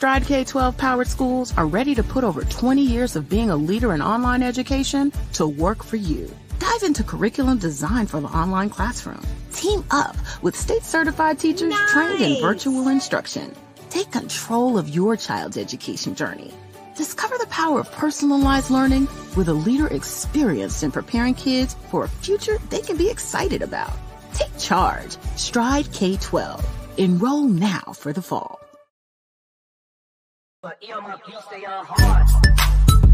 Stride K 12 powered schools are ready to put over 20 years of being a leader in online education to work for you. Dive into curriculum design for the online classroom. Team up with state certified teachers nice. trained in virtual instruction. Take control of your child's education journey. Discover the power of personalized learning with a leader experienced in preparing kids for a future they can be excited about. Take charge. Stride K 12. Enroll now for the fall. But in my piece, they are hard.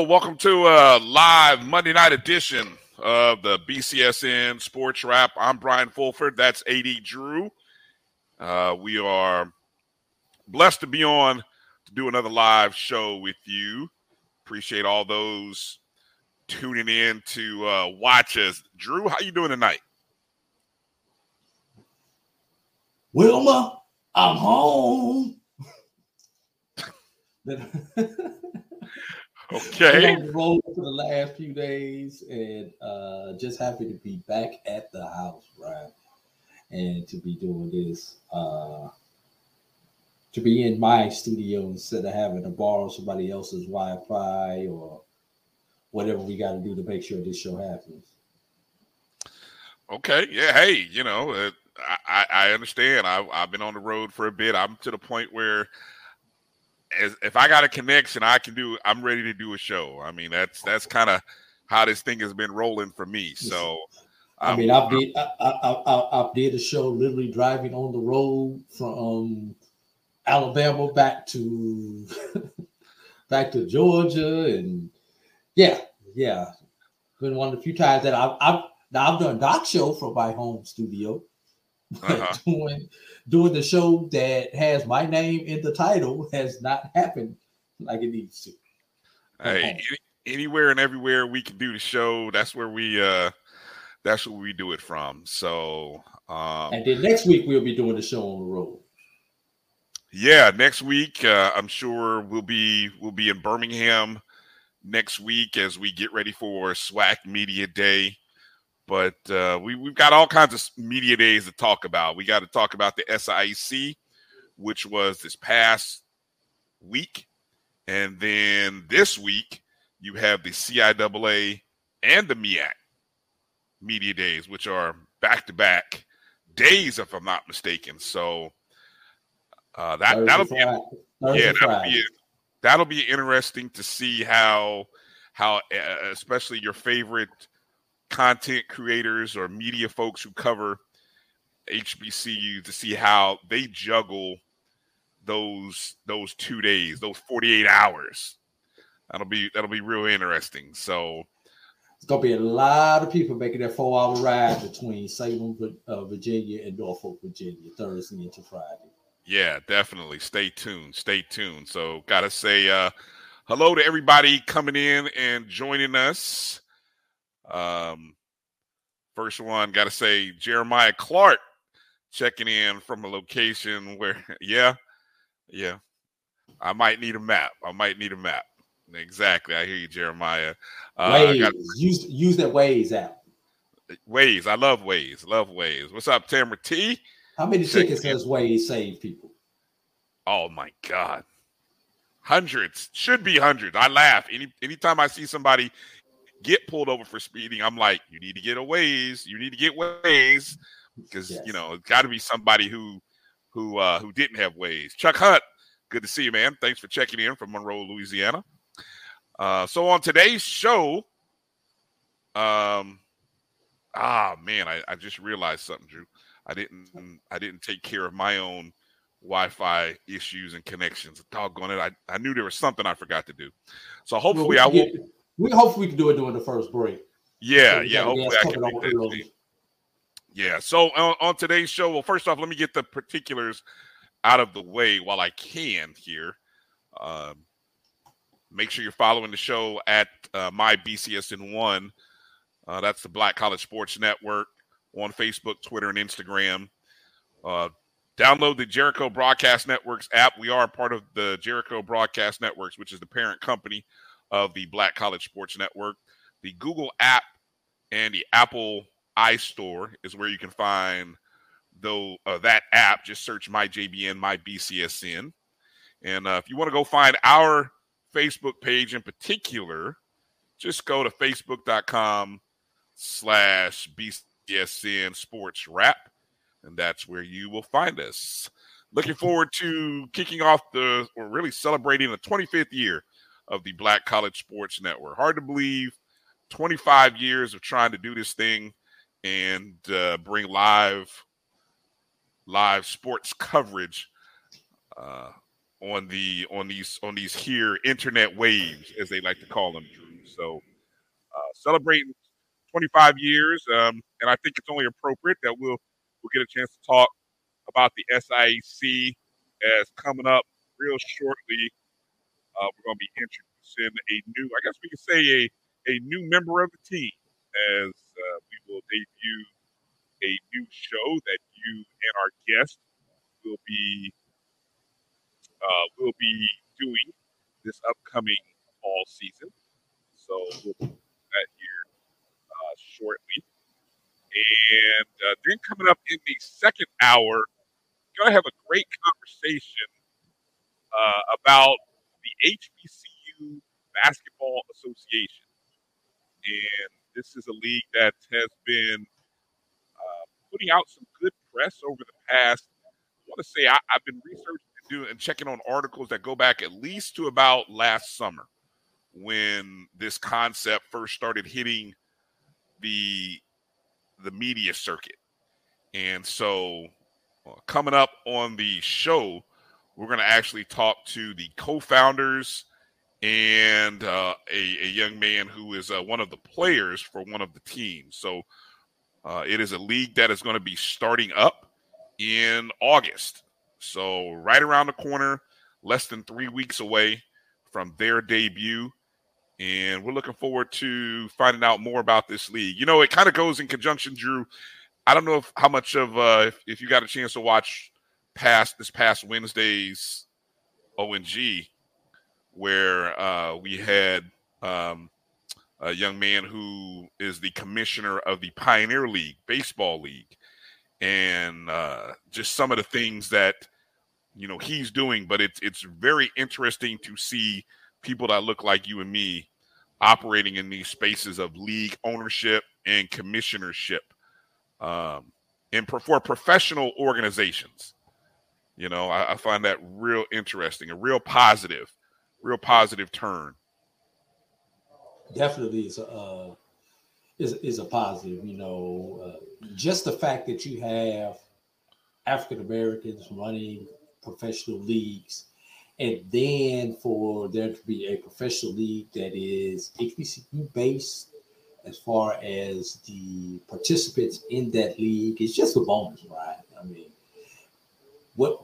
Hello, welcome to a live Monday night edition of the BCSN Sports Wrap. I'm Bryan Fulford. That's AD Drew. Uh, we are blessed to be on to do another live show with you. Appreciate all those tuning in to uh, watch us. Drew, how you doing tonight? Wilma, I'm home. Okay. on the road for the last few days, and uh, just happy to be back at the house, right? And to be doing this, uh, to be in my studio instead of having to borrow somebody else's Wi-Fi or whatever we got to do to make sure this show happens. Okay. Yeah. Hey, you know, uh, I, I understand. I've, I've been on the road for a bit. I'm to the point where as, if I got a connection, I can do. I'm ready to do a show. I mean, that's that's kind of how this thing has been rolling for me. So, I mean, I did I, I, I, I did a show literally driving on the road from Alabama back to back to Georgia, and yeah, yeah, been one of the few times that I've I've now I've done doc show from my home studio, uh-huh. doing doing the show that has my name in the title has not happened like it needs to. Hey, any, anywhere and everywhere we can do the show, that's where we uh that's where we do it from. So um and then next week we'll be doing the show on the road. Yeah, next week uh, I'm sure we'll be we'll be in Birmingham next week as we get ready for SWAC Media Day. But uh, we, we've got all kinds of media days to talk about. We got to talk about the SIAC, which was this past week. And then this week, you have the CIAA and the MEAC media days, which are back to back days, if I'm not mistaken. So uh, that that'll be yeah that'll be that'll be interesting to see how how uh, especially your favorite content creators or media folks who cover HBCU to see how they juggle those those two days, those 48 hours. That'll be that'll be real interesting. So it's gonna be a lot of people making that four hour ride between Salem, uh, Virginia, and Norfolk, Virginia, Thursday into Friday. Yeah, definitely. Stay tuned. Stay tuned. So, gotta say uh, hello to everybody coming in and joining us. Um, first one, got to say Jeremiah Clark checking in from a location where, yeah, yeah, I might need a map. I might need a map. Exactly. I hear you, Jeremiah. Uh, Waze. Got, use use that Waze app. Waze. I love Waze. Love Waze. What's up, Tamara T? How many Check tickets has Waze saved people? Oh my God. Hundreds. Should be hundreds. I laugh. Any anytime I see somebody get pulled over for speeding, I'm like, you need to get a Waze. You need to get Waze because yes. you know it's got to be somebody who who uh who didn't have Waze. Chuck Hunt Good to see you, man. Thanks for checking in from Monroe, Louisiana. Uh, so on today's show, um, ah man, I, I just realized something, Drew. I didn't I didn't take care of my own Wi-Fi issues and connections. Doggone it! I, I knew there was something I forgot to do. So hopefully well, we I will. Get, we hope we can do it during the first break. Yeah, so yeah. Hopefully I can make that. Yeah. So on, on, today's show, well, first off, let me get the particulars out of the way while I can here. Um, make sure you're following the show at uh, my BCSN one. Uh, that's the Black College Sports Network on Facebook, Twitter, and Instagram. Uh, download the Jericho Broadcast Networks app. We are part of the Jericho Broadcast Networks, which is the parent company of the Black College Sports Network. The Google app and the Apple iStore is where you can find though that app. Just search my JBN, my BCSN, and uh, if you want to go find our Facebook page in particular, just go to facebook.com slash BCSN Sports Wrap, and that's where you will find us. Looking forward to kicking off the, or really celebrating the 25th year of the Black College Sports Network. Hard to believe 25 years of trying to do this thing and uh, bring live live sports coverage uh, on the on these on these here internet waves as they like to call them Drew. so uh, celebrating 25 years um, and i think it's only appropriate that we'll we'll get a chance to talk about the siac as coming up real shortly uh, we're going to be introducing a new, I guess we could say a, a new member of the team as uh, we will debut a new show that you and our guest will be uh, will be doing this upcoming fall season. So we'll do that here uh, shortly. And uh, then coming up in the second hour, we're going to have a great conversation uh, about HBCU Basketball Association. And this is a league that has been uh, putting out some good press over the past. I want to say I, have been researching and doing and checking on articles that go back at least to about last summer when this concept first started hitting the the media circuit. And so uh, coming up on the show, we're going to actually talk to the co-founders and uh, a, a, young man who is uh, one of the players for one of the teams. So uh, it is a league that is going to be starting up in August. So right around the corner, less than three weeks away from their debut. And we're looking forward to finding out more about this league. You know, it kind of goes in conjunction, Drew. I don't know if how much of uh, if, if you got a chance to watch past this past Wednesday's O&G, where uh, we had um, a young man who is the commissioner of the Pioneer League Baseball League, and uh, just some of the things that you know he's doing. But it's it's very interesting to see people that look like you and me operating in these spaces of league ownership and commissionership um, and for professional organizations. You know, I, I find that real interesting, a real positive, real positive turn. Definitely is a uh, is is a positive. You know, uh, just the fact that you have African Americans running professional leagues, and then for there to be a professional league that is HBCU based, as far as the participants in that league, it's just a bonus, right? I mean, what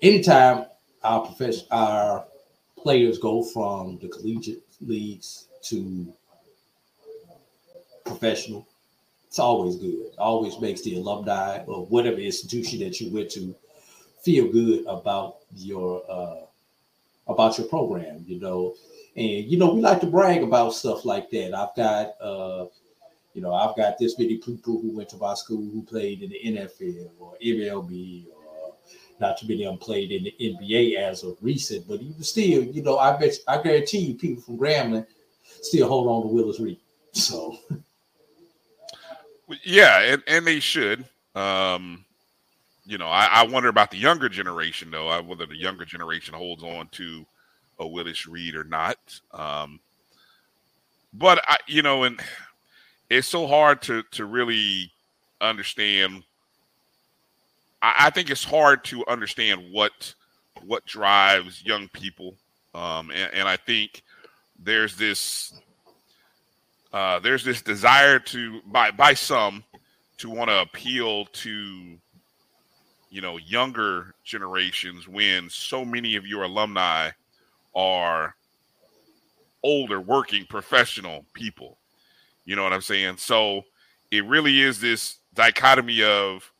anytime our profession our players go from the collegiate leagues to professional, it's always good. It always makes the alumni or whatever institution that you went to feel good about your uh, about your program, you know. And you know, we like to brag about stuff like that. I've got uh, you know, I've got this many people who went to my school who played in the NFL or MLB or not too many of them played in the NBA as of recent, but even still, you know, I bet I guarantee you people from Grambling still hold on to Willis Reed. So yeah, and, and they should. Um, you know, I, I, wonder about the younger generation though, I, whether the younger generation holds on to a Willis Reed or not. Um, but I, you know, and it's so hard to to really understand. I, I think it's hard to understand what what drives young people, um, and, and I think there's this uh, there's this desire to by by some to want to appeal to you know younger generations when so many of your alumni are older working professional people. You know what i'm saying? So it really is this dichotomy of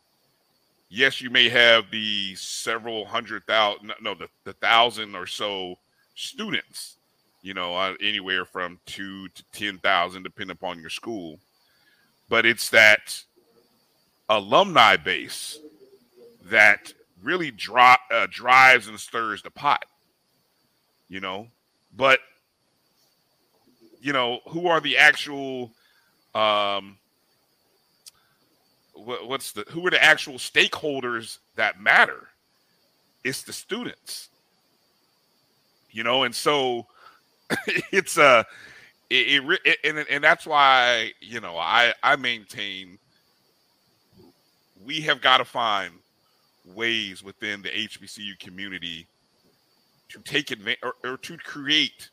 yes you may have the several hundred thousand no the, the thousand or so students you know uh, anywhere from two to ten thousand depending upon your school. But it's that alumni base that really dri- uh, drives and stirs the pot you know? But you know who are the actual um what's the who are the actual stakeholders that matter it's the students you know and so it's a uh, it, it, it, and and that's why you know I I maintain we have got to find ways within the HBCU community to take advantage or, or, to create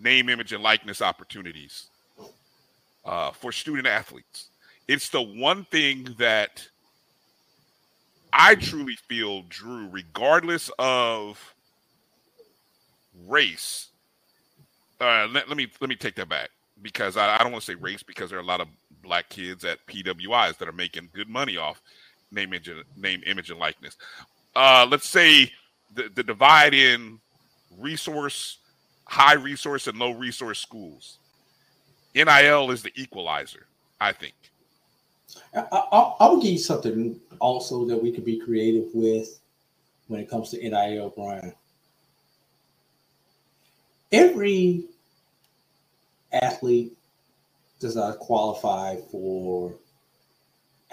name, image, and likeness opportunities uh, for student athletes. It's the one thing that I truly feel, Drew, regardless of race. Uh, let, let me let me take that back because I, I don't want to say race because there are a lot of black kids at PWIs that are making good money off name, image, name, image, and likeness. Uh, let's say the, the divide in resource, high resource, and low resource schools. NIL is the equalizer, I think. I, I, I will give you something also that we could be creative with when it comes to NIL, Bryan. Every athlete does not qualify for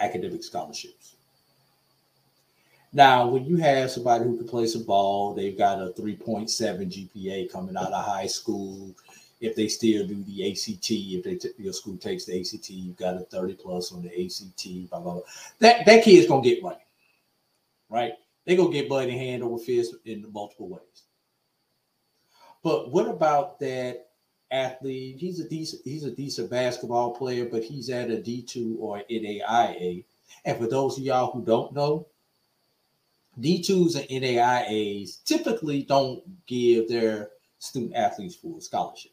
academic scholarships. Now, when you have somebody who can play some ball, they've got a 3.7 GPA coming out of high school. If they still do the ACT, if they t- your school takes the ACT, you've got a 30 plus on the ACT, blah, blah, blah. That, that kid's going to get money, right? They're going to get money hand over fist in multiple ways. But what about that athlete? He's a decent, he's a decent basketball player, but he's at a D2 or NAIA. And for those of y'all who don't know, D2s and NAIAs typically don't give their student athletes full scholarship.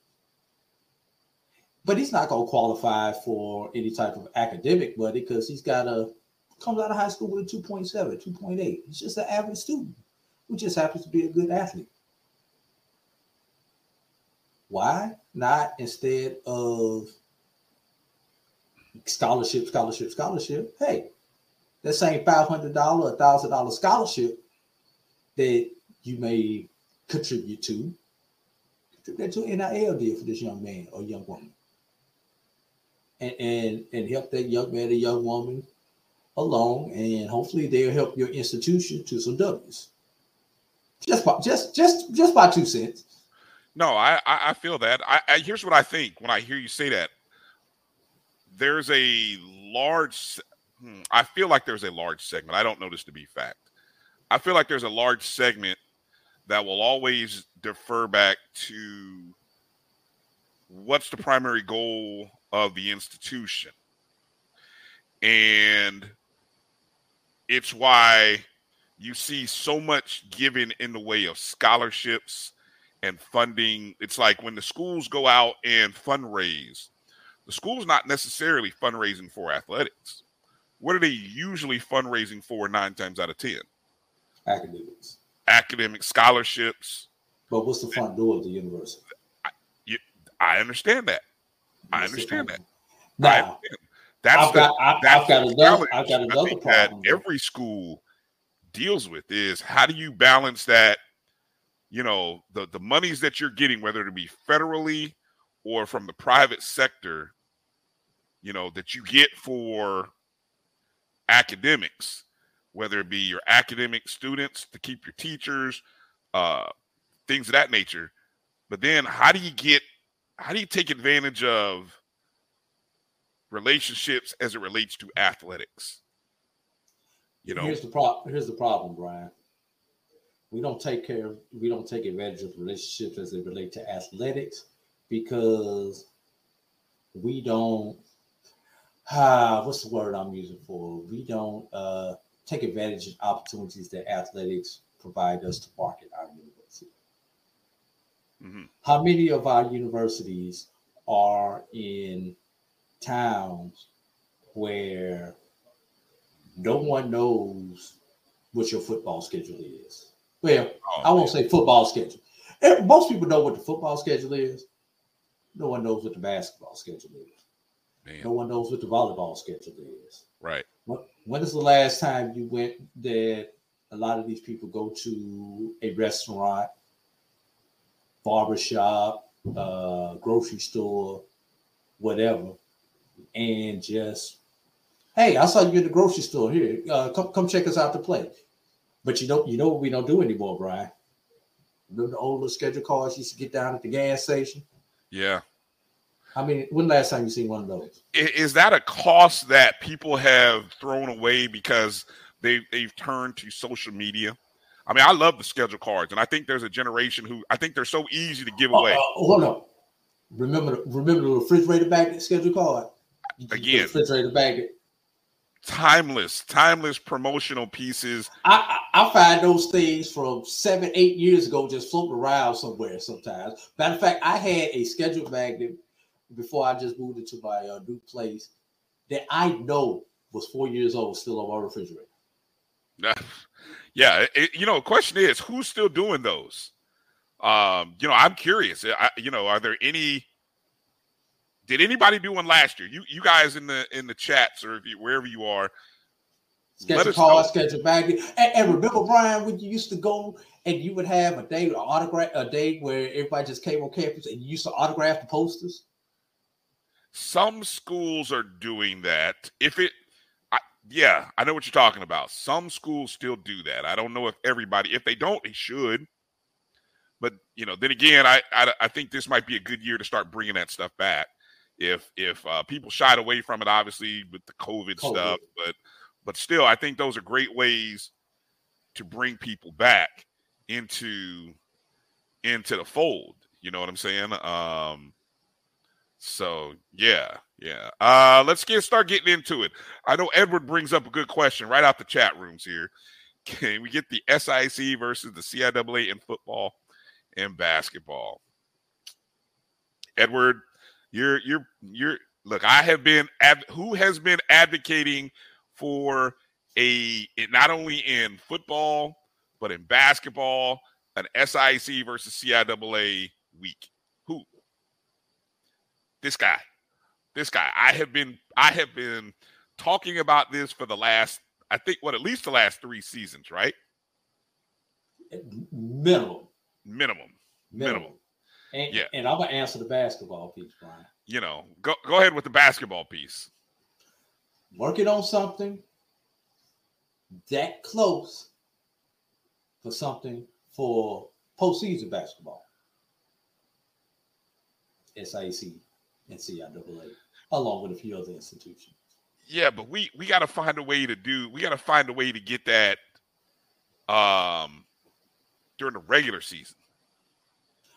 But he's not going to qualify for any type of academic money because he's got a comes out of high school with a 2.7, 2.8. He's just an average student who just happens to be a good athlete. Why not instead of scholarship, scholarship, scholarship? Hey, that same five hundred dollar, a thousand dollar scholarship that you may contribute to, contribute to NIL deal for this young man or young woman, and and and help that young man or young woman along, and hopefully they'll help your institution to some W's. Just by, just just just by two cents. No, I I feel that. I, I here's what I think when I hear you say that. There's a large Hmm, I feel like there's a large segment. I don't know this to be fact. I feel like there's a large segment that will always defer back to what's the primary goal of the institution. And it's why you see so much given in the way of scholarships and funding. It's like when the schools go out and fundraise, the school's not necessarily fundraising for athletics what are they usually fundraising for nine times out of ten? Academics. Academic scholarships. But what's the front door of the university? I, I understand that. I understand that. Now, that's I've the, got, I, that's I've got another, I've got another problem. That every school deals with is how do you balance that? You know, the the monies that you're getting, whether it be federally or from the private sector, you know, that you get for academics whether it be your academic students to keep your teachers, uh, things of that nature. But then, how do you get? How do you take advantage of relationships as it relates to athletics? You know, here's the problem. Here's the problem, Bryan. We don't take care. We don't take advantage of relationships as they relate to athletics because we don't. Ah, what's the word I'm using for? We don't uh, take advantage of opportunities that athletics provide us to market our. Mm-hmm. How many of our universities are in towns where no one knows what your football schedule is. Well, oh, I won't man. say football schedule. Most people know what the football schedule is. No one knows what the basketball schedule is. Man. No one knows what the volleyball schedule is. Right. When, when is the last time you went that a lot of these people go to a restaurant, barbershop, uh, grocery store, whatever, and just Hey, I saw you in the grocery store. Here, uh, come come check us out to play. But you know, you know what we don't do anymore, Bryan. Remember the old schedule cards used to get down at the gas station? Yeah. I mean, when last time you seen one of those? Is that a cost that people have thrown away because they they've turned to social media? I mean, I love the schedule cards, and I think there's a generation who I think they're so easy to give away. Uh, uh, hold on. Remember, remember the refrigerator bag schedule card. Again, refrigerator bag timeless, timeless promotional pieces. I, I, I find those things from seven, eight years ago just floating around somewhere sometimes. Matter of fact, I had a schedule magnet before I just moved into my uh, new place that I know was four years old, still on my refrigerator. yeah, it, you know, question is, who's still doing those? Um, you know, I'm curious. I, you know, are there any did anybody do one last year? You you guys in the in the chats or you, wherever you are. Schedule call, schedule bag. And, and, remember, Bryan, when you used to go and you would have a day, an autograph, a day where everybody just came on campus and you used to autograph the posters. Some schools are doing that. If it, yeah, I know what you're talking about. Some schools still do that. I don't know if everybody, if they don't, they should. But you know, then again, I, I I think this might be a good year to start bringing that stuff back if if uh, people shied away from it, obviously with the COVID, COVID, stuff, but but still, I think those are great ways to bring people back into into the fold. You know what I'm saying? Um, so yeah, yeah. Uh, let's get start getting into it. I know Edward brings up a good question right out the chat rooms here. Can we get the SIC versus the CIAA in football and basketball? Edward, you're you're you're look. I have been who has been advocating for a not only in football but in basketball an SIC versus CIAA week. This guy. This guy. I have been I have been talking about this for the last I think what at least the last three seasons, right? Minimum. Minimum. Minimum. And, yeah. and I'm gonna answer the basketball piece, Bryan. You know, go go ahead with the basketball piece. Working on something that close for something for postseason basketball. SIC and CIAA, along with a few other institutions. Yeah, but we we got to find a way to do. We got to find a way to get that um during the regular season.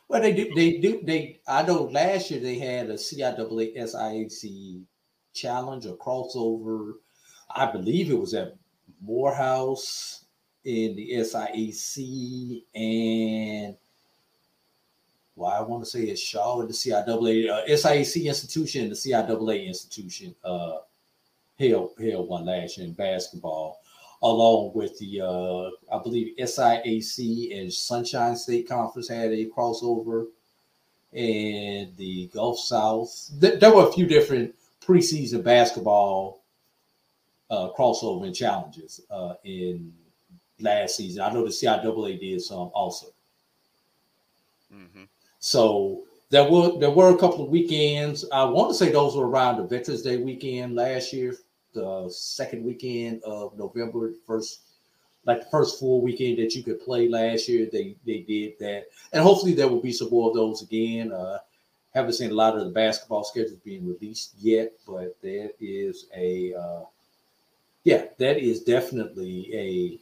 Well, they do. They do. They. I know last year they had a CIAA SIAC challenge or crossover. I believe it was at Morehouse in the SIAC and well, I want to say it's Shaw and the CIAA uh, SIAC institution, the CIAA institution uh held held one last year in basketball along with the uh, I believe SIAC and Sunshine State Conference had a crossover, and the Gulf South. Th- there were a few different preseason basketball uh, crossover and challenges uh, in last season. I know the CIAA did some also. Mm-hmm. So there were there were a couple of weekends. I want to say those were around the Veterans Day weekend last year the second weekend of November, first like the first full weekend that you could play last year. They they did that, and hopefully there will be some more of those again. Uh, haven't seen a lot of the basketball schedules being released yet, but that is a uh, yeah, that is definitely a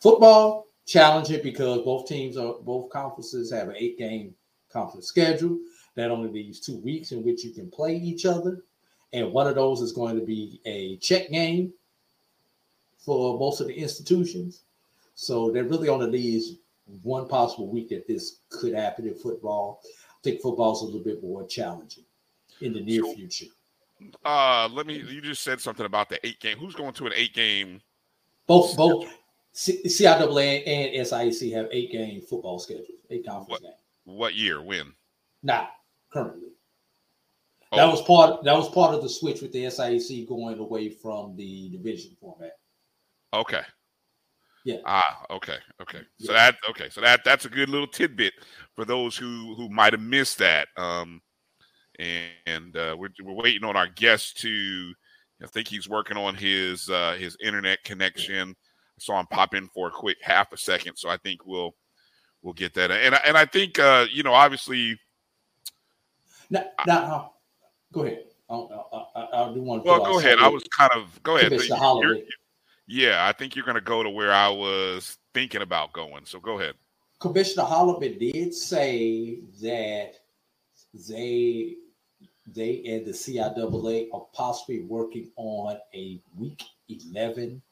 football challenging because both teams are both conferences have an eight game conference schedule. That only leaves two weeks in which you can play each other. And one of those is going to be a check game for most of the institutions. So there really only leaves one possible week that this could happen in football. I think football's a little bit more challenging in the near so, future. Uh, let me. You just said something about the eight game. Who's going to an eight game? Both, both CIAA and SIAC have eight game football schedules, eight conference what, games. What year? When? Not currently. Oh. That was part. That was part of the switch with the SIAC going away from the division format. Okay. Yeah. Ah, okay, okay. So that okay, so that that's a good little tidbit for those who who might have missed that. Um, and uh, we're we're waiting on our guest to. I think he's working on his uh, his internet connection. I saw him pop in for a quick half a second, so I think we'll we'll get that. And and I think uh, you know obviously. Now, now go ahead. I'll, I'll, I'll do one. Well, go ahead. I was kind of go ahead. Yeah, I think you're going to go to where I was thinking about going. So go ahead. Commissioner Holloway did say that they they and the CIAA are possibly working on a week 11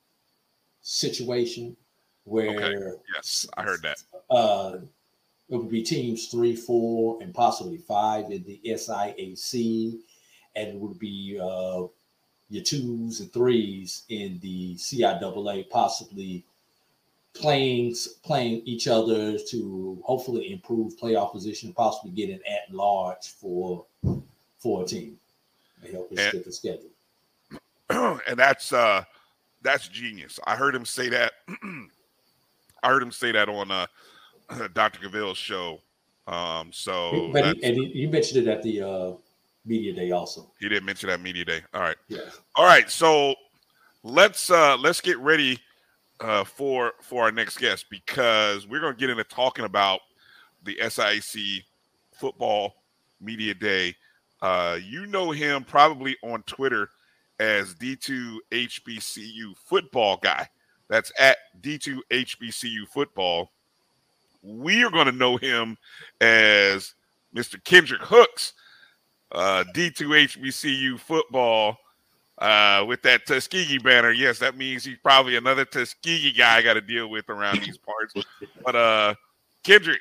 situation where okay. yes, I heard that. Uh, it would be teams three, four, and possibly five in the SIAC, and it would be uh, your twos and threes in the CIAA, possibly playing playing each other to hopefully improve playoff position, possibly get an at large for for a team and help us and, get the schedule. And that's uh that's genius. I heard him say that. I heard him say that on uh Dr. Gaville's show. Um, so but he, and he, you mentioned it at the uh media day also. He didn't mention that media day. All right. Yeah. All right. So let's uh let's get ready uh for for our next guest because we're gonna get into talking about the SIC football media day. Uh you know him probably on Twitter as D2HBCU football guy. That's at D2HBCU football. We are going to know him as Mr. Kendrick Hooks uh, D2HBCU football uh, with that Tuskegee banner. Yes, that means he's probably another Tuskegee guy I got to deal with around these parts. But uh, Kendrick,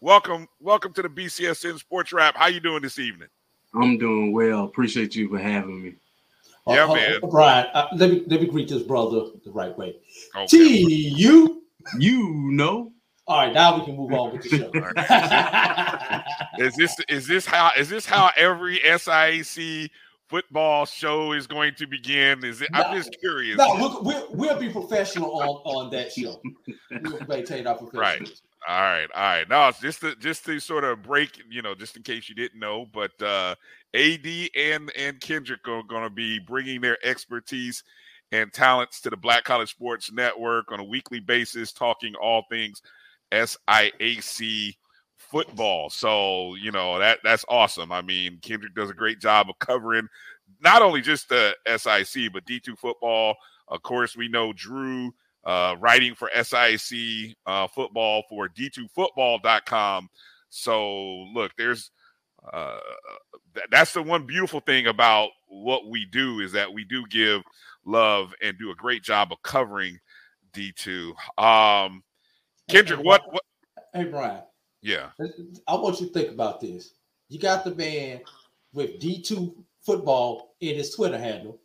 welcome, welcome to the BCSN Sports Wrap. How you doing this evening? I'm doing well. Appreciate you for having me. Yeah, uh, man. Bryan, uh, let me let me greet this brother the right way. Okay. T you you know all right, now we can move on with the show. is this is this how is this how every SIAC football show is going to begin? Is it? No, I'm just curious. No, we'll, we'll, we'll, be professional on on that show. We'll maintain our professionalism. Right. All right, all right. No, just to just to sort of break, you know, just in case you didn't know, but uh AD and and Kendrick are going to be bringing their expertise and talents to the Black College Sports Network on a weekly basis, talking all things SIAC football. So, you know, that that's awesome. I mean, Kendrick does a great job of covering not only just the SIC, but D2 football. Of course, we know Drew uh, writing for SIC uh, football for D2football.com. So, look, there's uh, th- that's the one beautiful thing about what we do is that we do give love and do a great job of covering D2. Um, Kendrick, what, what? Hey, Bryan. Yeah. I want you to think about this. You got the man with D2 football in his Twitter handle,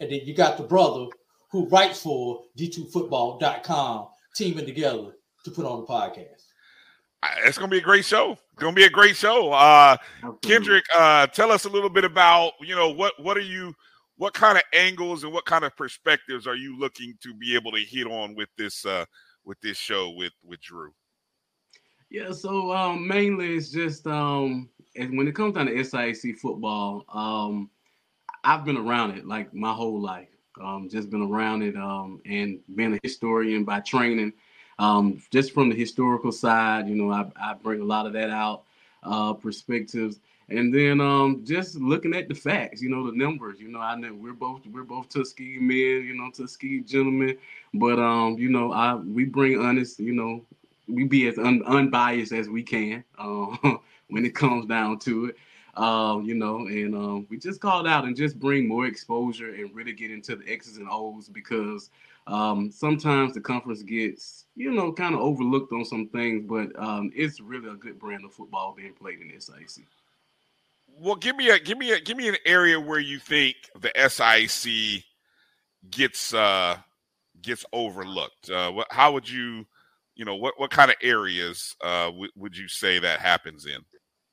and then you got the brother who writes for D2football.com teaming together to put on the podcast. It's gonna be a great show. It's gonna be a great show. Uh Kendrick, uh tell us a little bit about, you know, what what are you what kind of angles and what kind of perspectives are you looking to be able to hit on with this uh with this show with with Drew? Yeah, so um, mainly it's just um, when it comes down to SIAC football, um, I've been around it like my whole life. Um, just been around it um, and being a historian by training. Um, just from the historical side, you know, I, I bring a lot of that out, uh, perspectives, and then um, just looking at the facts, you know, the numbers. You know, I know we're both we're both Tuskegee men, you know, Tuskegee gentlemen, but um, you know, I we bring honest, you know, we be as un, unbiased as we can uh, when it comes down to it. Um, you know, and um, we just called out and just bring more exposure and really get into the X's and O's because um, sometimes the conference gets, you know, kind of overlooked on some things, but um, it's really a good brand of football being played in the SIC. Well, give me a give me a give me an area where you think the SIC gets uh gets overlooked. Uh, what, how would you, you know, what what kind of areas uh w- would you say that happens in?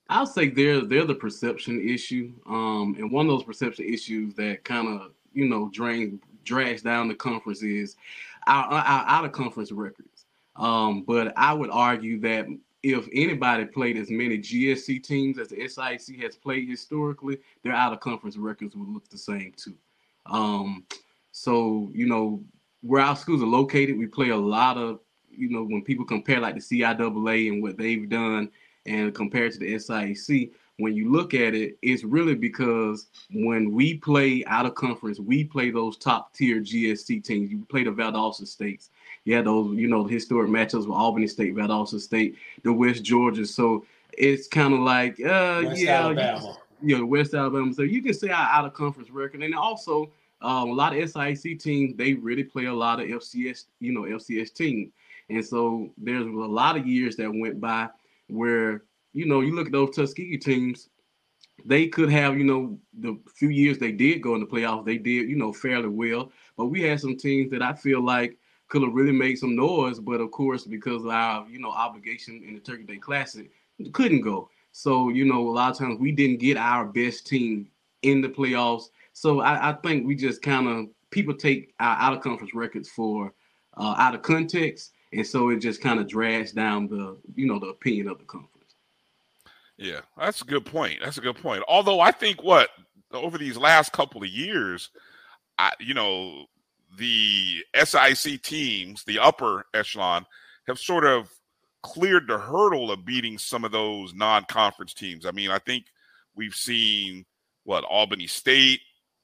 I'll say they're they're the perception issue, um, and one of those perception issues that kind of you know drain drags down the conference is our, our out of conference records. Um, but I would argue that if anybody played as many GSC teams as the SIC has played historically, their out of conference records would look the same too. Um, so you know where our schools are located, we play a lot of you know when people compare like the CIAA and what they've done and compared to the SIC, when you look at it, it's really because when we play out of conference, we play those top tier GSC teams. You play the Valdosta States. Yeah, those, you know, the historic matchups with Albany State, Valdosta State, the West Georgia. So it's kind of like, uh, West yeah, Alabama. You, know, West Alabama. So you can say our out of conference record. And also, um, a lot of SIC teams, they really play a lot of FCS, you know, FCS teams. And so there's a lot of years that went by where you know you look at those Tuskegee teams, they could have you know the few years they did go in the playoffs, they did you know fairly well. But we had some teams that I feel like could have really made some noise, but of course because of our you know obligation in the Turkey Day Classic, couldn't go. So you know a lot of times we didn't get our best team in the playoffs. So I, I think we just kind of people take our out of conference records for uh, out of context and so it just kind of drags down the you know the opinion of the conference. Yeah, that's a good point. That's a good point. Although I think what over these last couple of years, I you know the SIC teams, the upper echelon, have sort of cleared the hurdle of beating some of those non-conference teams. I mean, I think we've seen what Albany State,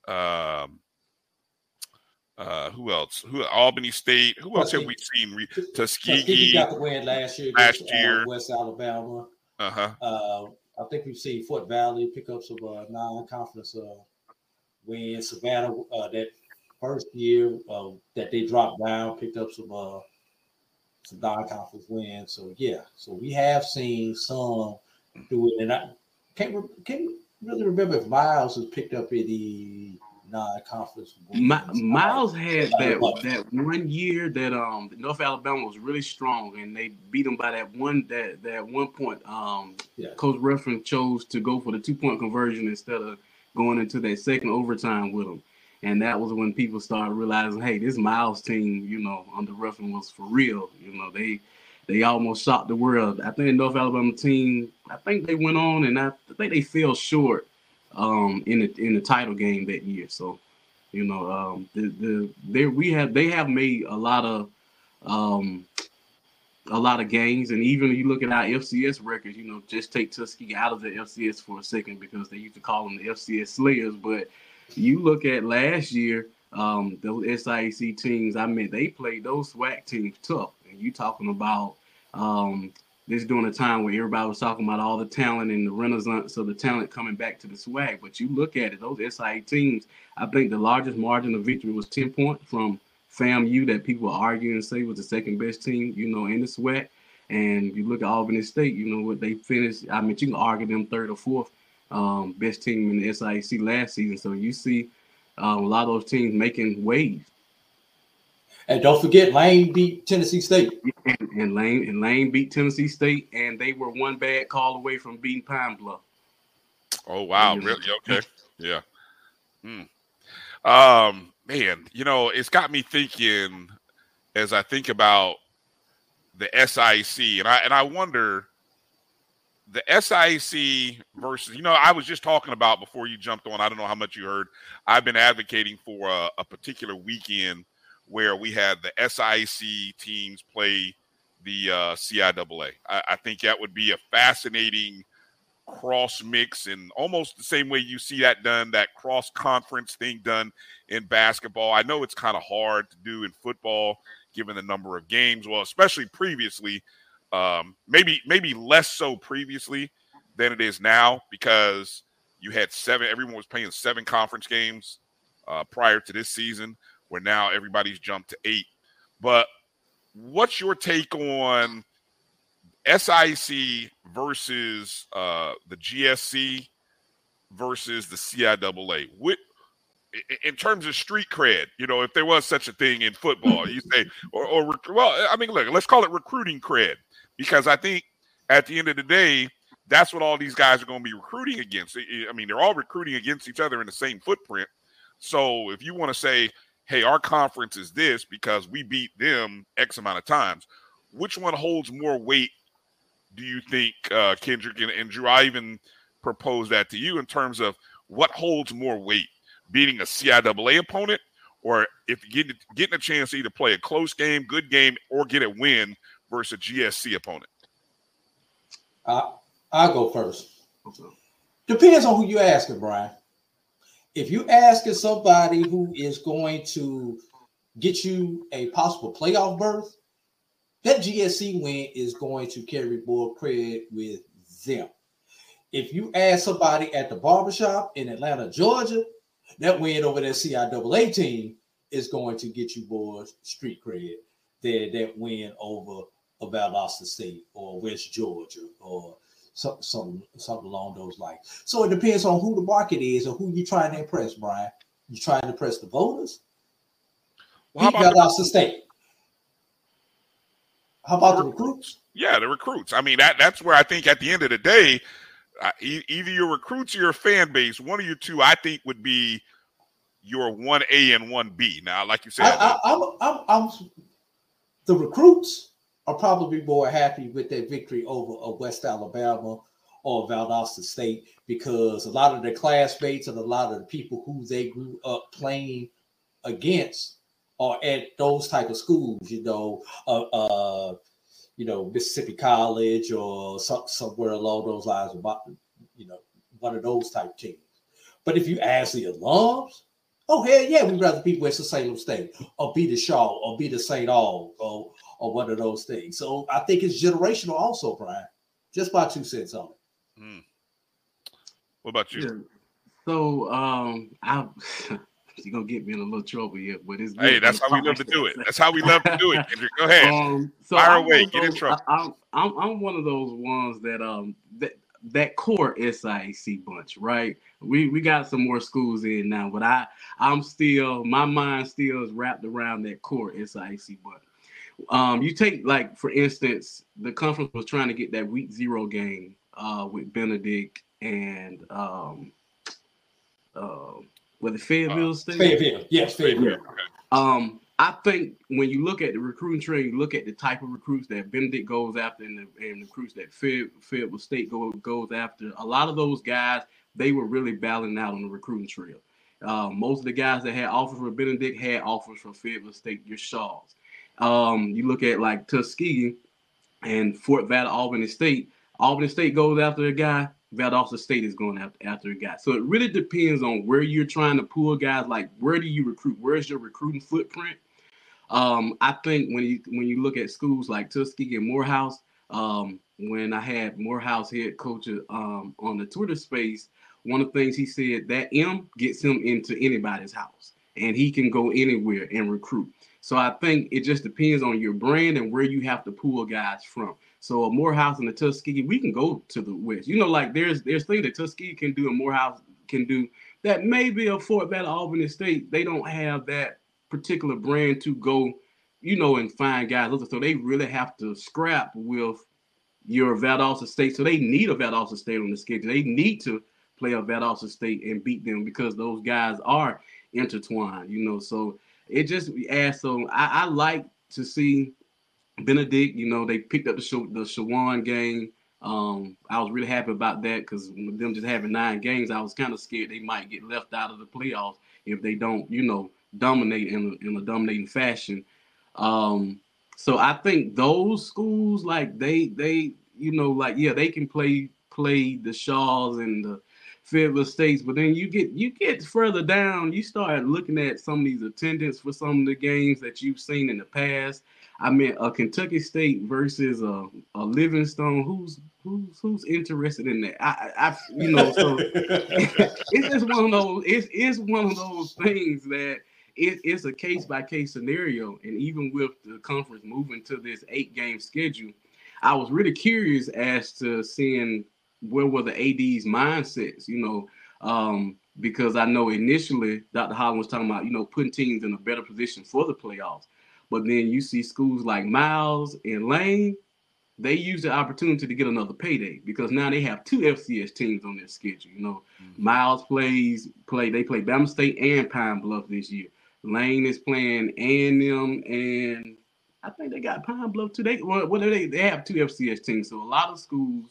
um, uh, who else? Who Albany State? Who else have we seen? Re- Tuskegee, Tuskegee got the win last year. Last year, uh, West Alabama. Uh-huh. Uh, I think we've seen Fort Valley pick up some uh, non-conference uh, wins. Savannah uh, that first year uh, that they dropped down picked up some uh, some non-conference wins. So yeah, so we have seen some do it, and I can't can't really remember if Miles has picked up any non-conference. Miles had that that one year that um North Alabama was really strong, and they beat them by that one that that one point. Um, yeah. Coach Ruffin chose to go for the two point conversion instead of going into that second overtime with them, and that was when people started realizing, hey, this Miles team, you know, under Ruffin was for real. You know, they they almost shocked the world. I think the North Alabama team, I think they went on, and I, I think they fell short um, in the in the title game that year. So, you know, um, the the they we have they have made a lot of um, a lot of gains, and even if you look at our FCS records, you know, just take Tuskegee out of the FCS for a second because they used to call them the FCS Slayers. But you look at last year, um, those SIC teams, I mean, they played those SWAC teams tough, and you talking about um, this during a time where everybody was talking about all the talent and the renaissance of the talent coming back to the SWAC. But you look at it, those SI teams, I think the largest margin of victory was 10 points from FAMU that people argue and say was the second best team, you know, in the SWAC. And you look at Albany State, you know, what they finished. I mean, you can argue them third or fourth um, best team in the SIC last season. So you see um, a lot of those teams making waves. And don't forget, Lane beat Tennessee State. And, and, Lane and Lane beat Tennessee State, and they were one bad call away from beating Pine Bluff. Oh wow! Really? Okay. Yeah. Hmm. Um, man, you know, it's got me thinking as I think about the SIC, and I and I wonder, the SIC versus, you know, I was just talking about before you jumped on. I don't know how much you heard. I've been advocating for a, a particular weekend where we had the SIC teams play the uh, CIAA. I, I think that would be a fascinating cross mix and almost the same way you see that done, that cross conference thing done in basketball. I know it's kind of hard to do in football given the number of games. Well, especially previously, um, maybe maybe less so previously than it is now because you had seven. Everyone was playing seven conference games uh, prior to this season, where now everybody's jumped to eight. But what's your take on SIC versus uh, the GSC versus the CIAA? What in terms of street cred, you know, if there was such a thing in football, you say, or, or well, I mean, look, let's call it recruiting cred, because I think at the end of the day, that's what all these guys are going to be recruiting against. I mean, they're all recruiting against each other in the same footprint. So if you want to say, hey, our conference is this because we beat them X amount of times, which one holds more weight, do you think, uh, Kendrick and, and Drew? I even propose that to you in terms of what holds more weight beating a CIAA opponent, or if getting getting a chance to either play a close game, good game, or get a win versus a GSC opponent? Uh, I'll go first. Depends on who you're asking, Bryan. If you're asking somebody who is going to get you a possible playoff berth, that GSC win is going to carry more credit with them. If you ask somebody at the barbershop in Atlanta, Georgia, that win over that CIAA team is going to get you boys street cred than that win over a Valdosta State or West Georgia or some, some, something along those lines. So it depends on who the market is or who you're trying to impress, Bryan. You trying to impress the voters? Well, how about Valdosta State? How about the recruits? Yeah, the recruits. I mean, that that's where I think at the end of the day, uh, either your recruits or your fan base, one of your two, I think would be your one A and one B. Now, like you said, I, am I'm, I'm, I'm, the recruits are probably more happy with their victory over West Alabama or Valdosta State because a lot of their classmates and a lot of the people who they grew up playing against are at those type of schools. You know, uh, uh you know, Mississippi College or some, somewhere along those lines, about you know, one of those type teams. But if you ask the alums, oh hell yeah, we'd rather be Winston-Salem State or be the Shaw or be the St. Aug or or one of those things. So I think it's generational also, Bryan. Just by two cents on it. Mm. What about you? Yeah. So um I You're gonna get me in a little trouble here, but it's hey, that's how we love to do it. That's how we love to do it. Kendrick. Go ahead, um, so fire I'm away, get in trouble. I, am I'm, I'm one of those ones that um that that core SIAC bunch, right? We we got some more schools in now, but I I'm still my mind still is wrapped around that core SIAC bunch. Um, you take like for instance, the conference was trying to get that week zero game uh with Benedict and um uh with the Fayetteville uh, State? Fayetteville, yes, Fayetteville. Um, I think when you look at the recruiting train, you look at the type of recruits that Benedict goes after and the, and the recruits that Fayetteville State go, goes after. A lot of those guys, they were really battling out on the recruiting trail. Uh, most of the guys that had offers from Benedict had offers from Fayetteville State, your Shaws. Um, you look at like Tuskegee and Fort Valley, Albany State. Albany State goes after a guy. Valdosta State is going after, after a guy. So it really depends on where you're trying to pull guys. Like where do you recruit? Where's your recruiting footprint? Um, I think when you when you look at schools like Tuskegee and Morehouse, um, when I had Morehouse head coach um, on the Twitter space, one of the things he said that M gets him into anybody's house, and he can go anywhere and recruit. So I think it just depends on your brand and where you have to pull guys from. So a Morehouse and a Tuskegee, we can go to the west. You know, like there's there's things that Tuskegee can do and Morehouse can do that maybe a Fort Valley Albany State they don't have that particular brand to go, you know, and find guys. So they really have to scrap with your Valdosta State. So they need a Valdosta State on the schedule. They need to play a Valdosta State and beat them because those guys are intertwined, you know. So it just adds so I, I like to see Benedict, you know, they picked up the show, the Shawan game Um, I was really happy about that because them just having nine games, I was kind of scared they might get left out of the playoffs if they don't, you know, dominate in a, in a dominating fashion. Um, so I think those schools, like they they you know like yeah they can play play the Shaws and the Fayetteville States, but then you get you get further down, you start looking at some of these attendance for some of the games that you've seen in the past. I mean, a Kentucky State versus a, a Livingstone. Who's who's who's interested in that? I, I you know, so it's just one of those. It's it's one of those things that it, it's a case by case scenario. And even with the conference moving to this eight game schedule, I was really curious as to seeing where were the AD's mindsets, you know, um, because I know initially Dr. Holland was talking about, you know, putting teams in a better position for the playoffs. But then you see schools like Miles and Lane, they use the opportunity to get another payday because now they have two FCS teams on their schedule. You know, mm-hmm. Miles plays play they play Bama State and Pine Bluff this year. Lane is playing and them and I think they got Pine Bluff too. They what, what are they? They have two FCS teams, so a lot of schools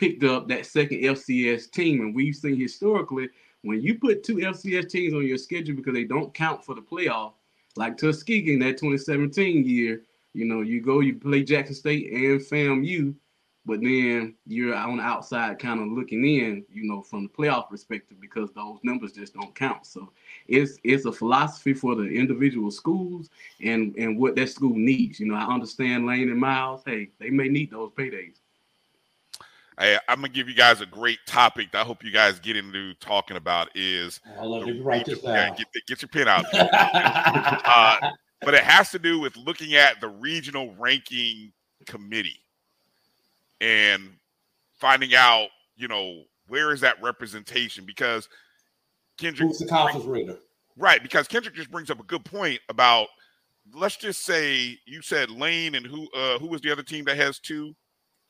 picked up that second FCS team, and we've seen historically when you put two FCS teams on your schedule because they don't count for the playoff, like Tuskegee in that 2017 year. You know, you go, you play Jackson State and FAMU, but then you're on the outside kind of looking in, you know, from the playoff perspective because those numbers just don't count. So it's it's a philosophy for the individual schools and and what that school needs. You know, I understand Lane and Miles. Hey, they may need those paydays. I, am gonna give you guys a great topic that I hope you guys get into talking about is let you write this down. Get, get, your pen out. uh, but it has to do with looking at the regional ranking committee and finding out, you know, where is that representation? Because Kendrick, who's the conference reader, right? Because Kendrick just brings up a good point about. Let's just say you said Lane and who uh who was the other team that has two?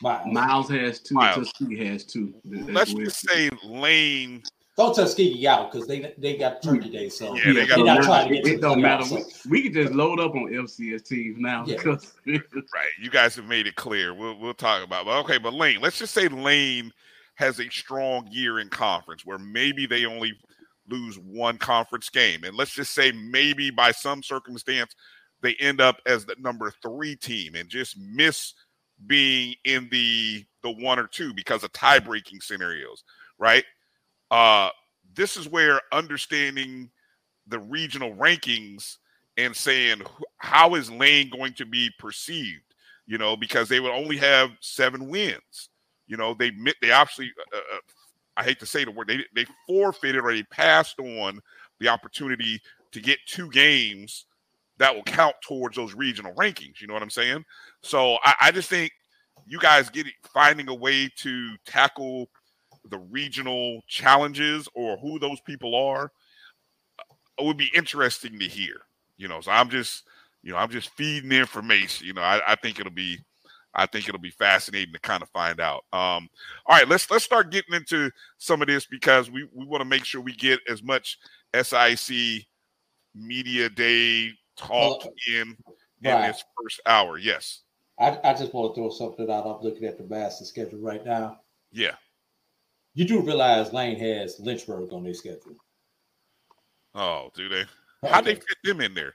Miles, Miles has two. Miles. Tuskegee has two. Let's just say Lane Throw Tuskegee out because they they got Turkey Day, so yeah, they got not trying to get it. don't matter. We, we, can just load up on FCS teams now. Yeah. Because right, you guys have made it clear. We'll we'll talk about. But okay, but Lane, let's just say Lane has a strong year in conference where maybe they only lose one conference game, and let's just say maybe by some circumstance they end up as the number three team and just miss being in the the one or two because of tie breaking scenarios, right? Uh, this is where understanding the regional rankings and saying how is Lane going to be perceived, you know, because they would only have seven wins. You know, they they obviously, uh, uh, I hate to say the word, they they forfeited or they passed on the opportunity to get two games that will count towards those regional rankings. You know what I'm saying? So I, I just think you guys get it, finding a way to tackle the regional challenges or who those people are it would be interesting to hear you know so i'm just you know i'm just feeding information you know i, I think it'll be i think it'll be fascinating to kind of find out um all right let's let's start getting into some of this because we we want to make sure we get as much sic media day talk well, in in right. this first hour yes I, I just want to throw something out i'm looking at the master schedule right now yeah you do realize Lane has Lynchburg on their schedule. Oh, do they? How they fit them in there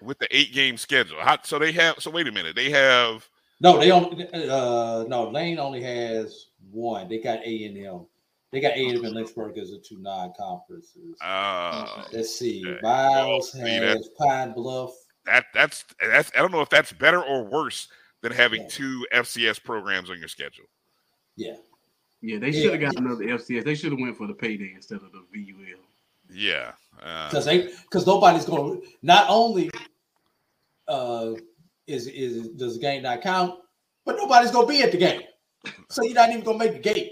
with the eight game schedule? How, so they have. So wait a minute. They have. No, they only. Uh, no, Lane only has one. They got A and M. They got A and M and Lynchburg as the two non conferences. Uh, Let's see. Okay. Miles well, has Pine Bluff. That that's that's. I don't know if that's better or worse than having yeah. two FCS programs on your schedule. Yeah. Yeah, they should have got another FCS. They should have went for the payday instead of the VUL. Yeah, because uh, they because nobody's going. to Not only uh, is is does the game not count, but nobody's going to be at the game, so you're not even going to make the game.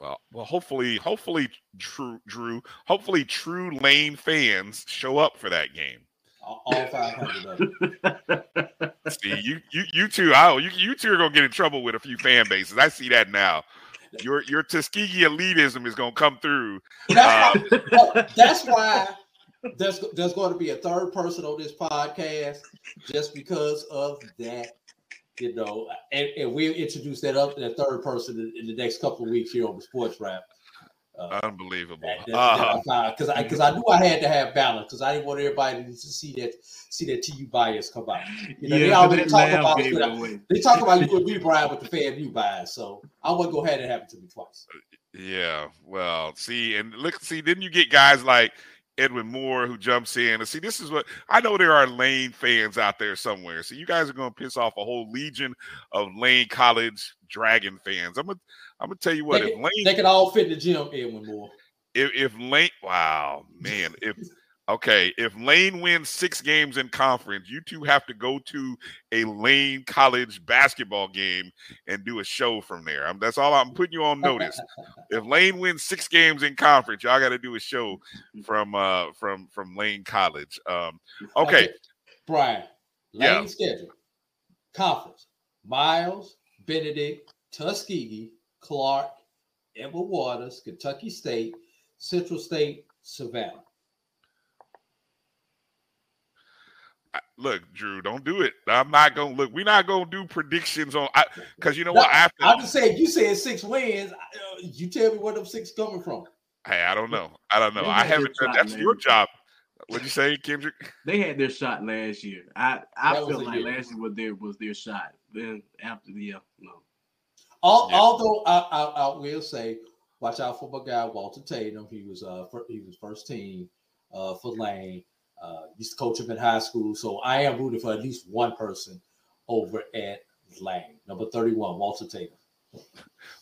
Well, well, hopefully, hopefully, true, Drew. Hopefully, true Lane fans show up for that game. All five hundred of them. See, you, you, you two, oh, you, you two are gonna get in trouble with a few fan bases. I see that now. Your your Tuskegee elitism is gonna come through. That's, uh, why, that's why there's there's going to be a third person on this podcast just because of that You know, and, and we'll introduce that up in that third person in, in, the next couple of weeks here on the Sports Wrap. Uh, Unbelievable. Because uh-huh. I because I, knew I had to have balance because I didn't want everybody to see that see that TU bias come out. You know, yeah, they already talk about. They talk about you and me, Bryan, with the FAMU bias. So I want to go ahead and have it to me twice. Yeah. Well, see, and look, see, then you get guys like Edwin Moore who jumps in and see this is what I know there are Lane fans out there somewhere. So you guys are going to piss off a whole legion of Lane College Dragon fans. I'm gonna I'm gonna tell you what they, if Lane they can all fit in the gym, Edwin Moore. If, if Lane, wow, man, if Okay, if Lane wins six games in conference, you two have to go to a Lane College basketball game and do a show from there. I'm, that's all I'm putting you on notice. if Lane wins six games in conference, y'all got to do a show from uh from from Lane College. Um, okay, okay. Bryan, Lane yeah. schedule, conference: Miles, Benedict, Tuskegee, Clark, Edward Waters, Kentucky State, Central State, Savannah. Look, Drew, don't do it. I'm not gonna look. We're not gonna do predictions on because you know no, what? After I'm just saying, you said six wins. Uh, you tell me where them six coming from. Hey, I don't know. I don't know. I haven't done. That's your job. What'd you say, Kendrick? They had their shot last year. I I felt like year. last year was their was their shot. Then after the yeah, no. All, yeah. Although I, I, I will say, watch out for my guy Walter Tatum. He was uh he was first team uh for Lane. Uh, used to coach him in high school, so I am rooting for at least one person over at Lane, Number 31, Walter Taylor.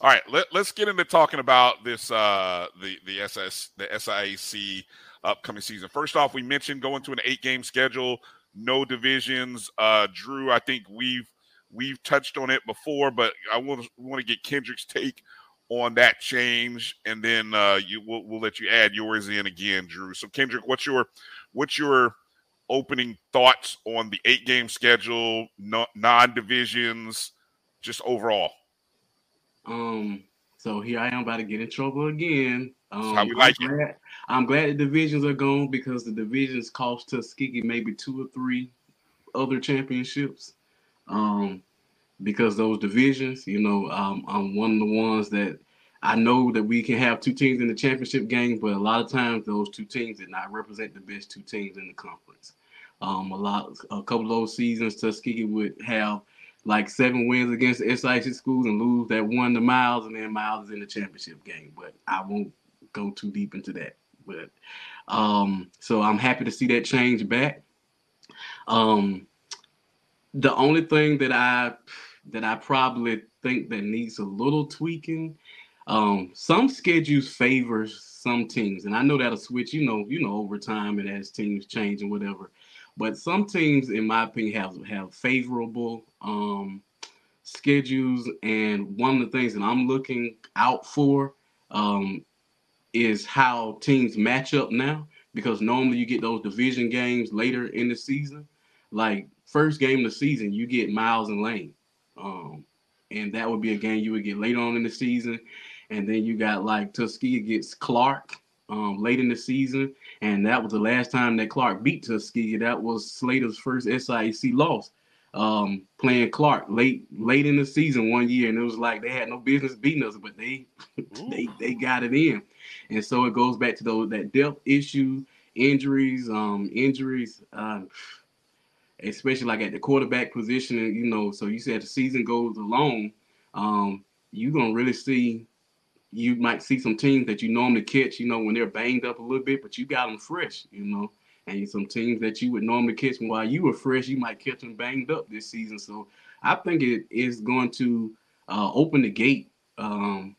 All right, let, us get into talking about this uh the the SS the SIAC upcoming season. First off, we mentioned going to an eight game schedule, no divisions. Uh Drew, I think we've we've touched on it before, but I want want to get Kendrick's take on that change, and then uh you we'll, we'll let you add yours in again, Drew. So Kendrick, what's your What's your opening thoughts on the eight game schedule, non divisions, just overall? Um, so here I am about to get in trouble again. Um, how we like I'm glad, it. I'm glad the divisions are gone because the divisions cost Tuskegee maybe two or three other championships. Um, because those divisions, you know, um, I'm one of the ones that I know that we can have two teams in the championship game, but a lot of times those two teams did not represent the best two teams in the conference. Um, a lot, a couple of those seasons, Tuskegee would have like seven wins against the SIC schools and lose that one to Miles, and then Miles is in the championship game. But I won't go too deep into that. But um, so I'm happy to see that change back. Um, the only thing that I that I probably think that needs a little tweaking um, some schedules favor some teams, and I know that'll switch. You know, you know, over time and as teams change and whatever. But some teams, in my opinion, have have favorable um, schedules. And one of the things that I'm looking out for um, is how teams match up now. Because normally you get those division games later in the season. Like first game of the season, you get Miles and Lane. Um, and that would be a game you would get later on in the season. And then you got like Tuskegee gets Clark um, late in the season, and that was the last time that Clark beat Tuskegee. That was Slater's first SIAC loss, um, playing Clark late late in the season one year, and it was like they had no business beating us, but they they they got it in, and so it goes back to those that depth issue, injuries, um, injuries. Uh, especially like at the quarterback position, you know. So you said the season goes along, um, you're gonna really see you might see some teams that you normally catch, you know, when they're banged up a little bit, but you got them fresh, you know. And some teams that you would normally catch while you were fresh, you might catch them banged up this season. So I think it is going to uh, open the gate um,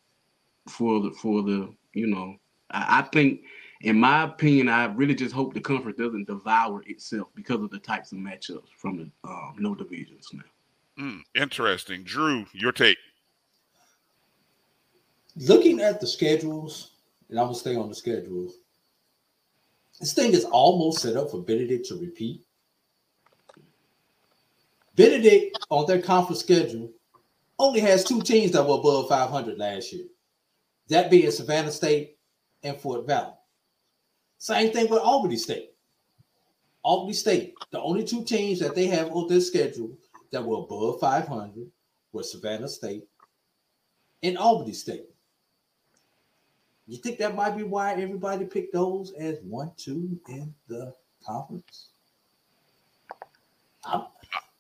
for the for the you know. I, I, think, in my opinion, I really just hope the conference doesn't devour itself because of the types of matchups from the um, no divisions now. Mm, interesting, Drew. Your take looking at the schedules, and I'm gonna stay on the schedules. This thing is almost set up for Benedict to repeat. Benedict on their conference schedule only has two teams that were above 500 last year. That being Savannah State and Fort Valley. Same thing with Albany State. Albany State, the only two teams that they have on their schedule that were above 500 were Savannah State and Albany State. You think that might be why everybody picked those as one, two in the conference? I'm,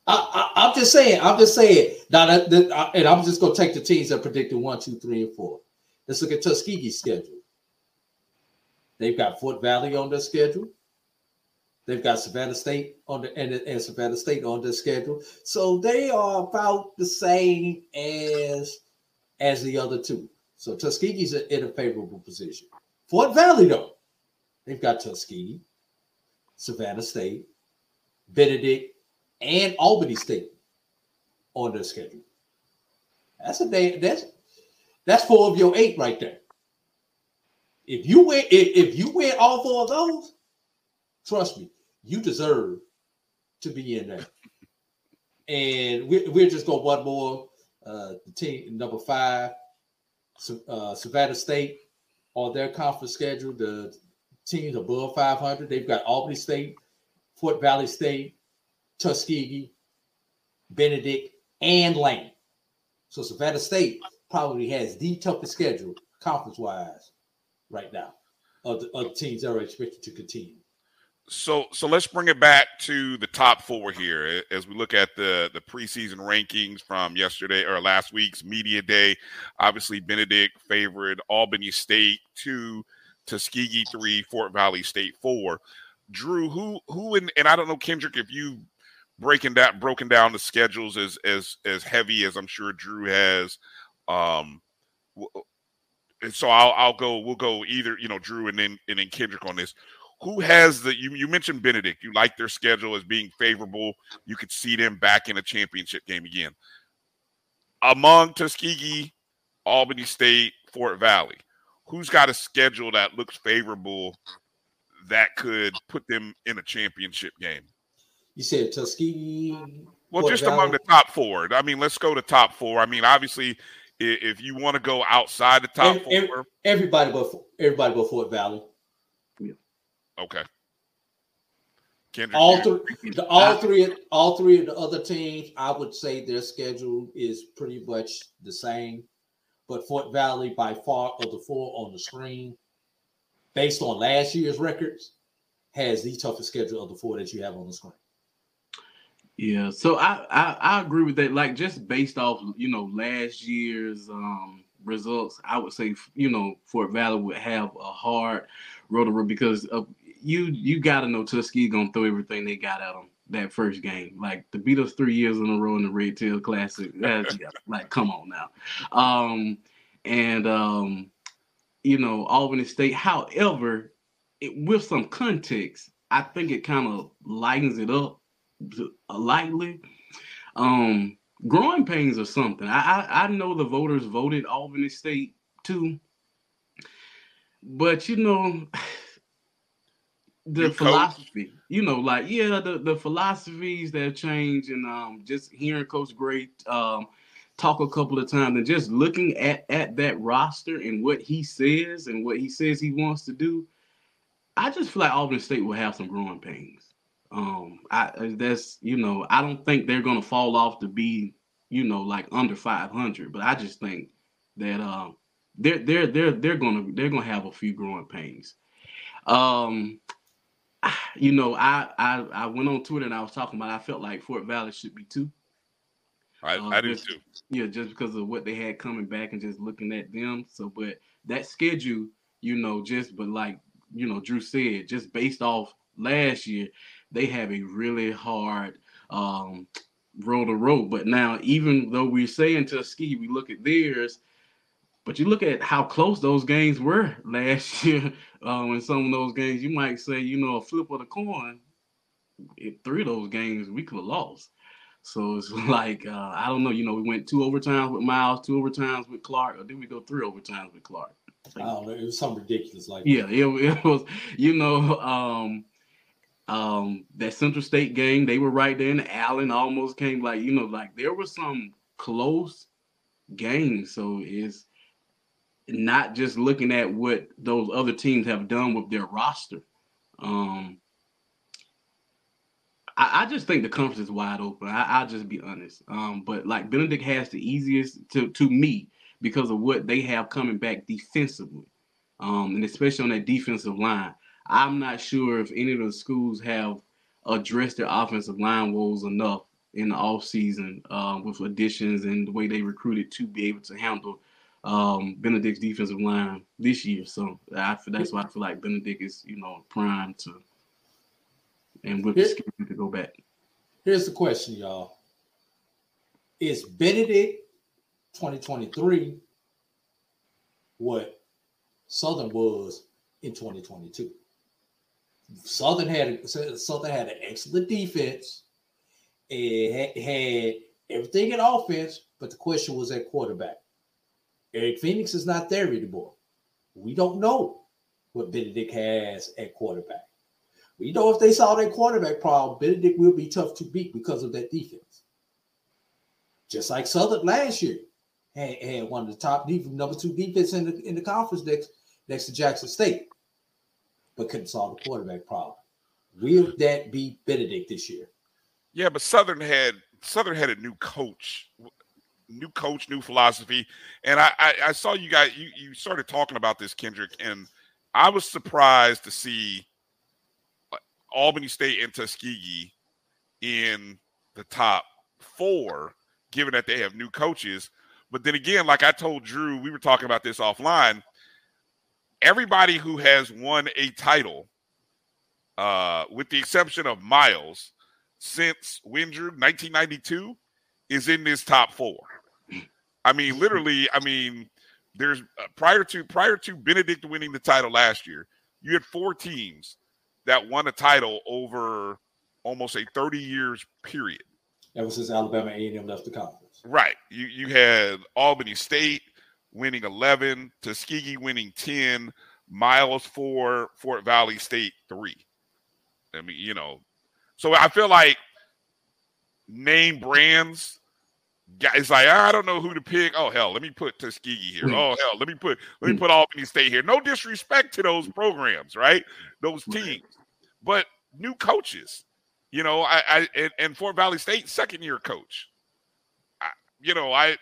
I, am just saying. I'm just saying. Now, that, that, and I'm just going to take the teams that predicted one, two, three, and four. Let's look at Tuskegee's schedule. They've got Fort Valley on their schedule. They've got Savannah State on the and, and Savannah State on their schedule. So they are about the same as as the other two. So Tuskegee's in a favorable position. Fort Valley, though, they've got Tuskegee, Savannah State, Benedict, and Albany State on their schedule. That's a day. That's that's four of your eight right there. If you win, if, if you win all four of those, trust me, you deserve to be in there. And we're, we're just going one more. Uh, the team number five, uh, Savannah State, on their conference schedule, the teams above 500, they've got Albany State, Fort Valley State, Tuskegee, Benedict, and Lane. So Savannah State probably has the toughest schedule conference wise right now of the, of teams that are expected to continue. So so let's bring it back to the top four here as we look at the the preseason rankings from yesterday or last week's media day. Obviously, Benedict favored Albany State two, Tuskegee three, Fort Valley State four. Drew, who who and, and I don't know Kendrick if you breaking that broken down the schedules as as as heavy as I'm sure Drew has. Um, so I'll I'll go. We'll go either you know Drew and then and then Kendrick on this who has the you, you mentioned Benedict. You like their schedule as being favorable. You could see them back in a championship game again. Among Tuskegee, Albany State, Fort Valley, who's got a schedule that looks favorable that could put them in a championship game? You said Tuskegee. Well, Fort just Valley. among the top four. I mean, let's go to top four. I mean, obviously, if you want to go outside the top every, four, everybody but everybody but Fort Valley. Okay. Kendrick, all three, the, all three, all three of the other teams, I would say their schedule is pretty much the same. But Fort Valley, by far of the four on the screen, based on last year's records, has the toughest schedule of the four that you have on the screen. Yeah, so I, I, I agree with that. Like just based off you know last year's um results, I would say you know Fort Valley would have a hard road to run because of you you got to know Tuskegee gonna throw everything they got at them that first game. Like to beat us three years in a row in the Red Tail Classic. like, come on now. Um, and um, you know, Albany State. However, it, with some context, I think it kind of lightens it up lightly. Um, growing pains or something. I, I I know the voters voted Albany State too, but you know the New philosophy, coach. you know, like yeah, the the philosophies that change, and um, just hearing Coach Gray um talk a couple of times, and just looking at at that roster and what he says and what he says he wants to do, I just feel like Albany State will have some growing pains. Um, I that's you know, I don't think they're gonna fall off to be you know like under 500, but I just think that um they're they're they're they're gonna they're gonna have a few growing pains. Um, you know, I, I I went on Twitter and I was talking about I felt like Fort Valley should be two. I, uh, I do too. Yeah, just because of what they had coming back and just looking at them. So, but that schedule, you know, just but like you know, Drew said, just based off last year, they have a really hard um road to road. But now, even though we're saying Tuskegee, we look at theirs, but you look at how close those games were last year. Um, in some of those games, you might say, you know, a flip of the coin. In three of those games, we could have lost. So it's like uh, I don't know. You know, we went two overtimes with Miles, two overtimes with Clark, or did we go three overtimes with Clark? I don't know. It was something ridiculous like yeah, it, it was. You know, um, um, that Central State game, they were right there, and Allen almost came. Like you know, like there were some close games. So it's not just looking at what those other teams have done with their roster. Um, I, I, just think the conference is wide open. I, will just be honest. Um, but like Benedict has the easiest to to me because of what they have coming back defensively, um, and especially on that defensive line. I'm not sure if any of the schools have addressed their offensive line woes enough in the offseason um, with additions and the way they recruited to be able to handle um, Benedict's defensive line this year. So I that's why I feel like Benedict is, you know, primed to and with the to go back. Here's the question, y'all. Is Benedict 2023 what Southern was in 2022? Southern had Southern had an excellent defense. It had, had everything in offense, but the question was at quarterback. Eric Phoenix is not there anymore. We don't know what Benedict has at quarterback. We know if they saw that quarterback problem, Benedict will be tough to beat because of that defense. Just like Southern last year had, had one of the top defense, number two defense in the in the conference next next to Jackson State but couldn't solve the quarterback problem. Will that be Benedict this year? Yeah, but Southern had Southern had a new coach, new coach, new philosophy, and I I, I saw you guys you you started talking about this Kendrick, and I was surprised to see uh, Albany State and Tuskegee in the top four, given that they have new coaches. But then again, like I told Drew, we were talking about this offline everybody who has won a title, uh, with the exception of Miles, since Windrew 1992, is in this top four. I mean, literally, I mean, there's uh, prior to prior to Benedict winning the title last year, you had four teams that won a title over almost a 30 years period. Ever since Alabama A&M left the conference. Right. You you had Albany State, winning 11, Tuskegee winning 10, Miles 4, Fort Valley State 3. I mean, you know, so I feel like name brands, guys like ah, I don't know who to pick. Oh hell, let me put Tuskegee here. Hmm. Oh hell, let me put let me hmm. put Albany State here. No disrespect to those programs, right? Those teams, but new coaches. You know, I, I and, and Fort Valley State second year coach. I, you know, I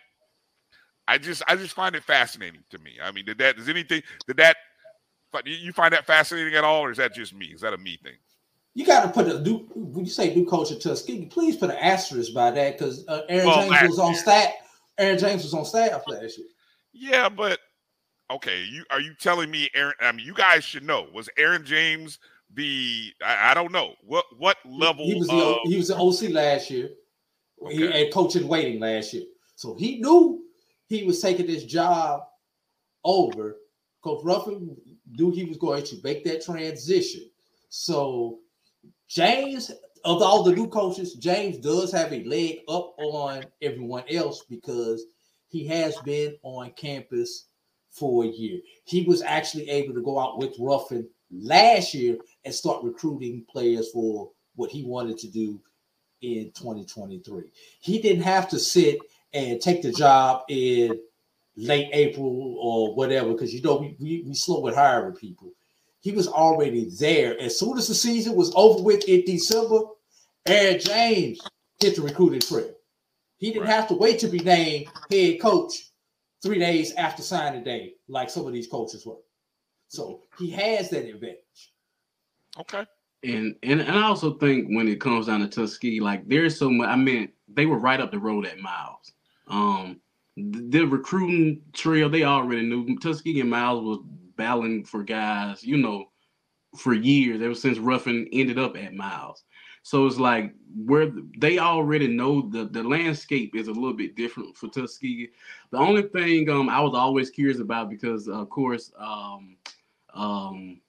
I just I just find it fascinating to me. I mean, did that does anything did that you find that fascinating at all, or is that just me? Is that a me thing? You got to put a new when you say new coach at Tuskegee, please put an asterisk by that because uh, Aaron well, James was on staff. Aaron James was on staff last year. Yeah, but okay, you are you telling me Aaron? I mean, you guys should know. Was Aaron James the? I, I don't know what what level. He was the of, he was the OC last year. Okay. He had coaching waiting last year, so he knew he was taking this job over. Coach Ruffin knew he was going to make that transition. So James, of all the new coaches, James does have a leg up on everyone else because he has been on campus for a year. He was actually able to go out with Ruffin last year and start recruiting players for what he wanted to do in 2023. He didn't have to sit and take the job in late April or whatever, because you know we, we, we slow with hiring people. He was already there. As soon as the season was over with in December, Aaron James hit the recruiting trail. He didn't right. have to wait to be named head coach three days after signing day, like some of these coaches were. So he has that advantage. Okay. And and and I also think when it comes down to Tuskegee, like there's so much. I mean, they were right up the road at Miles. Um, the recruiting trail they already knew. Tuskegee and Miles was battling for guys, you know, for years ever since Ruffin ended up at Miles. So it's like where they already know the, the landscape is a little bit different for Tuskegee. The only thing um, I was always curious about because of course um, um,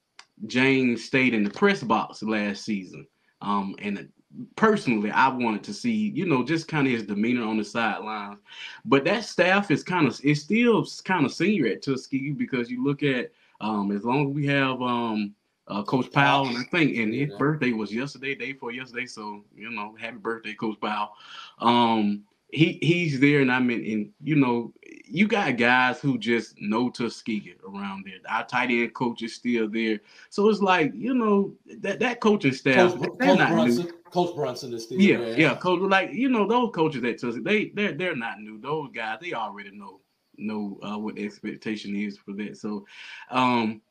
James stayed in the press box last season. Um, and personally, I wanted to see, you know, just kind of his demeanor on the sidelines. But that staff is kind of it's still kind of senior at Tuskegee because you look at um as long as we have um uh, Coach Powell, and I think and his birthday was yesterday, day for yesterday. So you know, happy birthday, Coach Powell. Um, he he's there, and I mean, and you know, you got guys who just know Tuskegee around there. Our tight end coach is still there, so it's like you know that that coaching staff. Coach, Coach Brunson, new. Coach Brunson is still yeah, there. yeah. Coach, like you know, those coaches at Tuskegee, they they're they're not new. Those guys, they already know know uh, what the expectation is for that. So, um,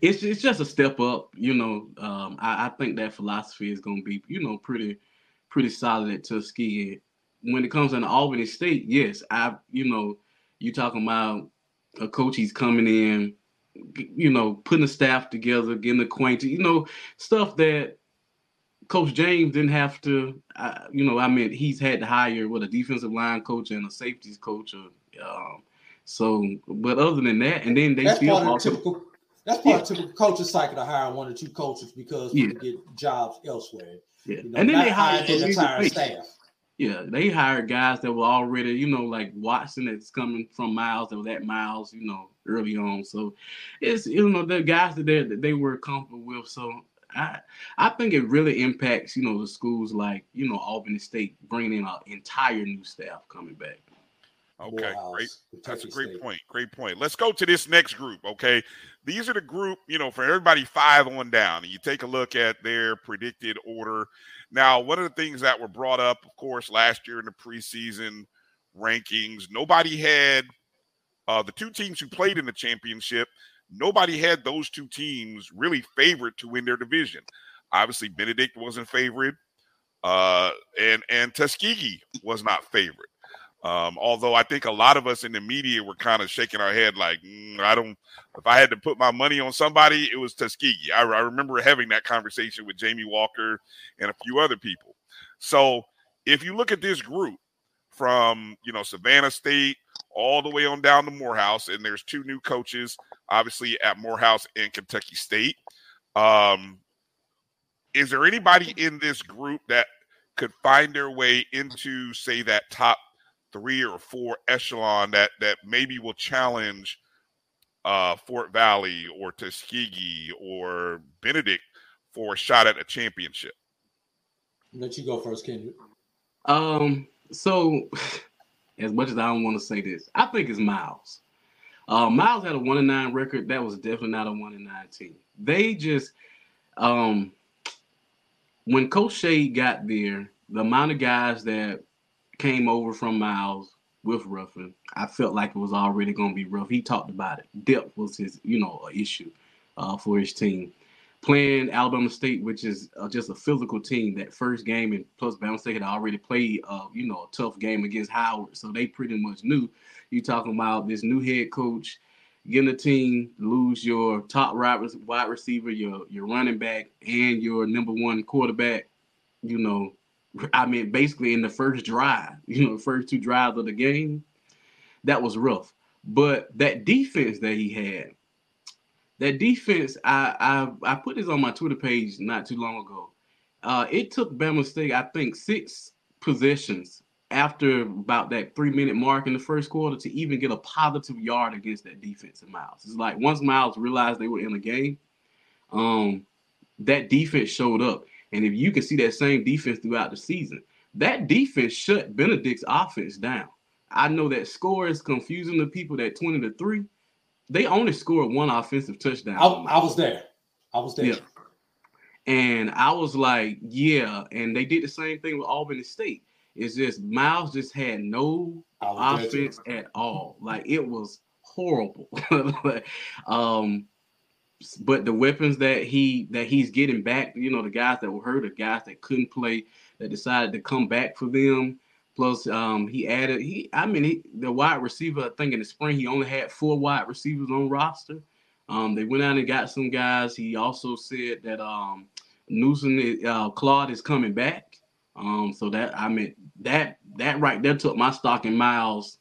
it's it's just a step up. You know, um, I, I think that philosophy is going to be you know pretty pretty solid at Tuskegee. When it comes to Albany State, yes, I you know you talking about a coach he's coming in, you know, putting the staff together, getting acquainted, you know, stuff that Coach James didn't have to, uh, you know, I mean, he's had to hire what a defensive line coach and a safeties coach. Or, um, so, but other than that, and then they that's still part also, typical. That's part yeah. of typical coaching cycle to hire one or two coaches because yeah. get jobs elsewhere. Yeah, you know, and then they hire the entire staff. Yeah, they hired guys that were already, you know, like Watson that's coming from Miles that was at Miles, you know, early on. So it's you know the guys that they that they were comfortable with. So I I think it really impacts you know the schools like you know Albany State bringing in an entire new staff coming back. Okay, great. That's a great State. point. Great point. Let's go to this next group. Okay, these are the group you know for everybody five on down, and you take a look at their predicted order. Now, one of the things that were brought up, of course, last year in the preseason rankings, nobody had uh, the two teams who played in the championship. Nobody had those two teams really favored to win their division. Obviously, Benedict wasn't favored, uh, and and Tuskegee was not favored. Um, although I think a lot of us in the media were kind of shaking our head like, mm, I don't, if I had to put my money on somebody, it was Tuskegee. I, I, remember having that conversation with Jamie Walker and a few other people. So if you look at this group from, you know, Savannah State all the way on down to Morehouse, and there's two new coaches, obviously at Morehouse and Kentucky State. Um, is there anybody in this group that could find their way into, say, that top three or four echelon that that maybe will challenge uh, Fort Valley or Tuskegee or Benedict for a shot at a championship? Let you go first, Kendrick. Um. So, as much as I don't want to say this, I think it's Miles. Uh, Miles had a one and nine record. That was definitely not a one and nine team. They just, um, when Coach Shade got there, the amount of guys that came over from Miles with Ruffin, I felt like it was already going to be rough. He talked about it. Depth was his, you know, issue uh, for his team. Playing Alabama State, which is uh, just a physical team, that first game, and plus Alabama State had already played, uh, you know, a tough game against Howard, so they pretty much knew. You talking about this new head coach getting a team lose your top wide receiver, your your running back, and your number one quarterback. You know, I mean, basically in the first drive, you know, the first two drives of the game, that was rough. But that defense that he had, that defense, I I, I put this on my Twitter page not too long ago. Uh, it took Bama State, I think, six possessions after about that three minute mark in the first quarter to even get a positive yard against that defense of Miles. It's like once Miles realized they were in the game, um, that defense showed up. And if you can see that same defense throughout the season, that defense shut Benedict's offense down. I know that score is confusing the people that 20 to 3. They only scored one offensive touchdown. I, I was there. I was there. Yeah. And I was like, yeah. And they did the same thing with Albany State. It's just Miles just had no offense at all. Like it was horrible. um, but the weapons that he that he's getting back, you know, the guys that were hurt, the guys that couldn't play, that decided to come back for them. Plus, um, he added he. I mean, he, the wide receiver. I think in the spring he only had four wide receivers on roster. Um, they went out and got some guys. He also said that um, Newsom uh, Claude is coming back. Um, so that I mean that that right there took my stock in miles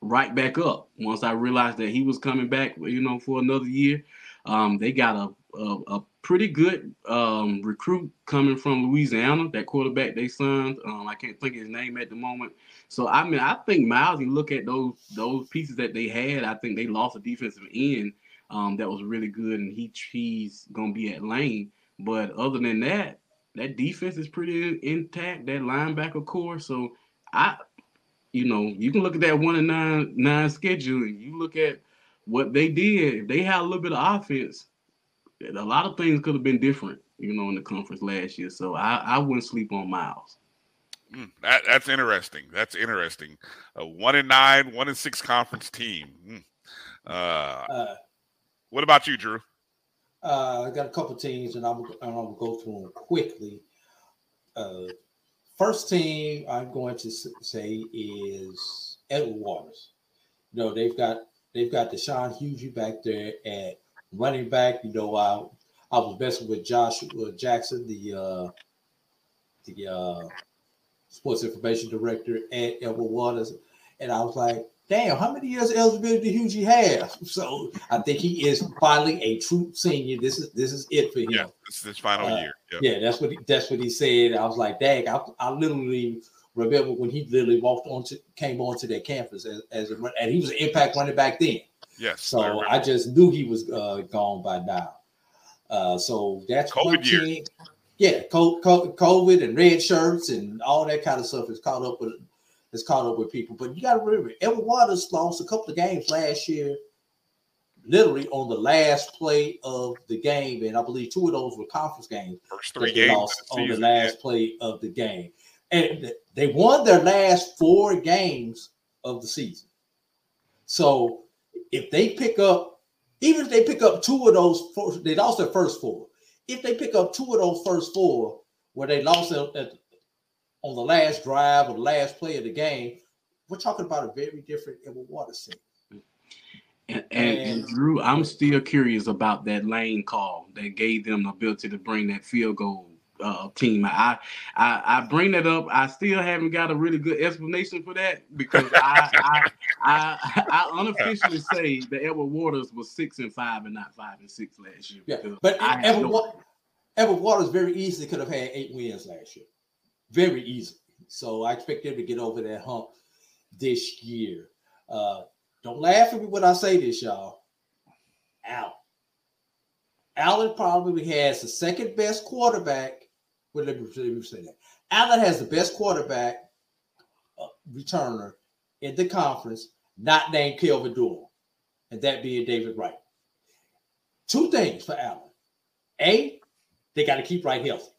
right back up once I realized that he was coming back. You know, for another year. Um, they got a, a, a pretty good um, recruit coming from Louisiana. That quarterback they signed, um, I can't think his name at the moment. So I mean, I think Miles. You look at those those pieces that they had. I think they lost a defensive end um, that was really good, and he he's gonna be at lane. But other than that, that defense is pretty intact. That linebacker core. So I you know, you can look at that one and nine nine schedule, and you look at what they did. If they had a little bit of offense, a lot of things could have been different, you know, in the conference last year. So I, I wouldn't sleep on Miles. Mm, that, that's interesting. That's interesting. A one and nine, one and six conference team. Mm. Uh, uh, what about you, Drew? Uh, I got a couple teams, and I'm, going to go through them quickly. Uh, first team I'm going to say is Edward Waters. You know, they've got they've got Deshaun Hughes back there at running back. You know, I I was messing with Joshua Jackson, the uh, the uh, sports information director at Edward Waters, and I was like, damn, how many years eligibility did Hughie have? So I think he is finally a true senior. This is this is it for him. Yeah, this is his final uh, year. Yep. Yeah, that's what he, that's what he said. I was like, dang, I, I literally remember when he literally walked onto came onto that campus as, as a, and he was an impact running back then. Yes. So I, I just knew he was uh, gone by now. Uh, so that's COVID year. Yeah, COVID and red shirts and all that kind of stuff is caught up with has caught up with people. But you got to remember, Edward Waters lost a couple of games last year, literally on the last play of the game, and I believe two of those were conference games. First three games lost the on the last play of the game, and they won their last four games of the season. So if they pick up, even if they pick up two of those, four, they lost their first four. If they pick up two of those first four, where they lost at on the last drive or the last play of the game, we're talking about a very different Edward Waters team. And, and, and, Drew, I'm still curious about that lane call that gave them the ability to bring that field goal uh, team. I, I I bring that up. I still haven't got a really good explanation for that because I I, I, I unofficially say that Edward Waters was six and five and not five and six last year. Yeah, but Edward, no... Edward Waters very easily could have had eight wins last year very easily. So I expect them to get over that hump this year. Uh, don't laugh at me when I say this, y'all. Allen. Allen probably has the second best quarterback. Well, let me, let me say that. Allen has the best quarterback uh, returner in the conference, not named Kelvin Durham, and that being David Wright. Two things for Allen. A, they got to keep Wright healthy.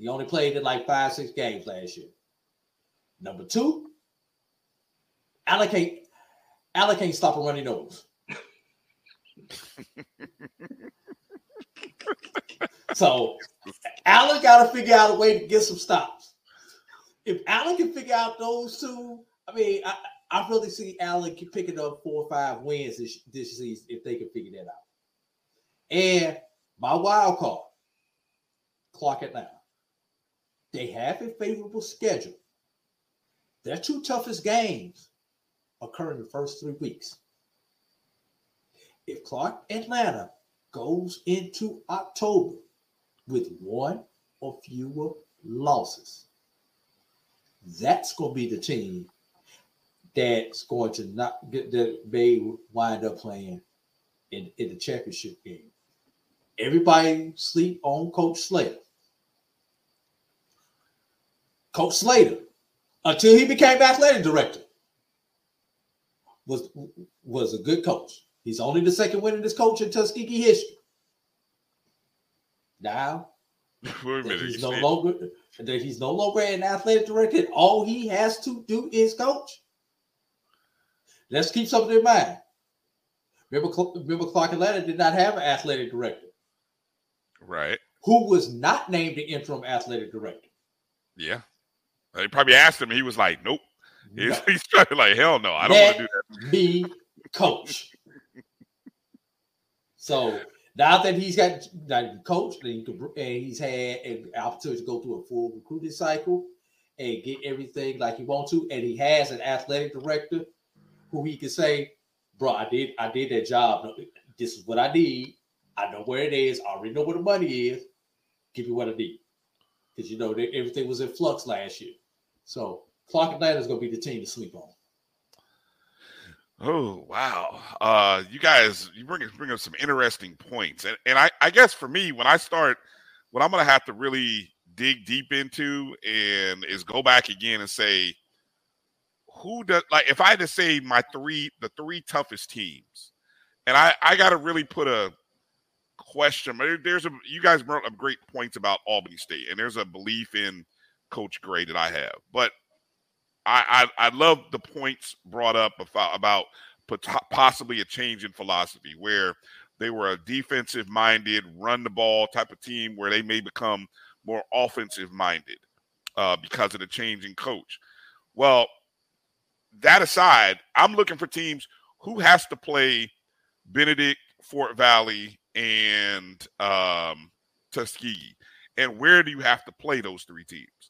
He only played in like five, six games last year. Number two, allocate allocate stop a running nose. so Allen got to figure out a way to get some stops. If Allen can figure out those two, I mean, I, I really see Allen picking up four or five wins this, this season if they can figure that out. And my wild card, Clark Atlanta. They have a favorable schedule. Their two toughest games occur in the first three weeks. If Clark Atlanta goes into October with one or fewer losses, that's going to be the team that's going to not get that may wind up playing in, in the championship game. Everybody sleep on Coach Slater. Coach Slater, until he became athletic director, was was a good coach. He's only the second winningest coach in Tuskegee history. Now, minute, he's no longer that he's no longer an athletic director. All he has to do is coach. Let's keep something in mind. Remember, remember Clark Atlanta did not have an athletic director. Right. Who was not named the interim athletic director. Yeah. They probably asked him. He was like, "Nope." He's, no. he's trying like, "Hell no, I don't want to do that." Me, coach. so now that he's got that coach, and, he and he's had an opportunity to go through a full recruiting cycle and get everything like he wants to, and he has an athletic director who he can say, "Bro, I did, I did that job. This is what I need. I know where it is. I already know where the money is. Give me what I need." Because you know everything was in flux last year. So Clark Atlanta is going to be the team to sleep on. Oh wow! Uh, you guys, you bring bring up some interesting points, and and I I guess for me, when I start, what I'm going to have to really dig deep into and is go back again and say, who does like if I had to say my three the three toughest teams, and I I got to really put a question. There's a you guys brought up great points about Albany State, and there's a belief in Coach Gray that I have, but I I, I love the points brought up about, about possibly a change in philosophy where they were a defensive minded, run the ball type of team where they may become more offensive minded uh, because of the change in coach. Well, that aside, I'm looking for teams who has to play Benedict, Fort Valley, and um, Tuskegee, and where do you have to play those three teams?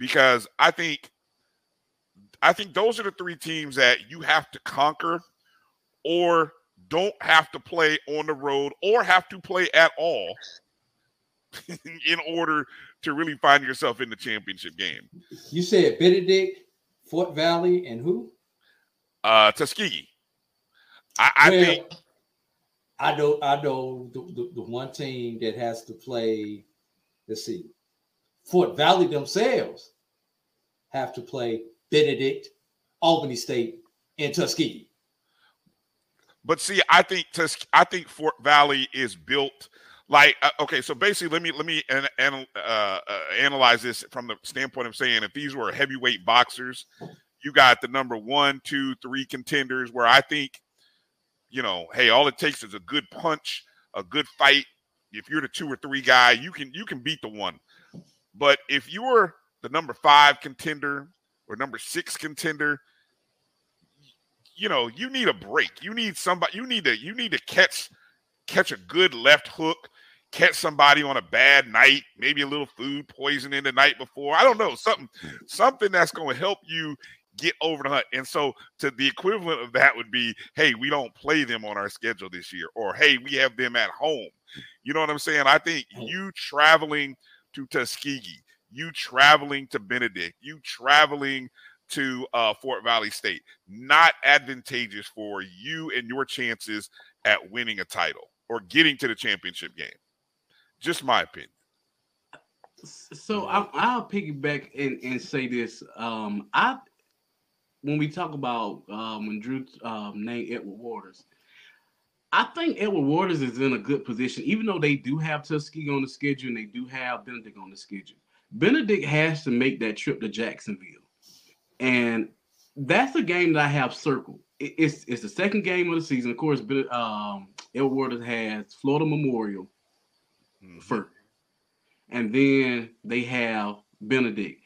Because I think, I think those are the three teams that you have to conquer, or don't have to play on the road, or have to play at all in order to really find yourself in the championship game. You said Benedict, Fort Valley, and who? Uh, Tuskegee. I, I well, think. I know. I know the, the, the one team that has to play. Let's see, Fort Valley themselves have to play Benedict, Albany State, and Tuskegee. But see, I think Tusk- I think Fort Valley is built like uh, okay so basically let me let me an, an, uh, uh, analyze this from the standpoint of saying if these were heavyweight boxers you got the number one two three contenders where i think you know hey all it takes is a good punch a good fight if you're the two or three guy you can you can beat the one but if you were the number five contender or number six contender you know you need a break you need somebody you need to you need to catch catch a good left hook catch somebody on a bad night, maybe a little food poisoning the night before. I don't know, something something that's going to help you get over the hunt. And so to the equivalent of that would be, hey, we don't play them on our schedule this year or hey, we have them at home. You know what I'm saying? I think you traveling to Tuskegee, you traveling to Benedict, you traveling to uh, Fort Valley State, not advantageous for you and your chances at winning a title or getting to the championship game. Just my opinion. So I'll, I'll piggyback and, and say this. Um, I when we talk about um, when Drew um, named Edward Waters, I think Edward Waters is in a good position, even though they do have Tuskegee on the schedule and they do have Benedict on the schedule. Benedict has to make that trip to Jacksonville, and that's a game that I have circled. It's it's the second game of the season. Of course, um, Edward Waters has Florida Memorial mm-hmm. first. And then they have Benedict.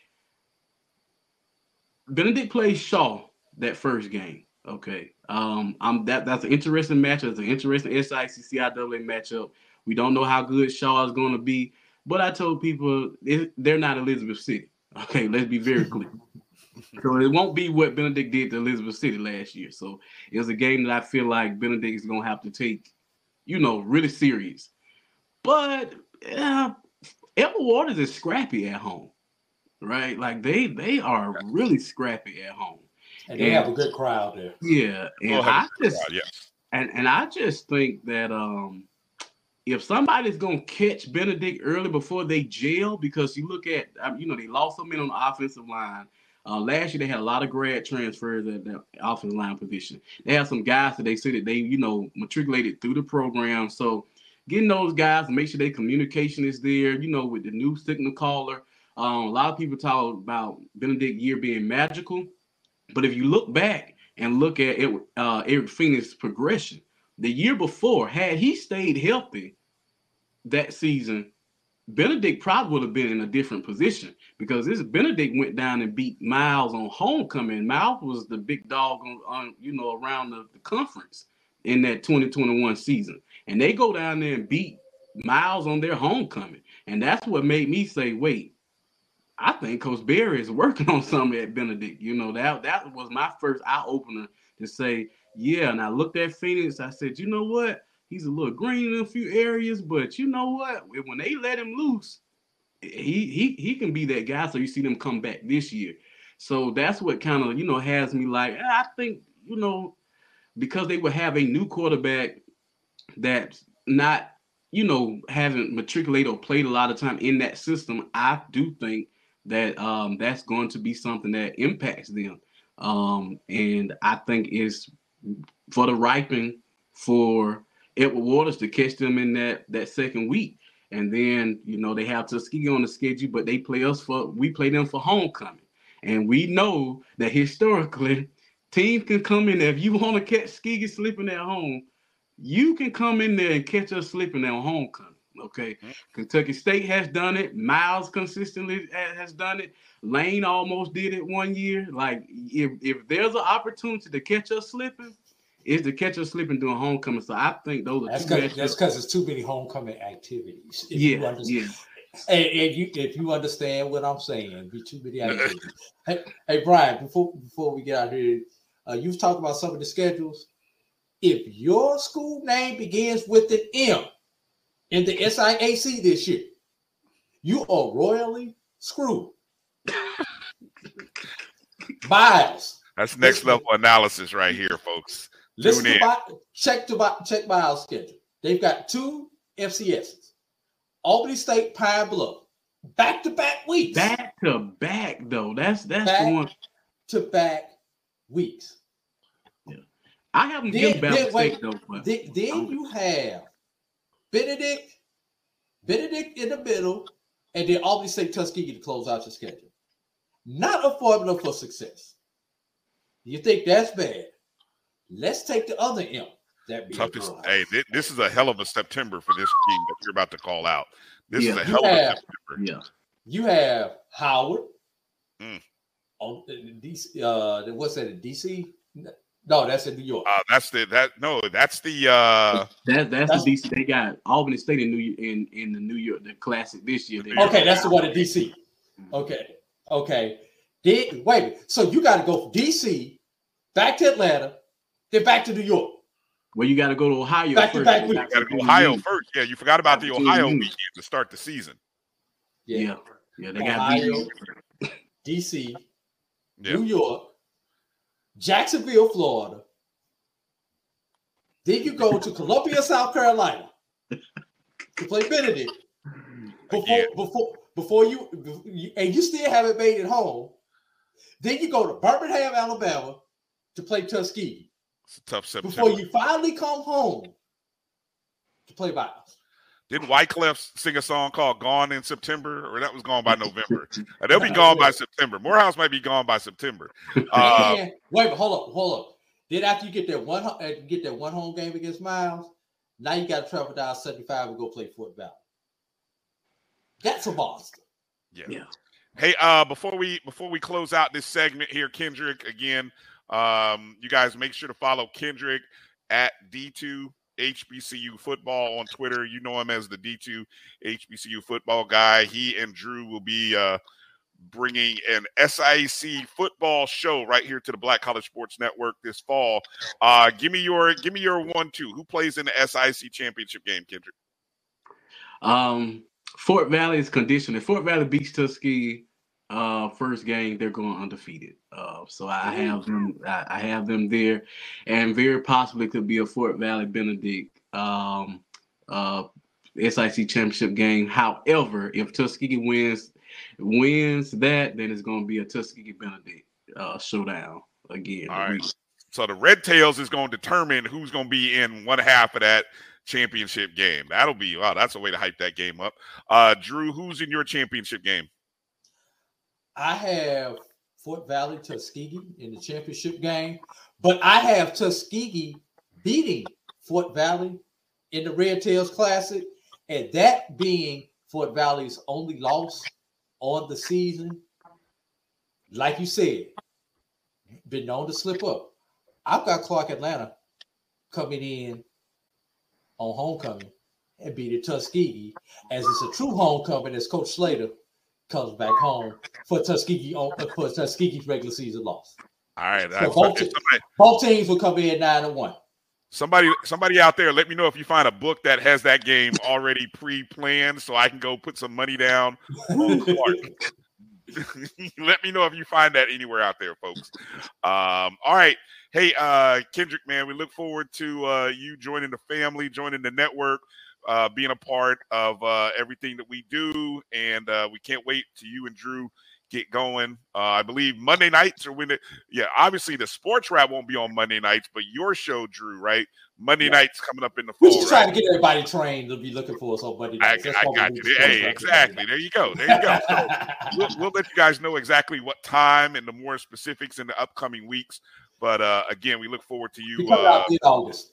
Benedict plays Shaw that first game. Okay. Um, I'm that that's an interesting matchup. It's an interesting SIAC CIAA matchup. We don't know how good Shaw is going to be, but I told people they're not Elizabeth City. Okay, let's be very clear. so it won't be what Benedict did to Elizabeth City last year. So it's a game that I feel like Benedict is going to have to take, you know, really serious. But uh, Edward Waters is scrappy at home, right? Like they they are really scrappy at home. And they and, have a good crowd there. Yeah. And I just crowd, yes. and, and I just think that um if somebody's gonna catch Benedict early before they jail, because you look at um, you know they lost some men on the offensive line. Uh, last year they had a lot of grad transfers at the offensive line position. They have some guys that they said that they you know matriculated through the program. So getting those guys, make sure their communication is there. You know, with the new signal caller. Um, a lot of people talk about Benedict year being magical, but if you look back and look at it, uh, Eric Phoenix's progression, the year before, had he stayed healthy that season, Benedict probably would have been in a different position because this Benedict went down and beat Miles on homecoming. Miles was the big dog on, on you know around the, the conference in that 2021 season and they go down there and beat Miles on their homecoming. And that's what made me say, wait, I think Coach Berry is working on something at Benedict. You know, that that was my first eye opener to say, yeah. And I looked at Phoenix, I said, you know what? He's a little green in a few areas, but you know what? When they let him loose, he he he can be that guy. So you see them come back this year. So that's what kind of you know has me like, I think, you know, because they would have a new quarterback that's not, you know, haven't matriculated or played a lot of time in that system, I do think that um, that's going to be something that impacts them. Um, and I think it's for the ripening for Edward Waters to catch them in that that second week. And then, you know, they have Tuskegee on the schedule, but they play us for we play them for homecoming. And we know that historically, teams can come in there. If you want to catch Tuskegee slipping at home, you can come in there and catch us slipping at homecoming. Okay. Mm-hmm. Kentucky State has done it. Miles consistently has done it. Lane almost did it one year. Like, if, if there's an opportunity to catch us slipping, is to catch us slipping during homecoming. So I think those are that's because that's because it's too many homecoming activities. yeah, yeah. And, and, you, if you understand what I'm saying, be too many activities. hey, hey, Bryan, before before we get out here, uh, you've talked about some of the schedules. If your school name begins with an M in the SIAC this year, you are royally screwed. Miles. That's next level analysis right here, folks. Listen to my, check to check Miles' schedule. They've got two FCSs. Albany State, Pine Bluff, back to back weeks. Back to back though. That's that's back the one. To back weeks. Yeah. I haven't given back State though. But then, then you have Benedict, Benedict in the middle, and then Albany State Tuskegee to close out your schedule. Not a formula for success. You think that's bad? Let's take the other M. That toughest. Hey, this is a hell of a September for this team that you're about to call out. This yeah. is a hell have, of a September. Yeah. You have Howard. Mm. On DC, uh, what's that DC? No, that's in New York. Uh, that's the that no, that's the uh that that's, that's the DC. They got Albany State in New in in the New York the Classic this year. Okay, that's the one in DC. Mm-hmm. Okay, okay. Did wait? So you got to go from DC back to Atlanta, then back to New York. Well, you got to go to Ohio back first. To back you got to go Ohio first. Yeah, you forgot about the Ohio weekend to start the season. Yeah, yeah, yeah they Ohio, got DC, New York, Jacksonville, Florida. Then you go to Columbia, South Carolina to play Benedict. Before, before, before you, and you still haven't made it home. Then you go to Birmingham, Alabama to play Tuskegee. It's a tough September. Before you finally come home to play Miles. Didn't Wyclef sing a song called "Gone in September"? Or that was gone by November. Uh, they'll be gone by September. Morehouse might be gone by September. Uh, Wait, but hold up, hold up. Then after you get that one, uh, get that one home game against Miles, now you got to travel down seventy-five and go play Fort Valley. That's a monster. Yeah. yeah. Hey, uh, before we before we close out this segment here, Kendrick, again, um, you guys make sure to follow Kendrick at D2 HBCU football on Twitter. You know him as the D2 HBCU football guy. He and Drew will be uh, bringing an SIAC football show right here to the Black College Sports Network this fall. Uh, give me your give me your one two. Who plays in the SIAC championship game, Kendrick? Um, Fort Valley is conditioned. If Fort Valley beats Tuskegee uh first game, they're going undefeated. Uh, so I have them. I, I, have them there, and very possibly could be a Fort Valley Benedict um, uh, SIAC championship game. However, if Tuskegee wins wins that, then it's going to be a Tuskegee Benedict uh, showdown again. All right. So the Red Tails is going to determine who's going to be in one half of that championship game. That'll be wow. That's a way to hype that game up. Uh, Drew, who's in your championship game? I have Fort Valley Tuskegee in the championship game, but I have Tuskegee beating Fort Valley in the Red Tails Classic, and that being Fort Valley's only loss on the season. Like you said, been known to slip up. I've got Clark Atlanta coming in on homecoming and beat it Tuskegee, as it's a true homecoming, as Coach Slater comes back home for Tuskegee for Tuskegee's regular season loss. All right, so both, somebody, both, teams will come in nine and one. Somebody, somebody out there, let me know if you find a book that has that game already pre-planned, so I can go put some money down let me know if you find that anywhere out there, folks. Um, all right. Hey, uh, Kendrick, man, we look forward to uh, you joining the family, joining the network, uh, being a part of uh, everything that we do. And uh, we can't wait to you and Drew get going. Uh, I believe Monday nights are when it, yeah, obviously the sports wrap won't be on Monday nights, but your show, Drew, right? Monday yeah. nights coming up in the fall. We're just trying to get everybody trained to be looking for us on Monday nights. I, I got you. Hey, exactly. There you go. There you go. So we'll, we'll, let you guys know exactly what time and the more specifics in the upcoming weeks. But uh, again, we look forward to you. Uh, in August.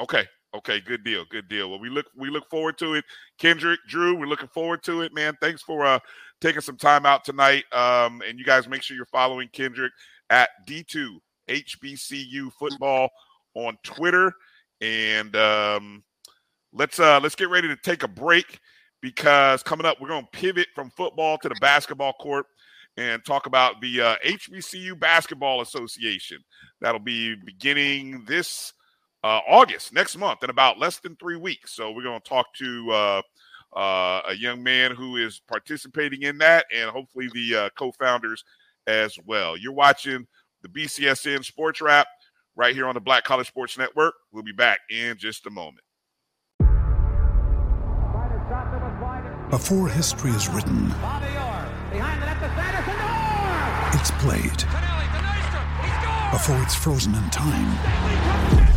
Okay. Okay, good deal, good deal. Well, we look we look forward to it. Kendrick, Drew, we're looking forward to it, man. Thanks for uh taking some time out tonight. Um, and you guys make sure you're following Kendrick at D2 HBCU football on Twitter. And um, let's uh let's get ready to take a break because coming up we're going to pivot from football to the basketball court and talk about the uh, HBCU Basketball Association. That'll be beginning this uh, August next month in about less than three weeks. So we're going to talk to uh, uh, a young man who is participating in that, and hopefully the uh, co-founders as well. You're watching the BCSN Sports Wrap right here on the Black College Sports Network. We'll be back in just a moment. Before history is written, it's played. Before it's frozen in time,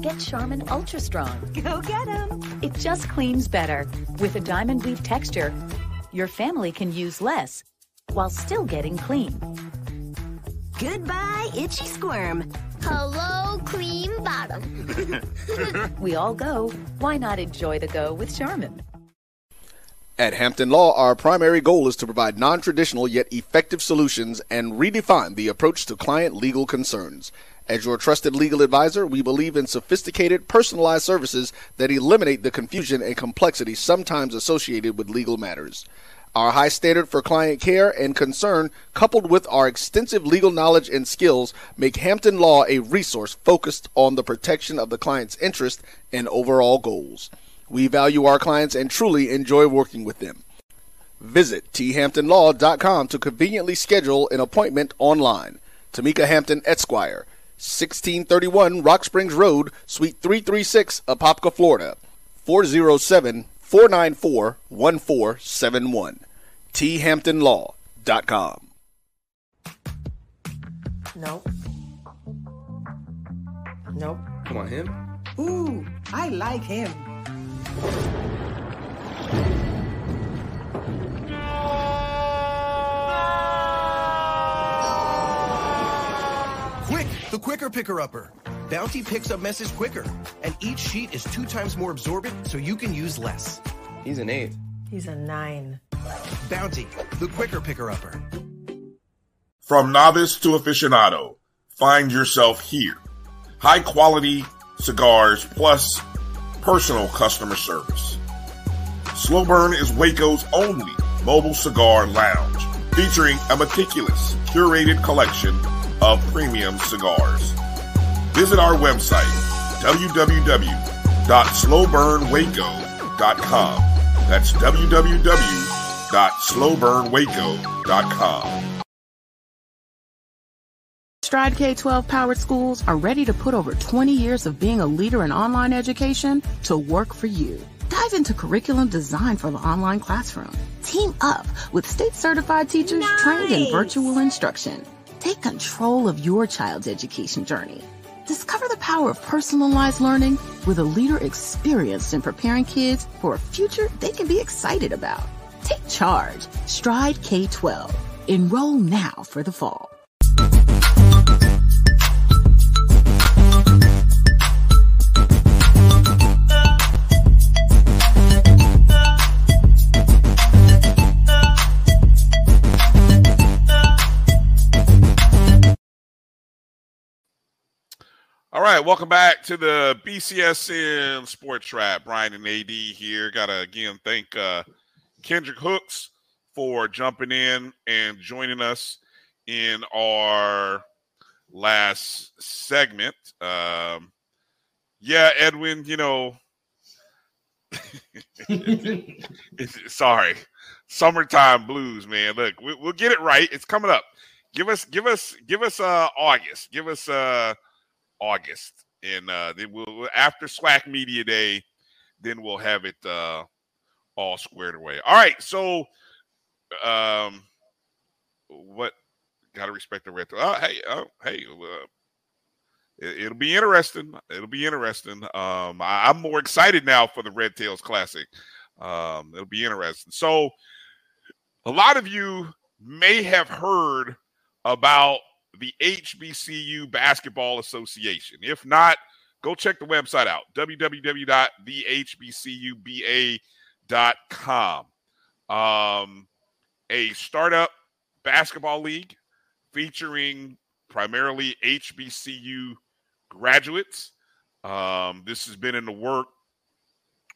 Get Charmin Ultra Strong. Go get them. It just cleans better. With a diamond weave texture, your family can use less while still getting clean. Goodbye, itchy squirm. Hello, cream bottom. we all go. Why not enjoy the go with Charmin? At Hampton Law, our primary goal is to provide non traditional yet effective solutions and redefine the approach to client legal concerns. As your trusted legal advisor, we believe in sophisticated, personalized services that eliminate the confusion and complexity sometimes associated with legal matters. Our high standard for client care and concern, coupled with our extensive legal knowledge and skills, make Hampton Law a resource focused on the protection of the client's interest and overall goals. We value our clients and truly enjoy working with them. Visit thamptonlaw.com to conveniently schedule an appointment online. Tamika Hampton Esquire, 1631 Rock Springs Road, Suite 336, Apopka, Florida. 407 494 1471. thamptonlaw.com. Nope. Nope. Come on, him? Ooh, I like him. Quick, the quicker picker upper. Bounty picks up messes quicker, and each sheet is two times more absorbent so you can use less. He's an eight. He's a nine. Bounty, the quicker picker upper. From novice to aficionado, find yourself here. High quality cigars plus personal customer service. Slow Burn is Waco's only mobile cigar lounge, featuring a meticulous, curated collection of premium cigars. Visit our website, www.slowburnwaco.com. That's www.slowburnwaco.com. Stride K 12 powered schools are ready to put over 20 years of being a leader in online education to work for you. Dive into curriculum design for the online classroom. Team up with state certified teachers nice. trained in virtual instruction. Take control of your child's education journey. Discover the power of personalized learning with a leader experienced in preparing kids for a future they can be excited about. Take charge. Stride K 12. Enroll now for the fall. All right, welcome back to the BCSN Sports Wrap. Bryan and AD here. Got to again thank uh, Kendrick Hooks for jumping in and joining us in our last segment. Um, yeah, Edwin, you know, sorry, summertime blues, man. Look, we, will get it right. It's coming up. Give us, give us, give us uh August. Give us uh August, and uh then we'll after SWAC Media Day, then we'll have it uh all squared away. All right, so um, what? Got to respect the retro. Oh, hey, oh, hey. Uh, it, will be interesting. It'll be interesting. Um, I, am more excited now for the Red Tails Classic. Um, it'll be interesting. So, a lot of you may have heard about the HBCU Basketball Association. If not, go check the website out www.thehbcuba.com. Um, a startup basketball league featuring primarily HBCU graduates. Um, this has been in the work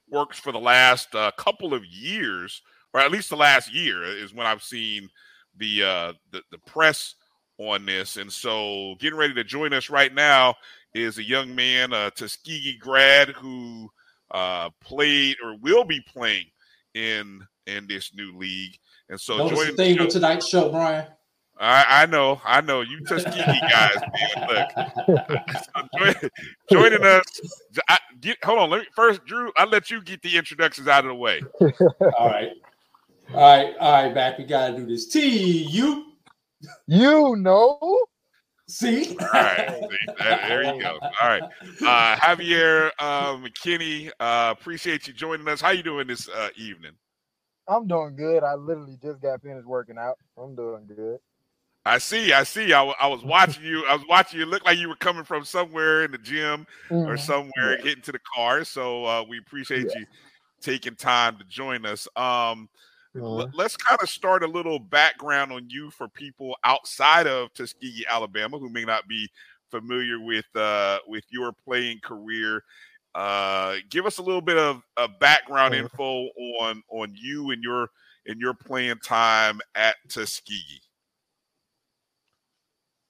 works for the last uh, couple of years, or at least the last year is when I've seen the uh, the, the press on this. And so, getting ready to join us right now is a young man, a Tuskegee grad, who uh, played or will be playing in in this new league. And so, Notice joining the thing with tonight's show, Bryan. I, I know, I know. You Tuskegee guys, man. Look, joining us. I, get, hold on. Let me first, Drew. I'll let you get the introductions out of the way. all right, all right, all right. Back. We gotta do this. T U. You know. See? All right. there you go. All right. Uh, Javier uh, McKinney, uh, appreciate you joining us. How you doing this uh, evening? I'm doing good. I literally just got finished working out. I'm doing good. I see. I see. I, I was watching you. I was watching you. Look like you were coming from somewhere in the gym mm-hmm. or somewhere, yeah. getting to the car. So uh, we appreciate yeah. you taking time to join us. Um, mm-hmm. let's kind of start a little background on you for people outside of Tuskegee, Alabama, who may not be familiar with uh, with your playing career. Uh, give us a little bit of, of background mm-hmm. info on on you and your and your playing time at Tuskegee.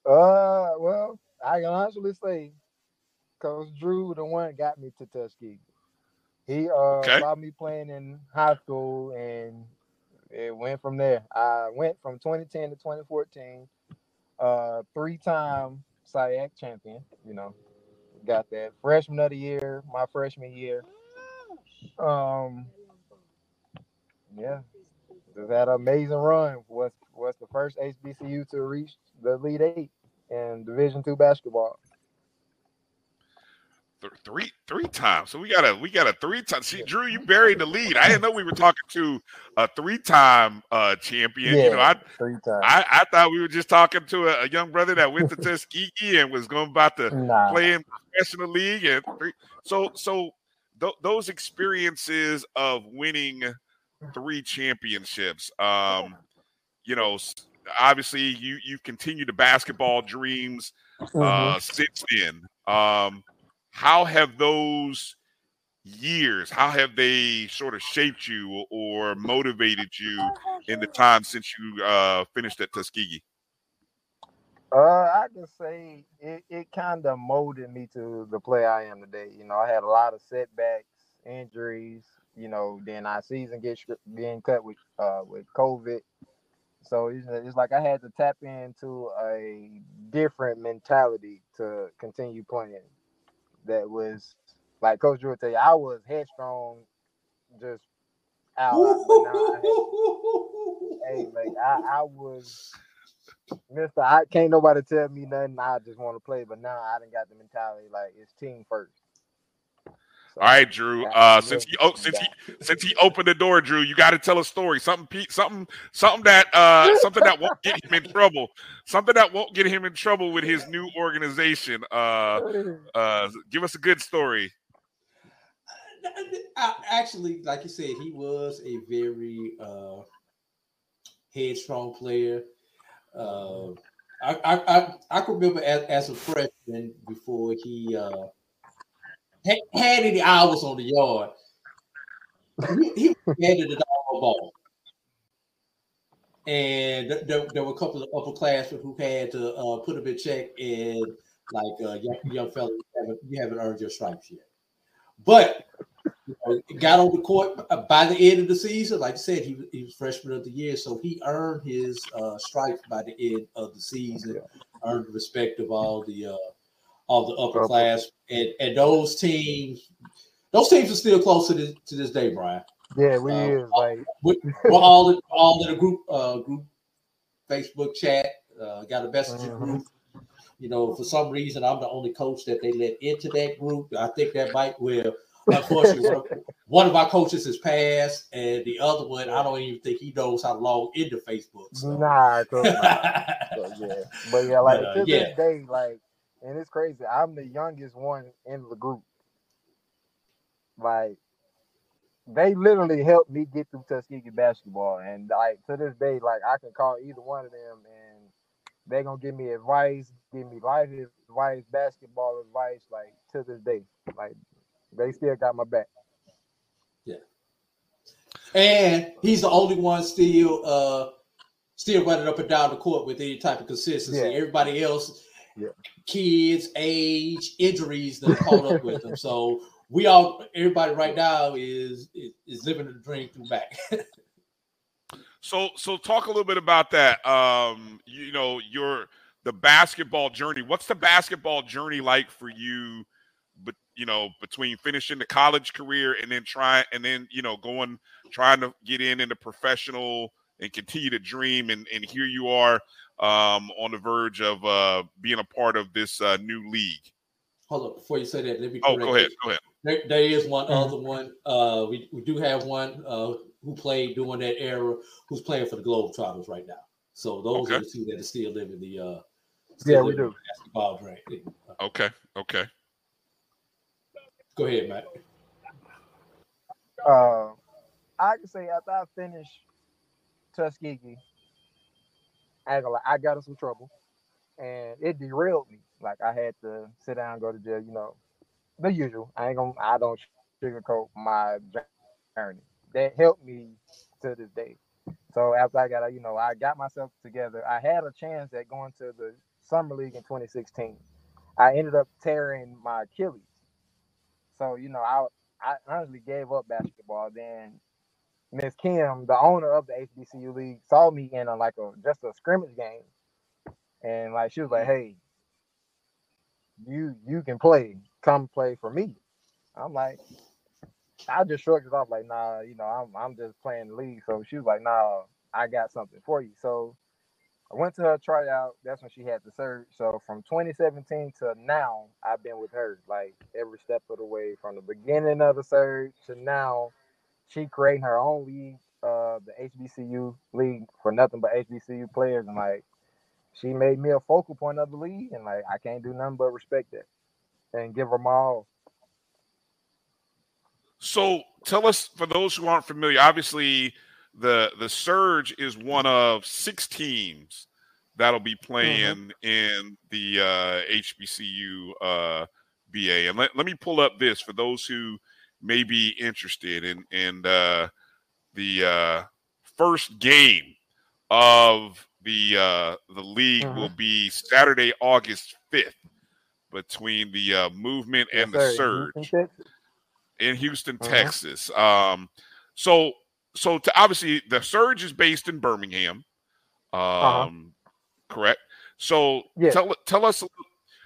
Uh, well, I can honestly say, Coach Drew, the one got me to Tuskegee. He uh okay. allowed me playing in high school, and it went from there. I went from 2010 to 2014, uh, three-time SIAC champion. You know, got that freshman of the year, my freshman year. Um, yeah, just had an amazing run. Was was the first HBCU to reach the Elite Eight in Division two basketball. Three three times. So we got a we got a three time. See, Drew, you buried the lead. I didn't know we were talking to a three time uh champion. Yeah, you know, I. I, I thought we were just talking to a, a young brother that went to Tuskegee and was going about to nah. play in professional league. And three, so so th- those experiences of winning three championships. Um, you know, obviously you you've continued the basketball dreams uh, mm-hmm. since then. Um, how have those years how have they sort of shaped you or motivated you in the time since you uh, finished at Tuskegee? Uh, I can say it, it kind of molded me to the player I am today. You know, I had a lot of setbacks, injuries. You know, then our season gets being cut with uh, with COVID. So it's, it's like I had to tap into a different mentality to continue playing. That was like Coach Drew would tell you, I was headstrong, just out. Hey, like I, I was Mister. I can't nobody tell me nothing. I just want to play, but now I didn't got the mentality like it's team first. All right, Drew. Uh, since he oh, since he since he opened the door, Drew, you got to tell a story. Something, something, something that uh, something that won't get him in trouble. Something that won't get him in trouble with his new organization. Uh, uh, give us a good story. I, actually, like you said, he was a very uh, headstrong player. Uh, I, I, I, I can remember as, as a freshman before he uh, had any hours on the yard, he, he handed it all ball. and th- there, there were a couple of upperclassmen who had to uh, put them in check and like uh, young, young fella, you haven't, you haven't earned your stripes yet. But you know, got on the court uh, by the end of the season. Like I said, he, he was freshman of the year, so he earned his uh, stripes by the end of the season. Earned the respect of all the uh, all the upper class, and and those teams, those teams are still close to this to this day, Bryan. Yeah, we Uh, is like we- We're all in, all in a group uh, group Facebook chat. Uh, got a messenger Mhm. group. You know, for some reason, I'm the only coach that they let into that group. I think that might well. Unfortunately, one, of, one of our coaches has passed, and the other one, I don't even think he knows how to log into Facebook. So. Nah, cause nah. So, yeah. But yeah, like But, uh, to yeah. this day, like, and it's crazy. I'm the youngest one in the group. Like, they literally helped me get through Tuskegee basketball, and like to this day, like I can call either one of them, and they gonna give me advice, give me life advice, basketball advice. Like to this day, like they still got my back. Yeah, and he's the only one still uh still running up and down the court with any type of consistency. Yeah. Everybody else, Yeah. kids, age, injuries that caught up with them. So we all everybody right now is is, is living the dream through back. So so talk a little bit about that. Um, you know, your the basketball journey. What's the basketball journey like for you? But you know, between finishing the college career and then trying and then you know going trying to get in into professional and continue to dream and and here you are um, on the verge of uh, being a part of this uh, new league. Hold up, before you say that, let me Oh, go ahead, go ahead. There, there is one Mm-hmm. other one. Uh, we, we do have one uh, who played during that era who's playing for the Globetrotters right now. So those are the two that are still living the uh, Yeah, still we do. basketball dream. Okay, okay. Go ahead, Matt. Uh, I can say after I finished Tuskegee, I, I got in some trouble, and it derailed me. Like I had to sit down, go to jail. You know, the usual. I ain't gonna. I don't sugarcoat my journey. That helped me to this day. So after I got, out, you know, I got myself together. I had a chance at going to the summer league in 2016. I ended up tearing my Achilles. So you know, I I honestly gave up basketball. Then Miss Kim, the owner of the HBCU league, saw me in a like a just a scrimmage game, and like she was like, "Hey, you you can play. Come play for me." I'm like, I just shrugged it off like, "Nah, you know, I'm I'm just playing the league." So she was like, "Nah, I got something for you." So I went to her tryout. That's when she had the surge. So from 2017 to now, I've been with her like every step of the way from the beginning of the surge to now. She creating her own league, uh, the HBCU league for nothing but HBCU players, and like she made me a focal point of the league, and like I can't do nothing but respect that and give her my all. So tell us, for those who aren't familiar, obviously the the Surge is one of six teams that'll be playing in the uh, HBCU uh, BA. And let, let me pull up this for those who may be interested in And uh, the uh, first game of the uh, the league will be Saturday, August fifth, between the uh, movement and the Yes, sir. Surge Houston, in Houston, Uh-huh. Texas. Um, so so to obviously the Surge is based in Birmingham. Um, Uh-huh. correct. So Yes. tell tell us.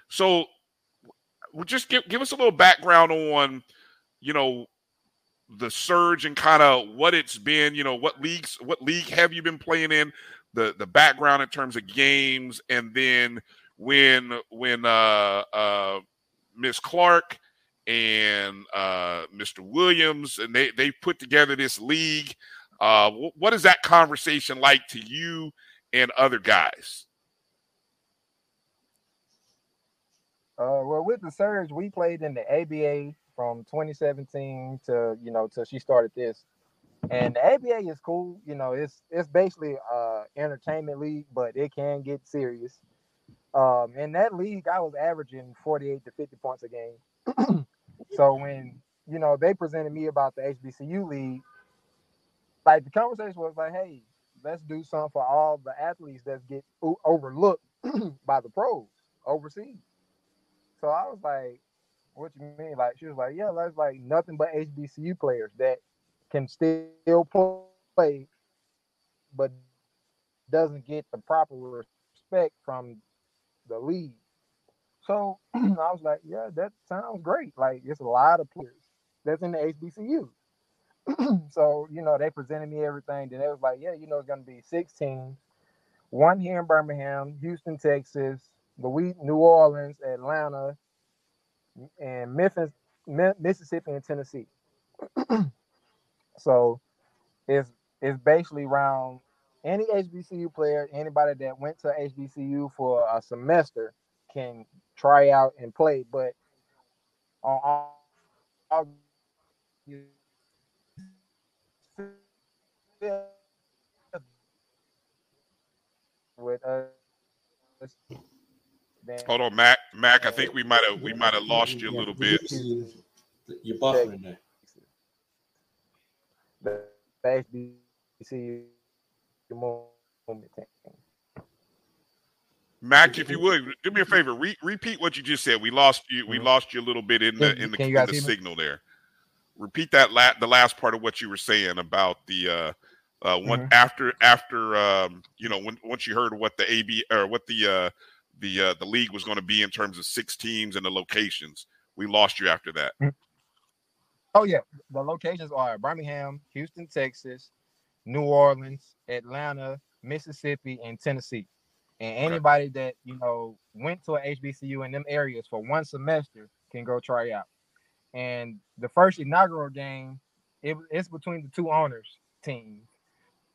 So well, just give give us a little background on you know the surge and kind of what it's been. You know what leagues, what league have you been playing in? The the background in terms of games, and then when when uh uh Miss Clark and uh, Mr. Williams, and they they put together this league. Uh, what is that conversation like to you and other guys? Uh, well, with the Surge, we played in the ABA from 2017 to you know till she started this, and the ABA is cool. You know, it's it's basically uh entertainment league, but it can get serious. Um, in that league, I was averaging 48 to 50 points a game. so when you know they presented me about the HBCU league, like the conversation was like, hey, let's do something for all the athletes that get overlooked by the pros overseas. So I was like, what you mean? Like she was like, yeah, that's like nothing but HBCU players that can still play, but doesn't get the proper respect from the league. So I was like, yeah, that sounds great. Like it's a lot of players that's in the HBCU. so you know, they presented me everything. Then they was like, yeah, you know, it's gonna be six teams, one here in Birmingham, Houston, Texas, Louis, New Orleans, Atlanta, and Memphis, Mississippi, and Tennessee. so it's it's basically around any HBCU player, anybody that went to HBCU for a semester can try out and play. But on with us. Then- Hold on, Mac. Mac, I think we might have we might have lost you a little bit. You're buffering there. the the HBCU movement team. Mac, if you would do me a favor, re- repeat what you just said. We lost you. We lost you a little bit in the in the, in the signal there. Repeat that la- the last part of what you were saying about the uh uh one Mhm. after after um you know when once you heard what the AB or what the uh the uh the league was going to be in terms of six teams and the locations. We lost you after that. Oh yeah, the locations are Birmingham, Houston, Texas, New Orleans, Atlanta, Mississippi, and Tennessee. And anybody that you know went to a HBCU in them areas for one semester can go try out. And the first inaugural game, it, it's between the two owners teams,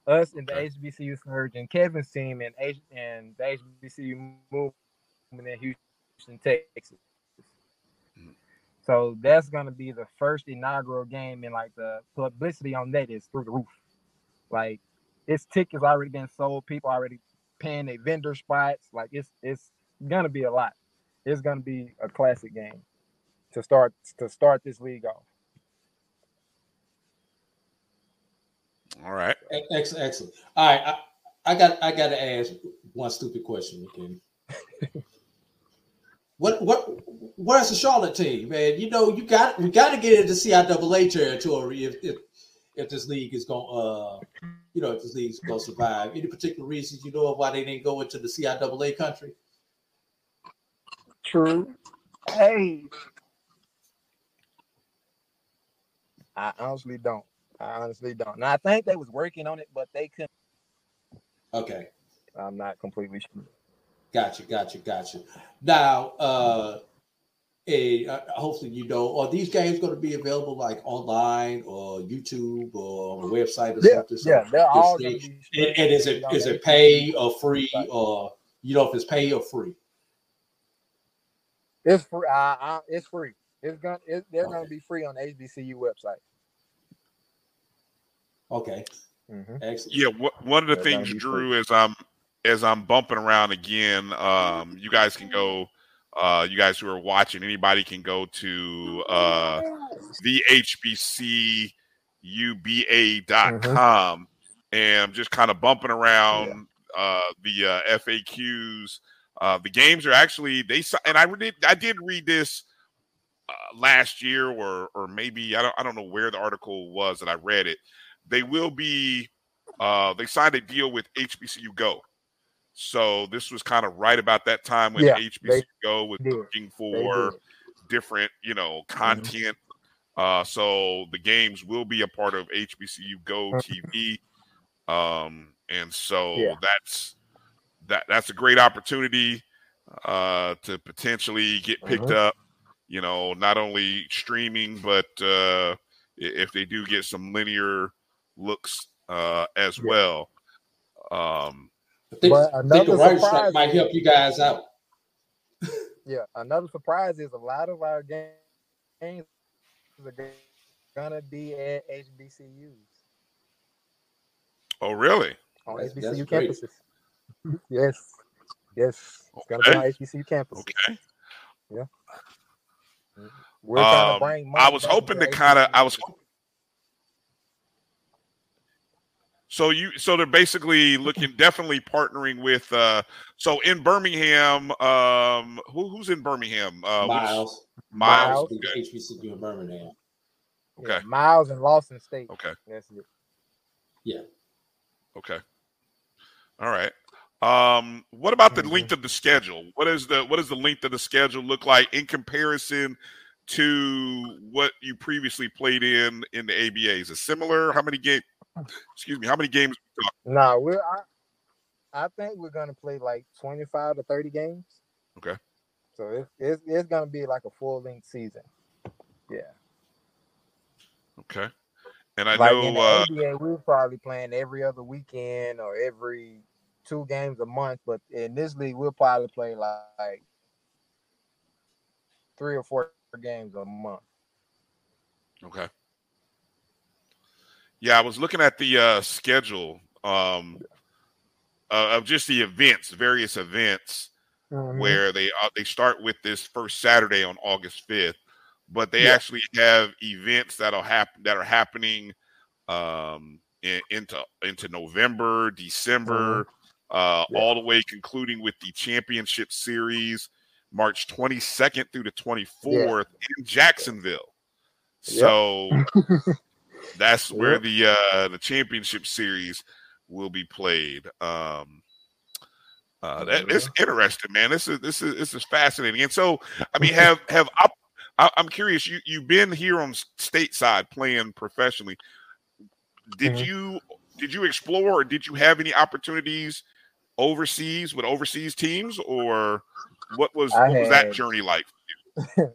us and the HBCU Surge and Kevin's team and H and the HBCU movement in Houston, Texas. Mm. So that's gonna be the first inaugural game, and like the publicity on that is through the roof. Like its tickets already been sold, people already paying their vendor spots. Like it's it's gonna be a lot. It's gonna be a classic game to start to start this league off. All right. Excellent, excellent. All right, I, I got I got to ask one stupid question again. what what where's the Charlotte team, man? You know, you got we got to get into CIAA territory if if, if this league is going uh you know if this league is going to survive. Any particular reasons you know of why they didn't go into the CIAA country? True. Hey. I honestly don't. I honestly don't. Now I think they was working on it, but they couldn't. Okay. I'm not completely sure. Gotcha, gotcha, gotcha. Now, uh, a, uh, hopefully you know, are these games going to be available like online or YouTube or on a website or Yeah, something? So yeah, they're all and, and is it is it pay or free or you know if it's pay or free? It's free. I, it's free. It's gonna. It, they're gonna be free on the HBCU website. Okay. Mm-hmm. Excellent. Yeah, wh- one of the They're things, be Drew, as I'm as I'm bumping around again, um, you guys can go. Uh, you guys who are watching, anybody can go to uh, the HBCUBA.com and I'm just kind of bumping around uh, the uh, FAQs. Uh, the games are actually they si- and I did I did read this uh, last year or or maybe I don't I don't know where the article was that I read it. They will be uh, they signed a deal with HBCU Go. So this was kind of right about that time when Yeah, HBCU Go was looking for different, you know, content. Uh, so the games will be a part of HBCU Go TV. Um, and so Yeah. that's that that's a great opportunity uh to potentially get picked Mhm. up, you know, not only streaming, but uh if they do get some linear looks uh as well. Um I think, But I think another the writer's surprise strike might help you guys out. Yeah. Another surprise is a lot of our games are gonna be at HBCUs oh really? on That's- that's HBCU great. campuses. yes. Yes. It's gonna be on HBCU campuses. Okay. Yeah. We're trying Um, to bring I was hoping to into kind of I was So you so they're basically looking definitely partnering with uh so in Birmingham, um who, who's in Birmingham? Uh which- Miles. Miles. Miles. Okay. HBCU in Birmingham. Okay. Miles and Lawson State. Okay. That's it. Yeah. Okay. All right. Um, what about Mm-hmm. the length of the schedule? What is the what does the length of the schedule look like in comparison to what you previously played in in the ABA? Is it similar? How many game? Excuse me. How many games? No, we're I, I think we're gonna play like twenty five to thirty games. Okay. So it's it's, it's gonna be like a full length season. Yeah. Okay. And I like in the Uh, ABA, we're probably playing every other weekend or every two games a month, but in this league, we'll probably play like, like three or four games a month. okay. Yeah, I was looking at the uh, schedule um, uh, of just the events, various events. Mhm. where they uh, they start with this first Saturday on August fifth, but they Yeah. actually have events that'll happen that are happening um, in, into into November, December, uh, all the way concluding with the championship series, March twenty second through the twenty fourth in Jacksonville. So that's where Yep. the uh, the championship series will be played. Um, uh, that it's interesting, man. This is this is this is fascinating. And so, I mean, have have I, I'm curious. You you've been here on stateside playing professionally. Did Mhm. you did you explore or did you have any opportunities overseas with overseas teams, or what was what was that journey like?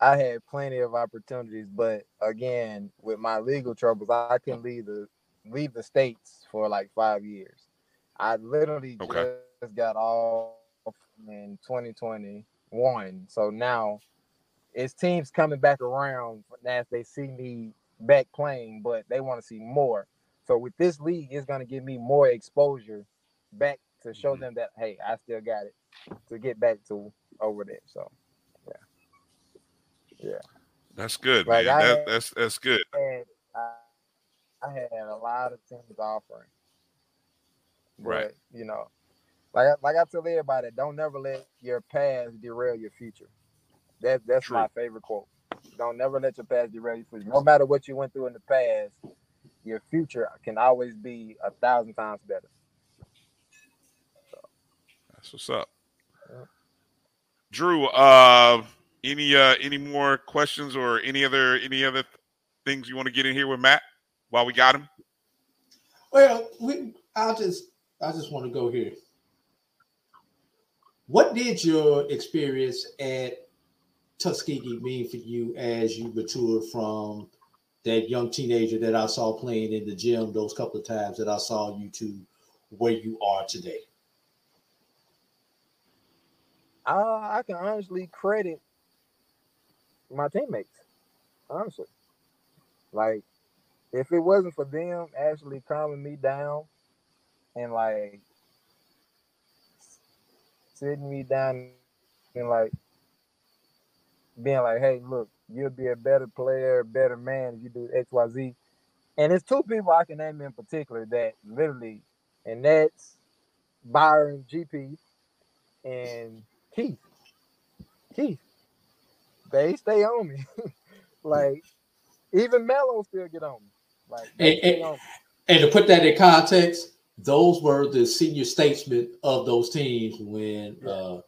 I had plenty of opportunities, but again, with my legal troubles, I couldn't leave the leave the states for like five years. I literally Okay. just got off in 2021, so now it's teams coming back around as they see me back playing, but they want to see more. So with this league, it's going to give me more exposure back to show mm-hmm. them that hey, I still got it to get back to over there. So yeah. That's good, Like, man. That, had- that's that's good. had I, I had a lot of teams offering. But, Right. You know, like I- like I tell everybody, don't never let your past derail your future. That that's my favorite quote. Don't never let your past derail your future. No matter what you went through in the past, your future can always be a thousand times better. That's what's up. Drew, uh, any uh, any more questions or any other any other things you want to get in here with Matt while we got him? Well, we, I'll just I just want to go here. What did your experience at Tuskegee mean for you as you matured from that young teenager that I saw playing in the gym those couple of times that I saw you to where you are today? Uh, I can honestly credit my teammates. Honestly, like if it wasn't for them actually calming me down and like sitting me down and like being like, "Hey, look, you'll be a better player, better man if you do X, Y, Z." And it's two people I can name in particular that literally, and that's Byron GP and Keith. Keith. They stay on me. like even Mello still get on me. Like And, and, on me. and to put that in context, those were the senior statesmen of those teams when uh,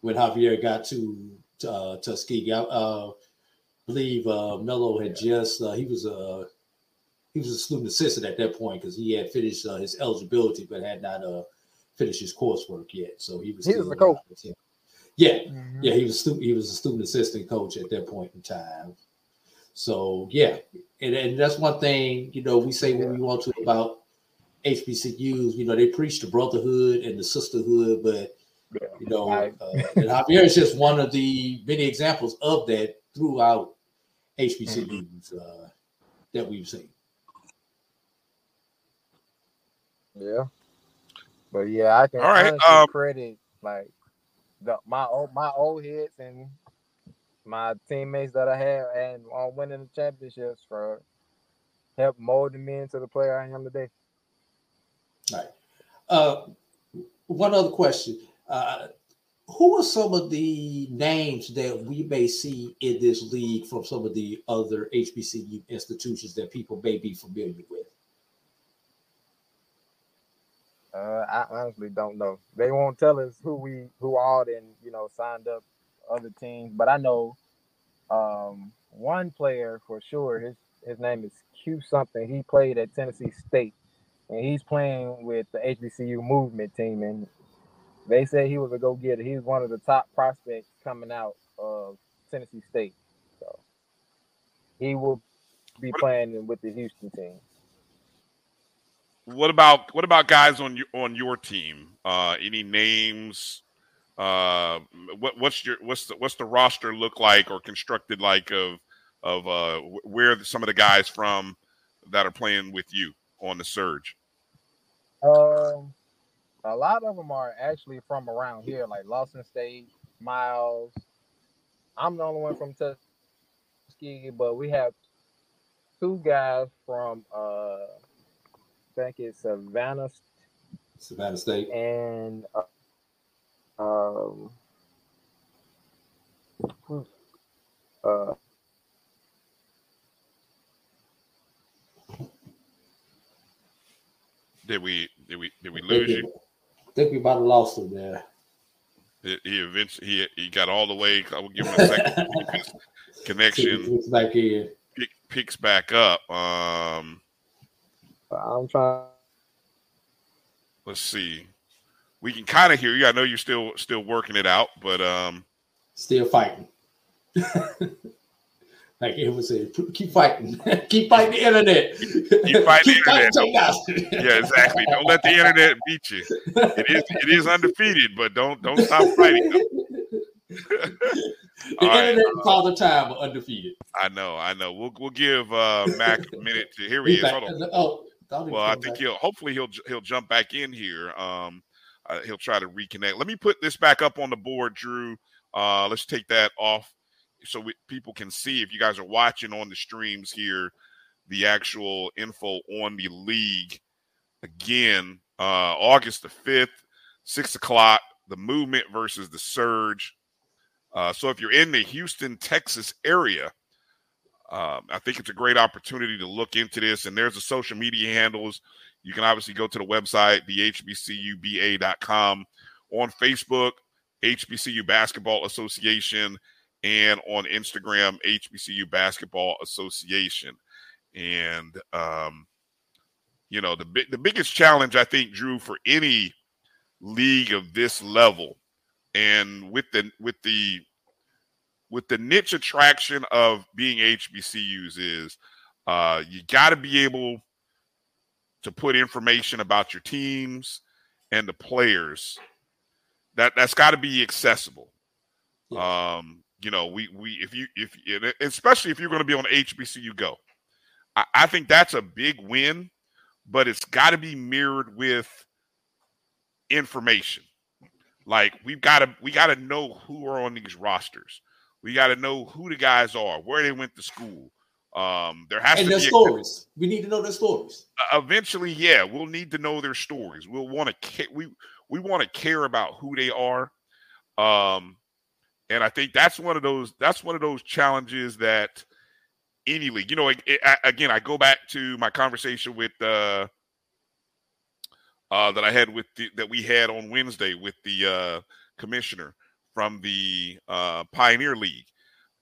when Javier got to uh, Tuskegee. I uh, believe uh, Mello had just uh, he was a he was a student assistant at that point because he had finished uh, his eligibility but had not uh, finished his coursework yet. So he was He was the coach. Around with him. Yeah, Mhm. yeah, he was stu- he was a student assistant coach at that point in time. So yeah, and, and that's one thing you know we say what we want to about HBCUs. You know they preach the brotherhood and the sisterhood, but you know uh, and Javier is just one of the many examples of that throughout HBCUs uh, that we've seen. Yeah. But yeah, I can All right, honestly um, credit like the my old my old hits and my teammates that I had and on winning the championships for helped mold me into the player I am today. Right. Uh, one other question. Uh, who are some of the names that we may see in this league from some of the other HBCU institutions that people may be familiar with? Uh, I honestly don't know. They won't tell us who we who all then you know signed up other teams, but I know um, one player for sure. His his name is Q something. He played at Tennessee State, and he's playing with the HBCU movement team. And they say he was a go getter. He's one of the top prospects coming out of Tennessee State. So he will be playing with the Houston team. What about what about guys on your on your team? Uh, any names? Uh, what what's your what's the what's the roster look like or constructed like of of uh, where some of the guys from that are playing with you on the surge? Um, a lot of them are actually from around here, like Lawson State, Miles. I'm the only one from Tuskegee, but we have two guys from uh, think it's Savannah, Savannah State, and uh, um, uh, Did we did we did we lose you? I think we about to lost him there. He, he eventually he, he got all the way. I will give him a second. connection Picks back in. pick, picks back up. Um, I'm trying. let's see. We can kind of hear you. I know you're still still working it out, but um, Still fighting. like it was said, keep fighting. keep fighting the internet. you fight the Keep fighting internet. Joe yeah, exactly. Don't let the internet beat you. It is it is undefeated, but don't don't stop fighting. them. The All right, internet and Father Time are undefeated. I know, I know. We'll we'll give uh, Mac a minute to here he He's is. back. Hold on. Oh, thought Well, I think back. he'll hopefully he'll he'll jump back in here. Um, uh, he'll try to reconnect. Let me put this back up on the board, Drew. Uh, let's take that off so we, people can see if you guys are watching on the streams here the actual info on the league. Again, uh, August the fifth, six o'clock. The movement versus the surge. Uh, so if you're in the Houston, Texas area, um, I think it's a great opportunity to look into this. And there's the social media handles. You can obviously go to the website, thehbcuba.com, on Facebook, HBCU Basketball Association, and on Instagram, HBCU Basketball Association. And um, you know, the the biggest challenge I think, Drew, for any league of this level, and with the with the with the niche attraction of being HBCUs is uh, you got to be able to put information about your teams and the players. That that's got to be accessible. Um, you know, we we if you if especially if you're going to be on HBCU Go, I, I think that's a big win, but it's got to be mirrored with information. Like we've got to we got to know who are on these rosters. We got to know who the guys are, where they went to school. Um, there has and to their be a- stories. We need to know their stories. uh, eventually, yeah, we'll need to know their stories. We'll want to we we want to care about who they are. Um, and I think that's one of those that's one of those challenges that any league, you know, it, it- I- again, I go back to my conversation with uh, uh, that I had with the, that we had on Wednesday with the uh, commissioner from the uh, Pioneer League,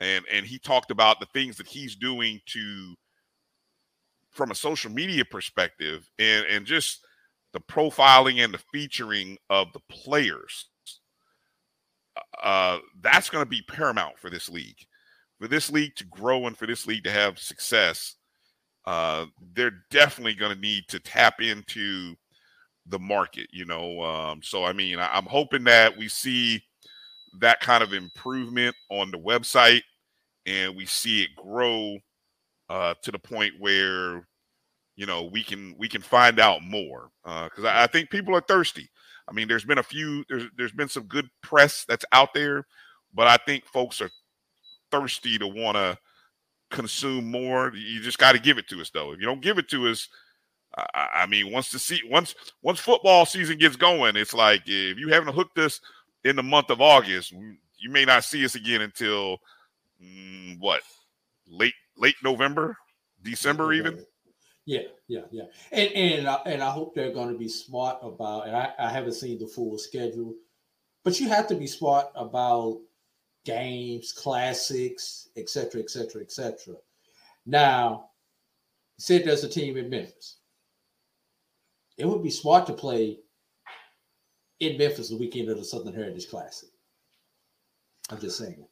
and and he talked about the things that he's doing to from a social media perspective and and just the profiling and the featuring of the players. Uh that's going to be paramount for this league for this league to grow and for this league to have success uh they're definitely going to need to tap into the market you know um so i mean I, i'm hoping that we see that kind of improvement on the website and we see it grow uh, to the point where you know we can we can find out more because I, I think people are thirsty. I mean, there's been a few there's there's been some good press that's out there, but I think folks are thirsty to want to consume more. You just got to give it to us, though. If you don't give it to us, I, I mean, once the see once once football season gets going, it's like if you haven't hooked us in the month of August, you may not see us again until mm, what late late November, December, even. Yeah, yeah, yeah, and and I, and I hope they're going to be smart about. And I, I haven't seen the full schedule, but you have to be smart about games, classics, etc., etc., etc. Now, said there's a team in Memphis. It would be smart to play in Memphis the weekend of the Southern Heritage Classic. I'm just saying.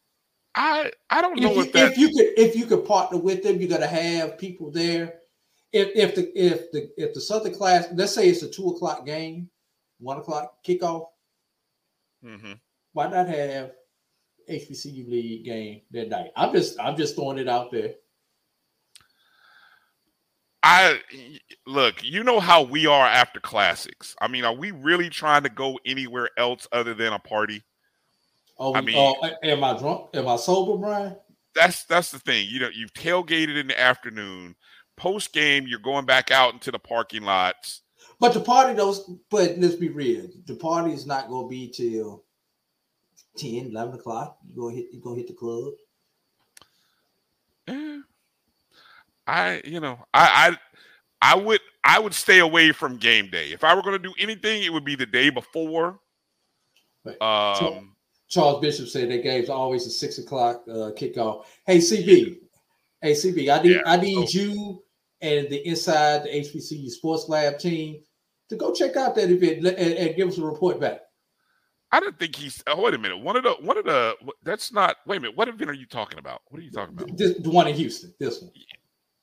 I I don't know if you, that if you could if you could partner with them, you got to have people there. If if the if the if the Southern class, let's say it's a two o'clock game, one o'clock kickoff, mm-hmm. why not have HBCU league game that night? I'm just I'm just throwing it out there. I look, you know how we are after classics. I mean, are we really trying to go anywhere else other than a party? Oh, I mean, uh, am I drunk? Am I sober, Bryan? That's that's the thing. You know, you've tailgated in the afternoon. Post game, you're going back out into the parking lots. But the party, those, but let's be real. The party is not going to be till 10, 11 o'clock. You go hit, you go hit the club. Eh, I, you know, I, I, I would, I would stay away from game day. If I were going to do anything, it would be the day before. Um, Charles Bishop said that game's always a six o'clock uh, kickoff. Hey CB, hey CB, I need Yeah, I need so- you and the inside the HBCU Sports Lab team to go check out that event and, and give us a report back. I don't think he's. Oh, wait a minute. One of the, one of the. That's not. Wait a minute. What event are you talking about? What are you talking about? This, the one in Houston, this one.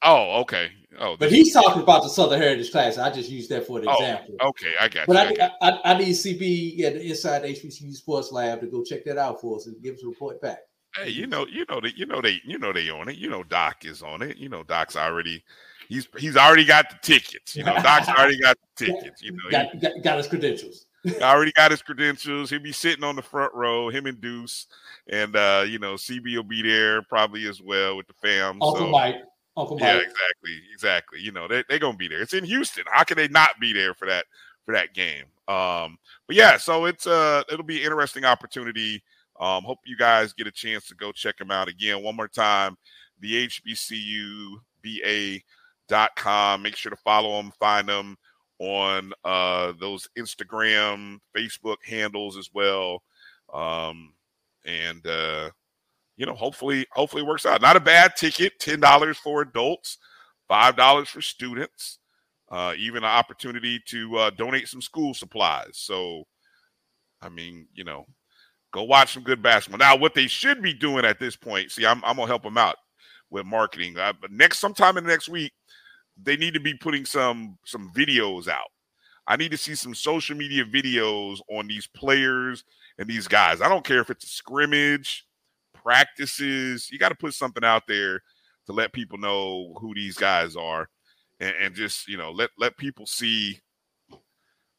Oh, okay. Oh, But he's talking about the Southern Heritage class. I just used that for an oh, example. okay. I got But you. I, I got I, I, I need CB and the inside HBCU Sports Lab to go check that out for us and give us a report back. Hey, you know, you know that you know they you know they own it. You know Doc is on it. You know Doc's already he's he's already got the tickets. You know, Doc's already got the tickets. You know, he- Got, got, got his credentials. already got his credentials. He'll be sitting on the front row, him and Deuce. And uh, you know, CB will be there probably as well with the fam. Uncle so Mike. Uncle yeah, exactly, exactly. You know, they they're gonna be there. It's in Houston. How can they not be there for that for that game? Um, but yeah, so it's uh it'll be an interesting opportunity. Um, hope you guys get a chance to go check them out again one more time. The HBCUBA.com. Make sure to follow them, find them on uh those Instagram, Facebook handles as well. Um, and uh you know, hopefully, hopefully it works out. Not a bad ticket. Ten dollars for adults, five dollars for students. Uh, even an opportunity to uh, donate some school supplies. So, I mean, you know, go watch some good basketball. Now, what they should be doing at this point, see, I'm, I'm gonna help them out with marketing. Uh, but next, sometime in the next week, they need to be putting some some videos out. I need to see some social media videos on these players and these guys. I don't care if it's a scrimmage, practices. You got to put something out there to let people know who these guys are, and, and just you know let let people see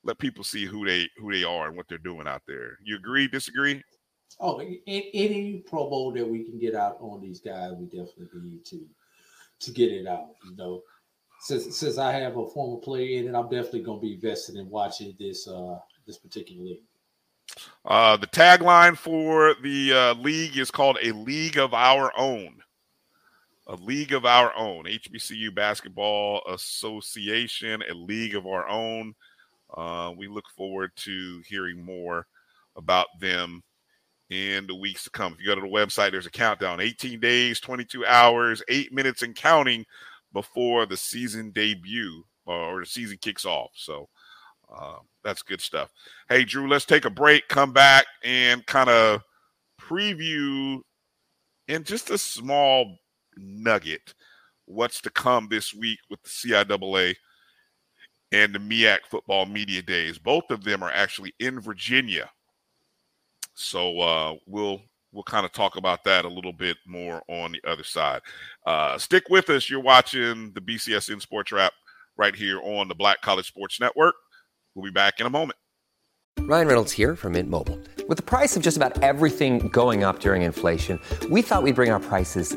let people see who they who they are and what they're doing out there. You agree? Disagree? Oh, any promo that we can get out on these guys, we definitely need to to get it out. You know, since since I have a former player in it, I'm definitely going to be invested in watching this uh this particular league. Uh, the tagline for the uh, league is called "A League of Our Own." A league of our own, HBCU Basketball Association, a league of our own. Uh, we look forward to hearing more about them in the weeks to come. If you go to the website, there's a countdown 18 days, 22 hours, eight minutes, and counting before the season debut or the season kicks off. So uh, that's good stuff. Hey, Drew, let's take a break, come back, and kind of preview in just a small nugget what's to come this week with the CIAA and the MEAC football media days. Both of them are actually in Virginia. So uh, we'll we'll kind of talk about that a little bit more on the other side. Uh, stick with us. You're watching the BCSN Sports Wrap right here on the Black College Sports Network. We'll be back in a moment. Ryan Reynolds here from Mint Mobile. With the price of just about everything going up during inflation, we thought we'd bring our prices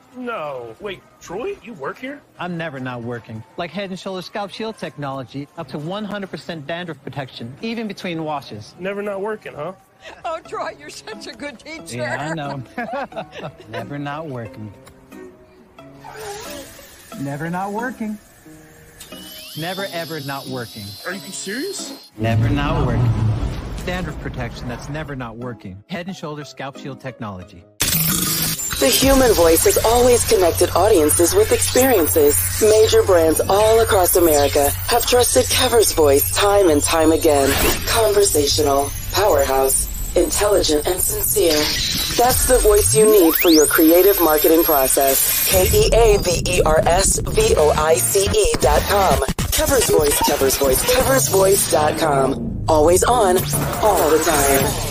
No. Wait, Troy, you work here? I'm never not working. Like Head and Shoulders Scalp Shield technology, up to 100% dandruff protection, even between washes. Never not working, huh? Oh, Troy, you're such a good teacher. Yeah, I know. never not working. Never not working. Never ever not working. Are you serious? Never not working. Dandruff protection that's never not working. Head and Shoulders Scalp Shield technology. The human voice has always connected audiences with experiences. Major brands all across America have trusted Keaver's voice time and time again. Conversational, powerhouse, intelligent, and sincere. That's the voice you need for your creative marketing process. K-E-A-V-E-R-S-V-O-I-C-E dot com. Keaver's Voice, Keaver's Voice, Keaver's dot com. Always on, all the time.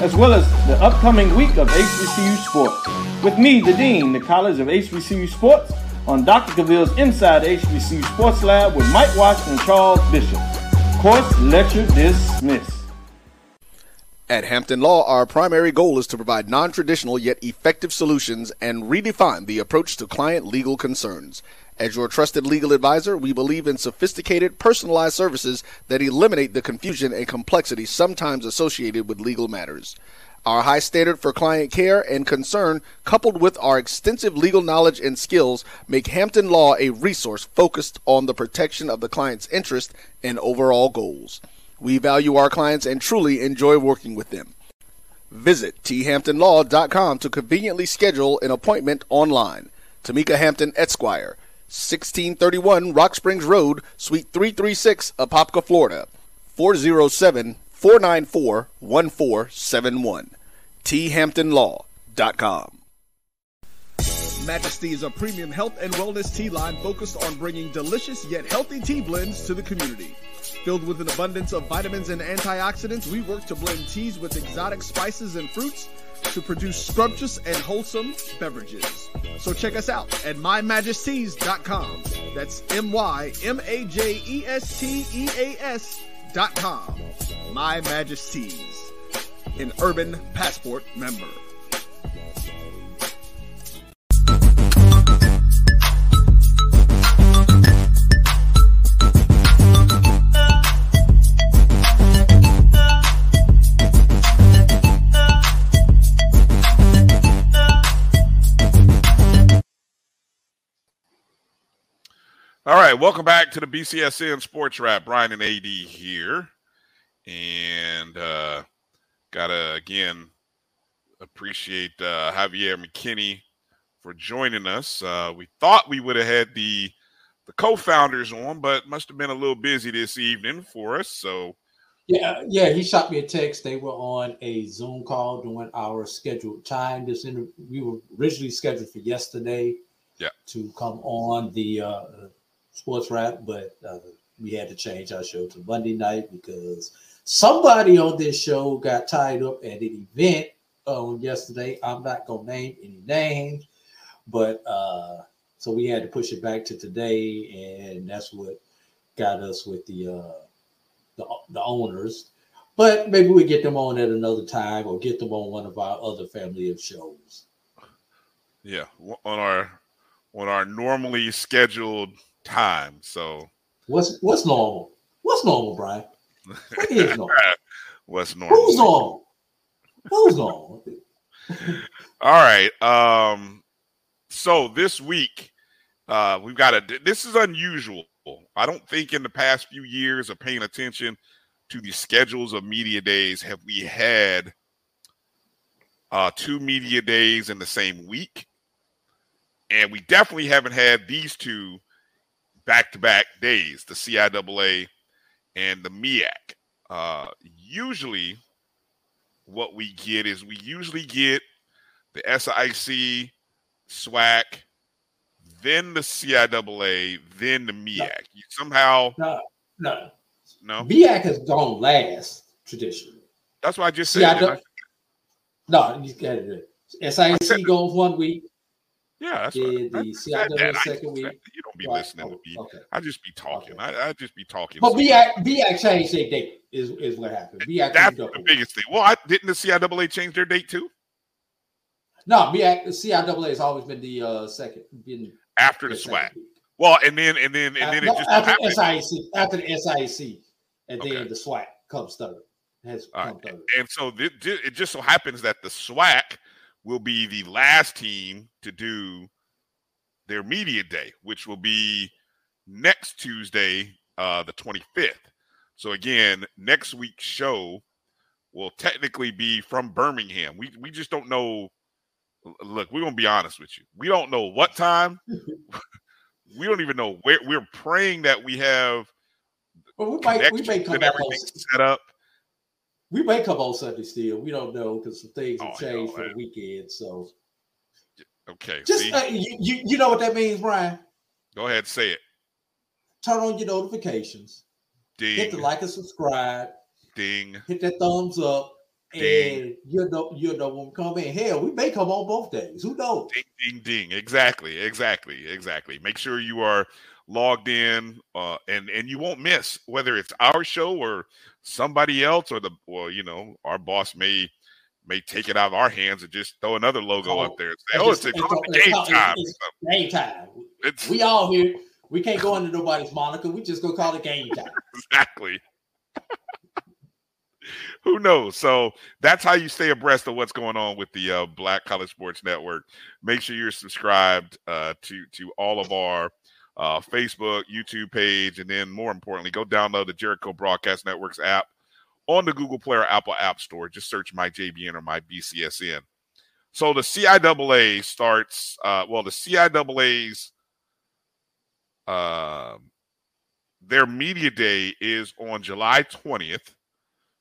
as well as the upcoming week of HBCU sports. With me, the Dean, the College of HBCU Sports, on Dr. Cavill's Inside HBCU Sports Lab with Mike Washington and Charles Bishop. Course lecture dismissed. At Hampton Law, our primary goal is to provide non traditional yet effective solutions and redefine the approach to client legal concerns. As your trusted legal advisor, we believe in sophisticated, personalized services that eliminate the confusion and complexity sometimes associated with legal matters. Our high standard for client care and concern, coupled with our extensive legal knowledge and skills, make Hampton Law a resource focused on the protection of the client's interest and overall goals. We value our clients and truly enjoy working with them. Visit thamptonlaw.com to conveniently schedule an appointment online. Tamika Hampton Esquire, 1631 Rock Springs Road, Suite 336, Apopka, Florida. 407 494 1471. thamptonlaw.com. Majesty is a premium health and wellness tea line focused on bringing delicious yet healthy tea blends to the community. Filled with an abundance of vitamins and antioxidants, we work to blend teas with exotic spices and fruits to produce scrumptious and wholesome beverages. So check us out at mymajesteas.com. That's M Y M A J E S T E A S dot com. My Majesteas, an Urban Passport member. All right, welcome back to the BCSN Sports Wrap. Bryan and AD here, and uh, gotta again appreciate uh, Javier McKinney for joining us. Uh, we thought we would have had the the co-founders on, but must have been a little busy this evening for us. So Yeah, yeah, he shot me a text. They were on a Zoom call during our scheduled time. This inter- we were originally scheduled for yesterday. Yeah. To come on the uh, sports wrap, but uh, we had to change our show to Monday night because somebody on this show got tied up at an event on yesterday. I'm not gonna name any names, but uh, so we had to push it back to today, and that's what got us with the uh, the, the owners. But maybe we get them on at another time, or get them on one of our other family of shows. yeah, on our on our normally scheduled time. So What's what's normal? What's normal, Bryan? What is normal? what's normal? Who's normal? Who's normal? All right. Um, so this week, Uh, we've got a. This is unusual. I don't think in the past few years of paying attention to the schedules of media days have we had uh, two media days in the same week, and we definitely haven't had these two back-to-back days, the CIAA and the MEAC. Uh, usually, what we get is we usually get the SIAC, SWAC, then the CIAA, then the MEAC. You somehow no, no, no. MEAC has gone last traditionally. That's why I just said. didn't I? no, you got it. SIAC goes one week. Yeah, that's Did right. the I said CIAA that. I second week. You don't be Right. listening to Oh, me. okay. I just be talking. I, I just be talking. But MEAC, MEAC changed their date is, is what happened. MEAC That's the biggest thing. Well, I, didn't the CIAA change their date too No, MEAC, the CIAA has always been the uh, second. Been after the the SWAC? Well, and then and then and then No, it just after. SIAC, after the SIAC, and then the SWAC comes third. Has All come. And so it just so happens that the SWAC will be the last team to do their media day, which will be next Tuesday, uh, the 25th. So again, next week's show will technically be from Birmingham. We we just don't know. Look, we're gonna be honest with you. We don't know what time. we don't even know where. We're praying that we have But we might we may come and back on. everything set up. We may come on Sunday still. We don't know because some things have Oh, changed for the weekend. So Okay, just uh, you, you you know what that means, Bryan? go ahead, say it. Turn on your notifications. Ding. Hit the like and subscribe. ding. Hit that thumbs up. Ding. And you know you know when we come in. Hell, we may come on both days. Who knows? Ding, ding, ding. Exactly, exactly, exactly. Make sure you are logged in, uh, and and you won't miss whether it's our show or somebody else, or the well, you know our boss may may take it out of our hands and just throw another logo Oh, up there and say, "Oh, it's, it's- it's game time." it's game time. We all here. We can't go into nobody's moniker. We just go call it game time. exactly. Who knows? So that's how you stay abreast of what's going on with the uh, Black College Sports Network. Make sure you're subscribed uh, to to all of our uh, Facebook, YouTube page, and then more importantly, go download the Jericho Broadcast Networks app on the Google Play or Apple App Store. Just search my JBN or my BCSN. So the CIAA starts. Uh, well, the CIAA's um their media day is on July 20th,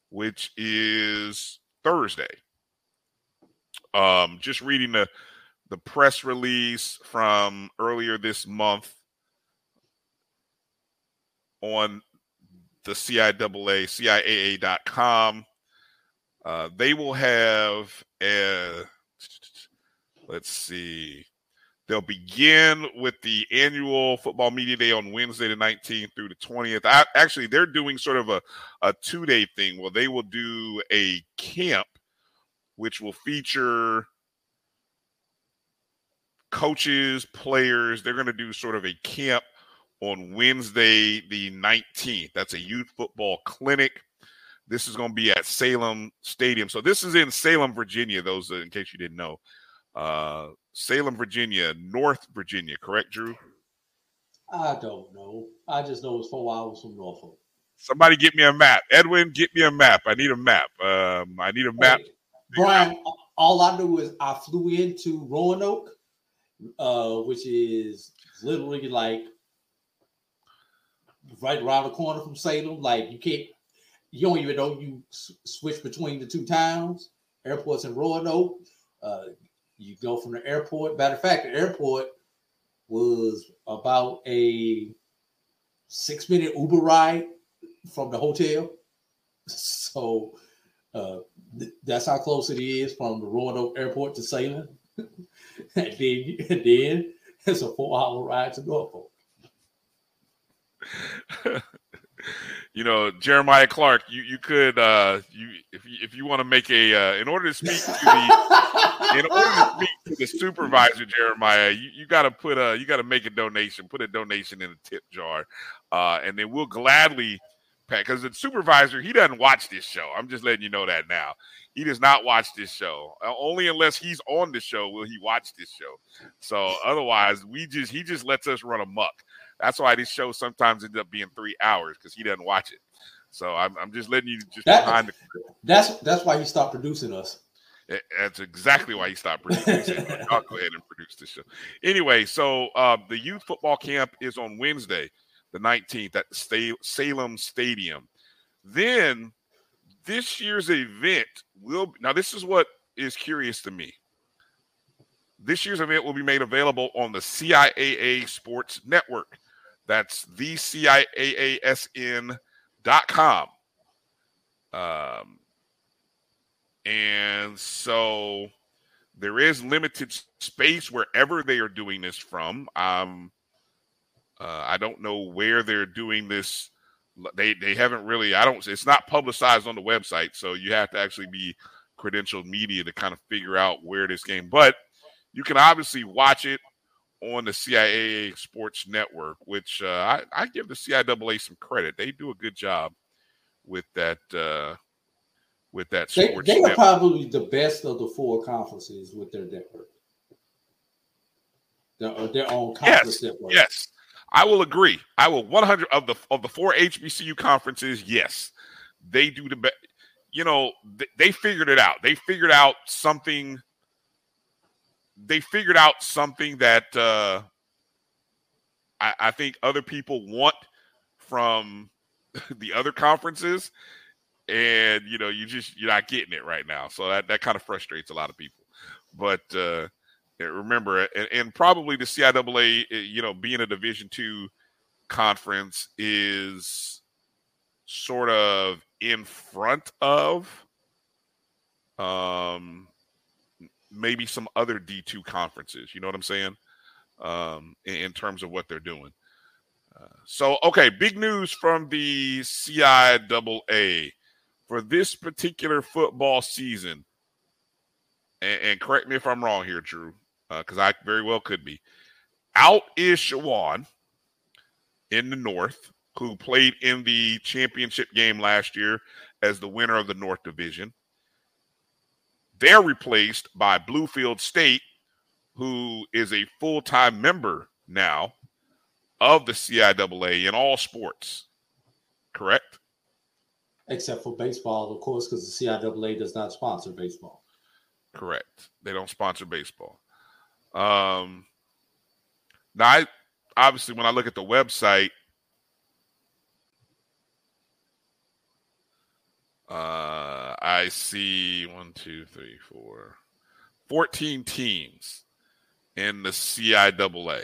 which is Thursday. Um, just reading the the press release from earlier this month on the CIAA, CIAA.com. Uh, they will have a, let's see, They'll begin with the annual football media day on Wednesday the 19th through the 20th. I, actually, they're doing sort of a, a two day thing where they will do a camp, which will feature coaches, players. They're going to do sort of a camp on Wednesday the 19th. That's a youth football clinic. This is going to be at Salem Stadium. So this is in Salem, Virginia. Those, in case you didn't know, uh, Salem, Virginia, North Virginia. Correct, Drew? I don't know. I just know it's four hours from Norfolk. Somebody get me a map. Edwin, get me a map. I need a map. Um, I need a map. Bryan, all I knew is I flew into Roanoke, uh, which is literally like right around the corner from Salem. Like you can't, you don't even know you s- switch between the two towns. Airport's in Roanoke. Uh, you go from the airport. Matter of fact, the airport was about a six minute Uber ride from the hotel. So uh, th- that's how close it is from the Roanoke Airport to Salem. and then, and then it's a four hour ride to Norfolk. you know, Jeremiah Clark, you you could uh you if you if you want to make a uh, in order to speak to the in order to speak to the supervisor, Jeremiah, you, you gotta put a you gotta make a donation, put a donation in a tip jar, uh, and then we'll gladly because the supervisor he doesn't watch this show. I'm just letting you know that now. He does not watch this show. Uh, only unless he's on the show will he watch this show. So otherwise, we just he just lets us run amok. That's why this show sometimes ends up being three hours because he doesn't watch it. So I'm, I'm just letting you just That- behind the. That's that's why you stopped producing us. Eh, That's exactly why he stopped producing. I'll go ahead and produce the show. Anyway, so uh, the youth football camp is on Wednesday, the 19th at Sta- Salem Stadium. Then this year's event will now this is what is curious to me. This year's event will be made available on the CIAA Sports Network. That's the CIAASN.com. Um, and so there is limited space wherever they are doing this from. Um, uh, I don't know where they're doing this. They they haven't really. I don't. It's not publicized on the website, so you have to actually be credentialed media to kind of figure out where this game. But you can obviously watch it on the CIAA Sports Network, which uh, I, I give the CIAA some credit. They do a good job with that. Uh, with that They, sports they are network. probably the best of the four conferences with their network. Their, their own conference yes, network. yes, I will agree. I will 100 of the of the four HBCU conferences. Yes, they do the best. You know, they, they figured it out. They figured out something. They figured out something that uh, I, I think other people want from the other conferences, and you know, you just you're not getting it right now. So that that kind of frustrates a lot of people. But uh, remember, and, and probably the CIAA, eh, you know, being a Division two conference is sort of in front of um maybe some other D2 conferences. You know what I'm saying? Um, in, in terms of what they're doing. Uh, so, okay, big news from the CIAA for this particular football season. And, and correct me if I'm wrong here, Drew, because I very well could be. Out is Chowan in the North, who played in the championship game last year as the winner of the North Division. They're replaced by Bluefield State, who is a full time member now of the CIAA in all sports. Correct? Except for baseball, of course, because the CIAA does not sponsor baseball. Correct. They don't sponsor baseball. Um, now, I, obviously, when I look at the website, uh, I see one, two, three, four, 14 teams in the CIAA.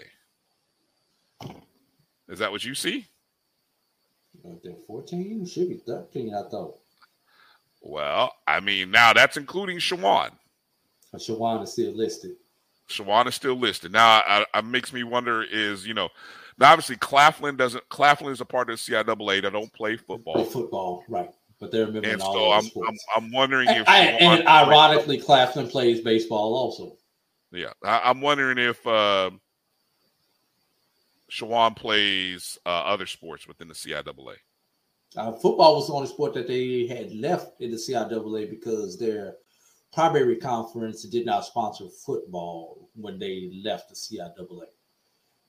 Is that what you see? I think 14 should be 13, I thought. Well, I mean, now that's including Chowan. Chowan is still listed. Chowan is still listed. Now, I, I makes me wonder is you know, now obviously Claflin doesn't. Claflin is a part of the CIAA that don't play football. Play football, right? But they're and all so I'm. I'm I'm wondering if and, Chowan and play- ironically, Claflin plays baseball also. yeah, I, I'm wondering if uh, Chowan plays uh, other sports within the CIAA. Uh, football was the only sport that they had left in the CIAA because their primary conference did not sponsor football when they left the CIAA, which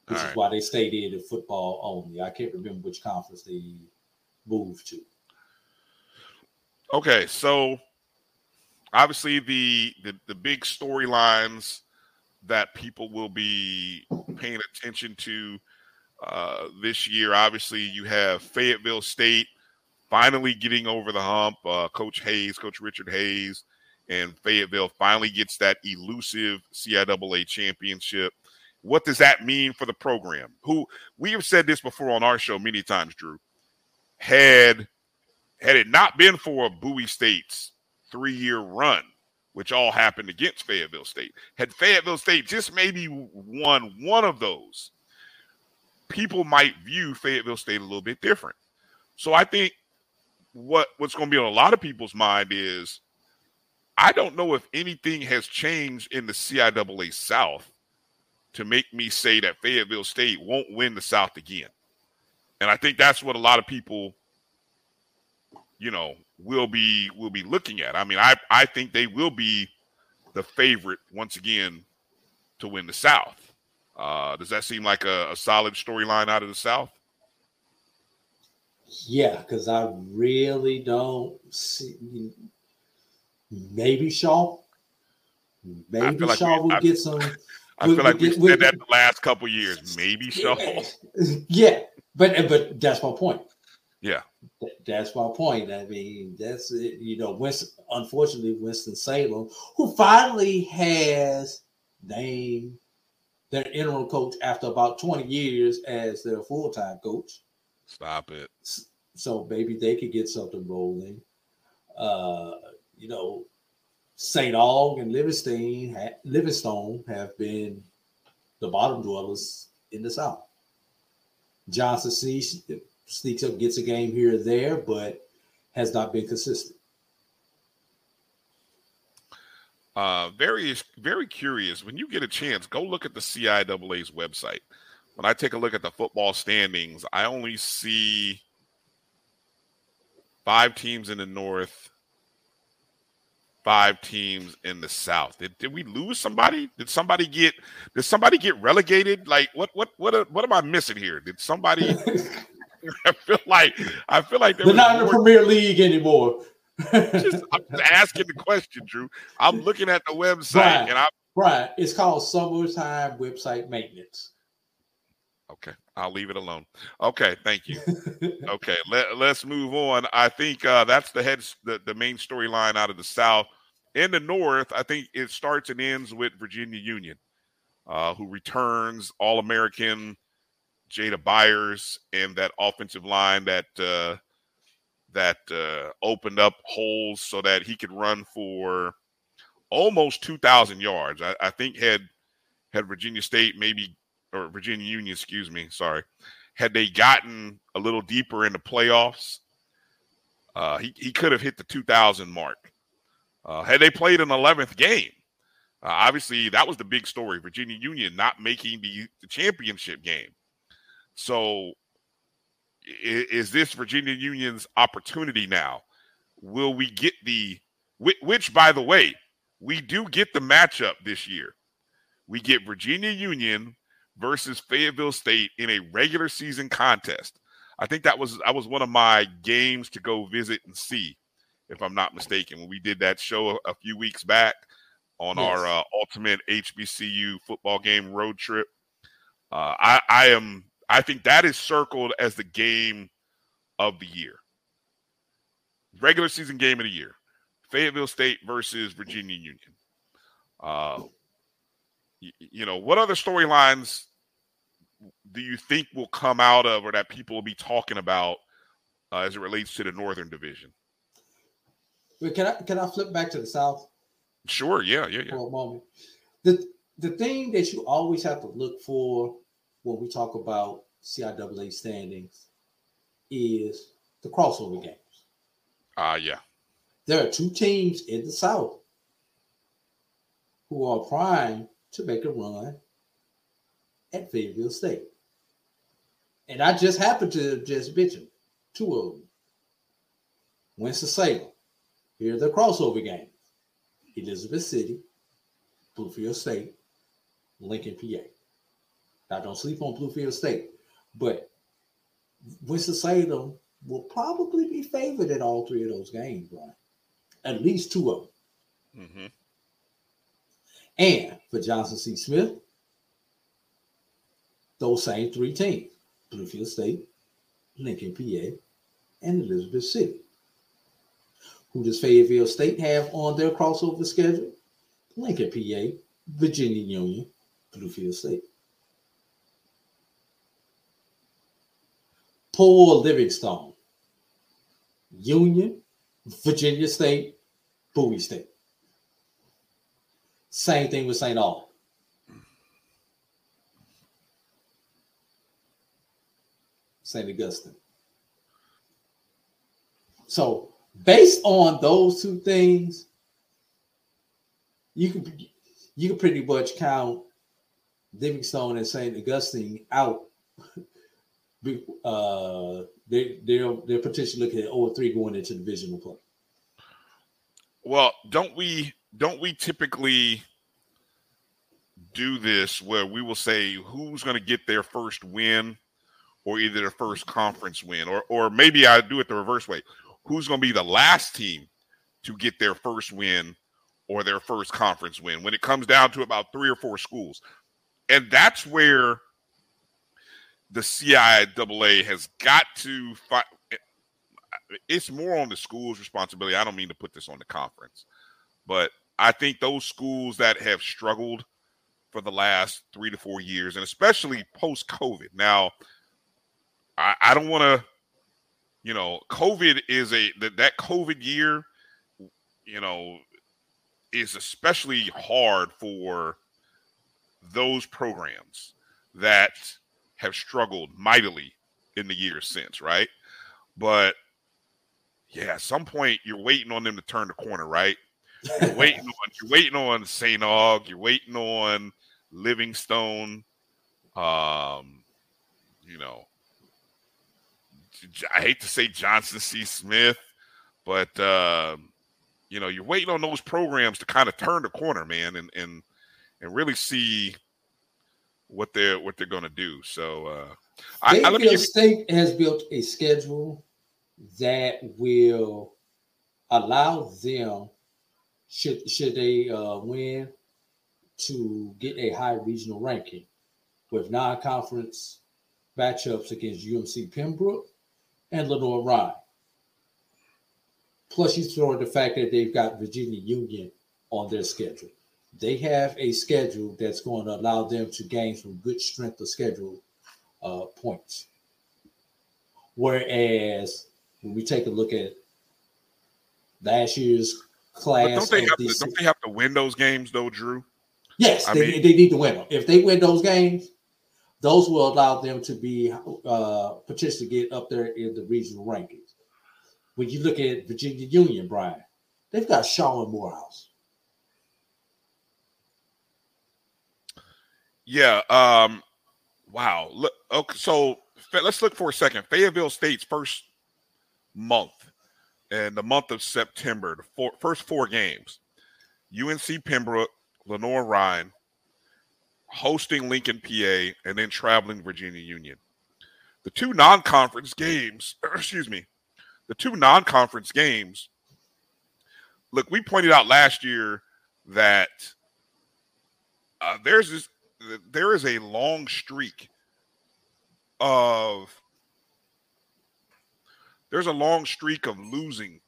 is Alright. why they stayed in the football only. I can't remember which conference they moved to. Okay, so obviously the the, the big storylines that people will be paying attention to uh, this year. Obviously, you have Fayetteville State finally getting over the hump. Uh, Coach Hayes, Coach Richard Hayes, and Fayetteville finally gets that elusive CIAA championship. What does that mean for the program? Who we have said this before on our show many times, Drew. Had had it not been for Bowie State's three-year run, which all happened against Fayetteville State, had Fayetteville State just maybe won one of those, people might view Fayetteville State a little bit different. So I think what what's going to be on a lot of people's mind is I don't know if anything has changed in the CIAA South to make me say that Fayetteville State won't win the South again. And I think that's what a lot of people you know, will be will be looking at. I mean, I I think they will be the favorite once again to win the South. Uh, does that seem like a, a solid storyline out of the South? Yeah, because I really don't see. Maybe Shaw. Maybe like Shaw we- will I- get some. I feel like will we've said that the last couple years. Maybe Shaw. Yeah, but but that's my point. Yeah. That's my point. I mean, that's it. You know, Winston, unfortunately, Winston Salem, who finally has named their interim coach after about 20 years as their full time coach. Stop it. So maybe they could get something rolling. Uh, you know, St. Aug and Livingston, Livingstone have been the bottom dwellers in the South. Johnson sneaks, sneaks up, gets a game here or there, but has not been consistent. Uh, very, very curious. When you get a chance, go look at the CIAA's website. When I take a look at the football standings, I only see five teams in the North, five teams in the South. Did, did we lose somebody? Did somebody get? Did somebody get relegated? Like what? What? What? What am I missing here? Did somebody? I feel like I feel like They're not in the Premier League anymore. just, I'm asking the question, Drew. I'm looking at the website Bryan, and I Bryan, it's called summertime website maintenance. okay, I'll leave it alone. Okay, thank you. okay, let, let's move on. I think uh, that's the head the, the main storyline out of the South. In the North, I think it starts and ends with Virginia Union, uh, who returns All American Jada Byers and that offensive line that uh, that uh, opened up holes so that he could run for almost 2,000 yards. I, I think had had Virginia State maybe or Virginia Union, excuse me, sorry, had they gotten a little deeper in the playoffs, uh, he he could have hit the 2,000 mark. Uh, had they played an 11th game, uh, obviously that was the big story. Virginia Union not making the, the championship game. So i- is this Virginia Union's opportunity now? Will we get the which, which by the way, we do get the matchup this year. We get Virginia Union versus Fayetteville State in a regular season contest. I think that was I was one of my games to go visit and see, if I'm not mistaken, when we did that show a, a few weeks back on Yes. our uh, ultimate HBCU football game road trip. Uh, I, I am I think that is circled as the game of the year. Regular season game of the year. Fayetteville State versus Virginia Union. Uh, y- you know, what other storylines do you think will come out of or that people will be talking about uh, as it relates to the Northern Division? But can I can I flip back to the South Sure, yeah, yeah, yeah. for a moment? The the thing that you always have to look for when we talk about CIAA standings is the crossover games. Ah, yeah. There are two teams in the South who are primed to make a run at Fayetteville State. And I just happened to just mention two of them. Winston-Salem. Here are the crossover games. Elizabeth City, Bluefield State, Lincoln, PA. Now, don't sleep on Bluefield State, but Winston-Salem will probably be favored in all three of those games, Bryan. At least two of them. Mm-hmm. And for Johnson C. Smith, those same three teams Bluefield State, Lincoln, PA, and Elizabeth City. Who does Fayetteville State have on their crossover schedule? Lincoln, PA, Virginia Union, Bluefield State. Poor Livingstone, Union, Virginia State, Bowie State. Same thing with St. Aug. St. Augustine. So, based on those two things, you can you can pretty much count Livingstone and St. Augustine out uh, they they're they're potentially looking at 0 3 going into divisional play. Well, don't we don't we typically do this where we will say who's going to get their first win or either their first conference win or or maybe I do it the reverse way. Who's going to be the last team to get their first win or their first conference win when it comes down to about 3 or 4 schools. And that's where the CIAA has got to fight it's more on the school's responsibility. I don't mean to put this on the conference, but I think those schools that have struggled for the last three to four years, and especially post COVID. Now, I, I don't want to, you know, COVID is a that that COVID year, you know, is especially hard for those programs that have struggled mightily in the years since, right? But yeah, at some point you're waiting on them to turn the corner, right? You're waiting on you're waiting on St. Aug, you're waiting on Livingstone, um, you know, I hate to say Johnson C. Smith, but uh, you know, you're waiting on those programs to kind of turn the corner, man, and and and really see what they're what they're going to do. So, uh, I, I, let me Fayetteville give you, State has built a schedule that will allow them, should should they uh, win, to get a high regional ranking with non-conference matchups against UNC Pembroke and Lenoir-Rhyne. Plus, you throw in the fact that they've got Virginia Union on their schedule. They have a schedule that's going to allow them to gain some good strength of schedule uh, points. Whereas when we take a look at last year's but class, don't they have to, don't they have to win those games though, Drew? Yes, I they, mean- they need to win them. If they win those games, those will allow them to be uh, potentially get up there in the regional rankings. When you look at Virginia Union, Bryan, they've got Shaw and Morehouse. Yeah. Um. Wow. Look. Okay. So let's look for a second. Fayetteville State's first month, and the month of September, the four, first four games: UNC Pembroke, Lenoir-Rhyne, hosting Lincoln, PA, and then traveling Virginia Union. The two non-conference games. excuse me. The two non-conference games. Look, we pointed out last year that uh, there's this there is a long streak of there's a long streak of losing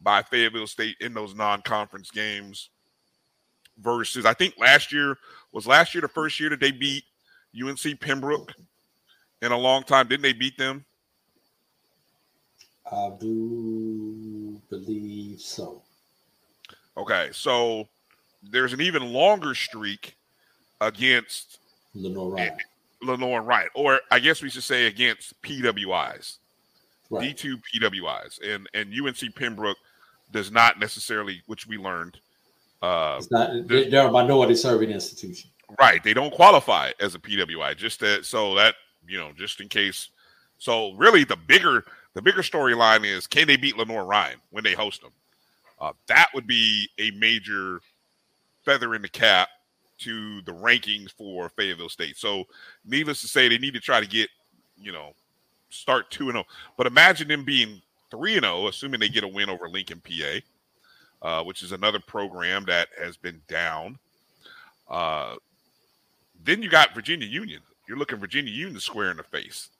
by Fayetteville State in those non-conference games versus I think last year was last year the first year that they beat UNC Pembroke in a long time. Didn't they beat them? I do believe so. Okay, so there's an even longer streak against Lenoir-Rhyne. Lenore Wright, or I guess we should say against PWIs, Right. D2 PWIs, and and UNC Pembroke does not necessarily, which we learned, uh, It's not, they're, they're a minority serving institution. right? They don't qualify as a PWI. Just that, so that you know, just in case. So really, the bigger the bigger storyline is can they beat Lenoir-Rhyne when they host them? Uh, that would be a major feather in the cap to the rankings for Fayetteville State. So, needless to say, they need to try to get, you know, start 2 and 0. But imagine them being 3 and 0, assuming they get a win over Lincoln, PA, uh, which is another program that has been down. Uh, then you got Virginia Union. You're looking Virginia Union square in the face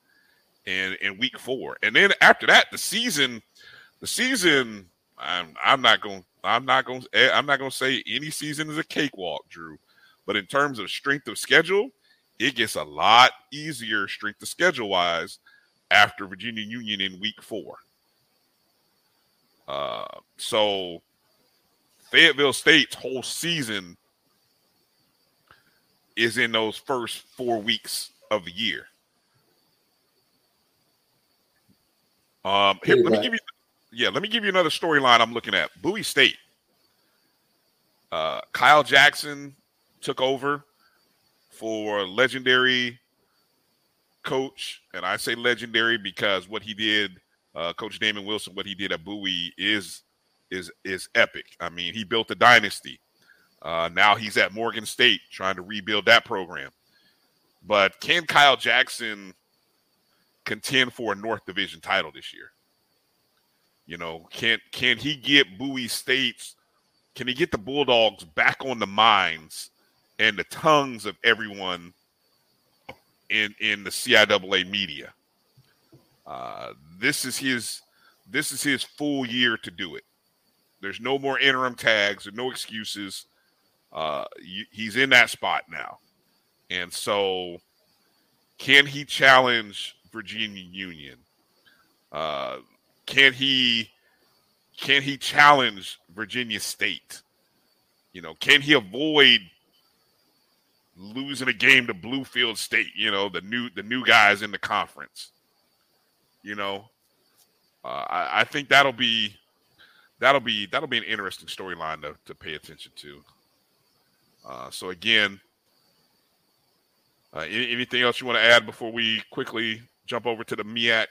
in in week 4. And then after that, the season the season I'm I'm not going I'm not going I'm not going to say any season is a cakewalk, Drew. But in terms of strength of schedule, it gets a lot easier strength of schedule wise after Virginia Union in week 4. Uh, so Fayetteville State's whole season is in those first four weeks of the year. Um, here, let me give you, yeah, let me give you another storyline I'm looking at. Bowie State. Uh, Kyle Jackson took over for legendary coach, and I say legendary because what he did, uh, Coach Damon Wilson, what he did at Bowie is is is epic. I mean, he built a dynasty. Uh, now he's at Morgan State trying to rebuild that program. But can Kyle Jackson contend for a North Division title this year? You know, can can he get Bowie State's can he get the Bulldogs back on the minds and the tongues of everyone in in the CIAA media? Uh, this is his this is his full year to do it. There's no more interim tags or no excuses. Uh, he's in that spot now, and so can he challenge Virginia Union? Uh, can he can he challenge Virginia State? You know, can he avoid losing a game to Bluefield State? You know, the new the new guys in the conference. You know, uh, I, I think that'll be that'll be that'll be an interesting storyline to, to pay attention to. Uh, so again, uh, any, anything else you want to add before we quickly jump over to the MEAC?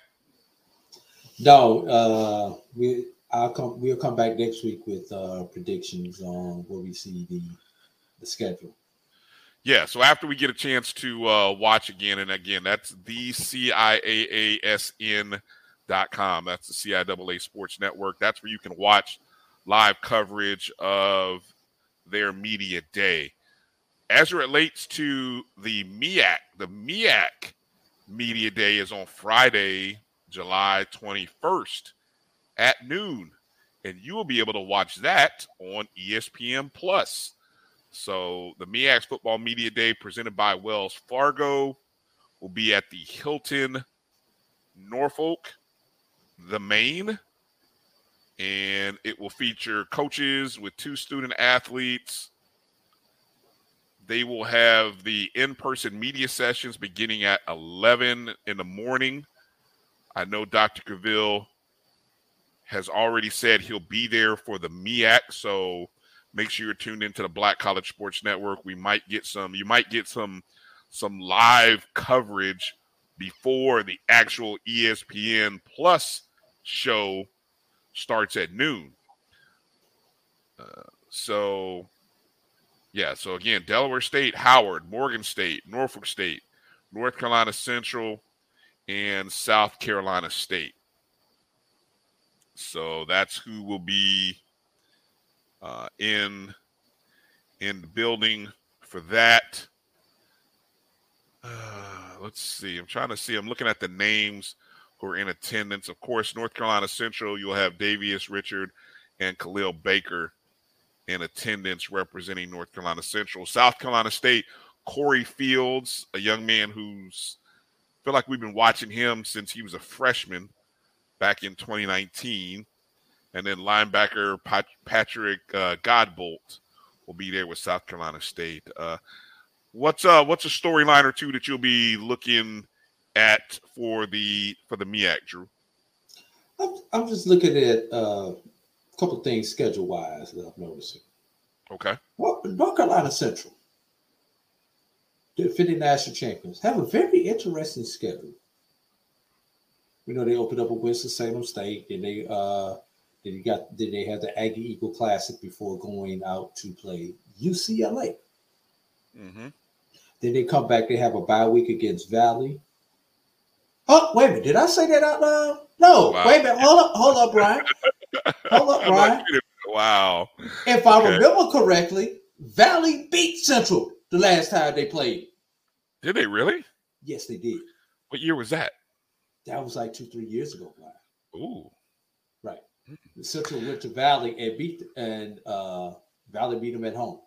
No, uh, we I'll come. We'll come back next week with uh, predictions on where we see the the schedule. Yeah, so after we get a chance to uh, watch again, and again, that's the CIAASN dot com. That's the CIAA Sports Network. That's where you can watch live coverage of their media day. As it relates to the MEAC, the MEAC media day is on Friday, July 21st at noon. And you will be able to watch that on ESPN Plus. So the MEAC's Football Media Day presented by Wells Fargo will be at the Hilton Norfolk, the Main. And it will feature coaches with two student athletes. They will have the in person media sessions beginning at 11 in the morning. I know Dr. Cavill has already said he'll be there for the MEAC. So make sure you're tuned into the Black College Sports Network. We might get some, you might get some some live coverage before the actual ESPN Plus show starts at noon. Uh, so, yeah. So again, Delaware State, Howard, Morgan State, Norfolk State, North Carolina Central, and South Carolina State. So that's who will be uh, in in the building for that. Uh, let's see. I'm trying to see. I'm looking at the names who are in attendance. Of course, North Carolina Central, you'll have Davius Richard and Khalil Baker in attendance representing North Carolina Central. South Carolina State, Corey Fields, a young man who's feel like we've been watching him since he was a freshman back in 2019. And then linebacker Pat- Patrick uh, Godbolt will be there with South Carolina State. Uh, what's uh what's a storyline or two that you'll be looking at for the for the MEAC, Drew? I'm, I'm just looking at uh, a couple of things schedule wise that I'm noticing. Okay. Well, North Carolina Central, the defending national champions, have a very interesting schedule. We know they opened up with Winston Salem State, and they uh then you got then they had the Aggie Eagle Classic before going out to play UCLA. Mm-hmm. Then they come back. They have a bye week against Valley. Oh, wait a minute. Did I say that out loud? No. Wow. Wait a minute. Hold up. Hold up, Bryan. Hold up, Bryan. wow. If I Okay. remember correctly, Valley beat Central the last time they played. Did they really? Yes, they did. What year was that? That was like two, three years ago, Bryan. Ooh. Central went to Valley and beat and uh Valley beat them at home.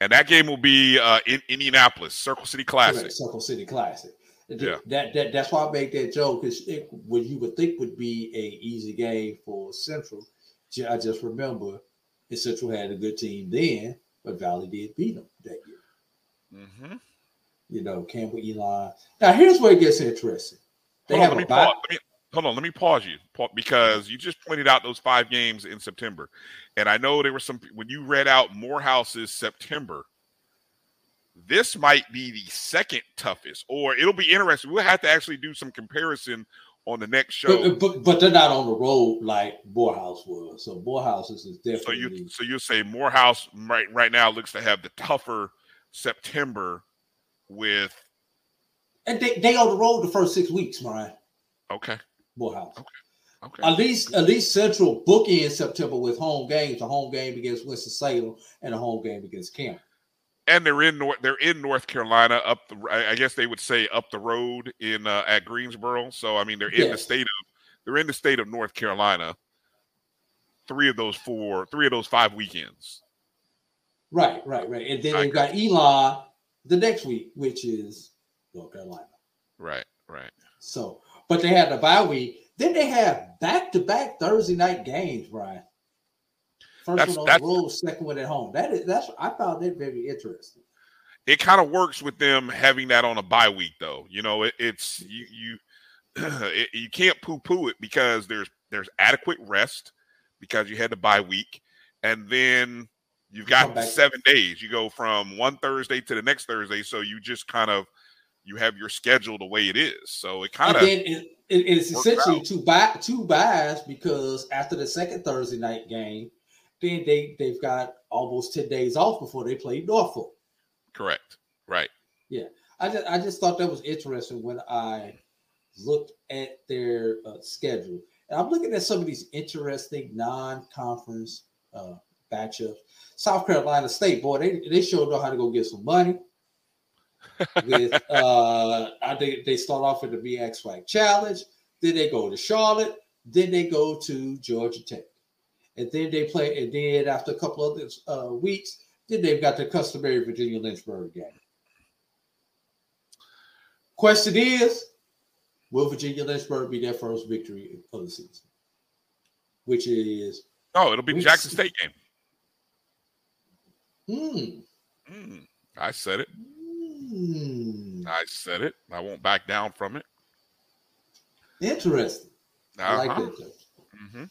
And that game will be uh, in Indianapolis, Circle City Classic. Correct, Circle City Classic. Yeah. That, that that's why I make that joke because what you would think would be a easy game for Central. I just remember that Central had a good team then, but Valley did beat them that year. Mm-hmm. You know, Campbell, Elon. Now here's where it gets interesting. They Hold on, have let a me pause. Let me, hold on, let me pause you because you just pointed out those five games in September, and I know there were some when you read out Morehouse's September. this might be the second toughest, or it'll be interesting. We'll have to actually do some comparison on the next show. But, but, but they're not on the road like Morehouse was. So Morehouse is so definitely. you so you say Morehouse right right now looks to have the tougher September with and they, they on the road the first six weeks, Mariah. okay Morehouse. Okay. Okay. At least at least Central book in September with home games. A home game against Winston Salem and a home game against Camp. and they're in North they're in North Carolina up the I I guess they would say up the road in uh, at Greensboro. So I mean they're in the state of they're in the state of North Carolina. Three of those four, three of those five weekends. Right, right, right. And then they've got Elon the next week, which is North Carolina. Right, right. So, but they had the bye week. Then they have back to back Thursday night games, Bryan. First That's- one on that's- the road, second one at home. That is that's I found that very interesting. It kind of works with them having that on a bye week, though. You know, it, it's you you it, you can't poo poo it because there's there's adequate rest because you had the bye week, and then you've got seven days. You go from one Thursday to the next Thursday, so you just kind of you have your schedule the way it is. So it kind of it, it- it's essentially out. two buy two buys because after the second Thursday night game, then they they've got almost ten days off before they play Norfolk. correct, right? Yeah, I just I just thought that was interesting when I looked at their uh, schedule, and I'm looking at some of these interesting non-conference uh, matchups. South Carolina State, boy, they they sure know how to go get some money. With uh, I think they start off with the VX Flag Challenge, then they go to Charlotte, then they go to Georgia Tech, and then they play, and then after a couple of this, uh, weeks, then they've got the customary Virginia Lynchburg game. Question is, will Virginia Lynchburg be their first victory of the season? Which is No, it'll be the Jackson State game. hmm, Mm, I said it. Hmm, I said it. I won't back down from it. interesting. I like Uh-huh. that. Mhm.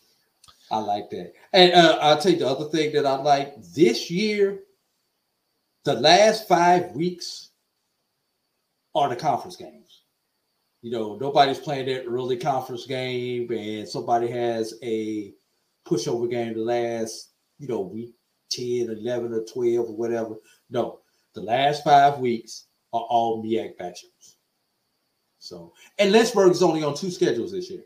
I like that. And uh, I'll tell you the other thing that I like this year, the last five weeks are the conference games. You know, nobody's playing that early conference game, and somebody has a pushover game the last, you know, week 10, 11, or 12, or whatever. No, the last five weeks are all MEAC matchups. So, and Lynchburg is only on two schedules this year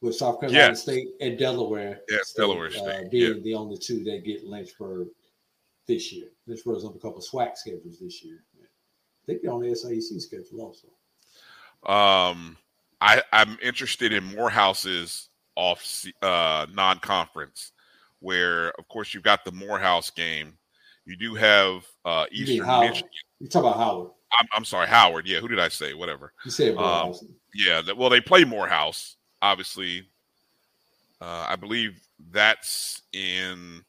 with South Carolina Yes. State and Delaware. Yes, State, Delaware uh, State, being the only two that get Lynchburg this year. Lynchburg's on a couple of SWAC schedules this year. I think they're on the SAEC schedule also. Um, I I'm interested in Morehouse's off uh non-conference, where of course you've got the Morehouse game. You do have uh Eastern Michigan. You talk about Howard. I'm, I'm sorry, Howard. Yeah, who did I say? Whatever. You said Um, Morehouse. yeah, that, well, they play Morehouse, obviously. Uh, I believe that's in.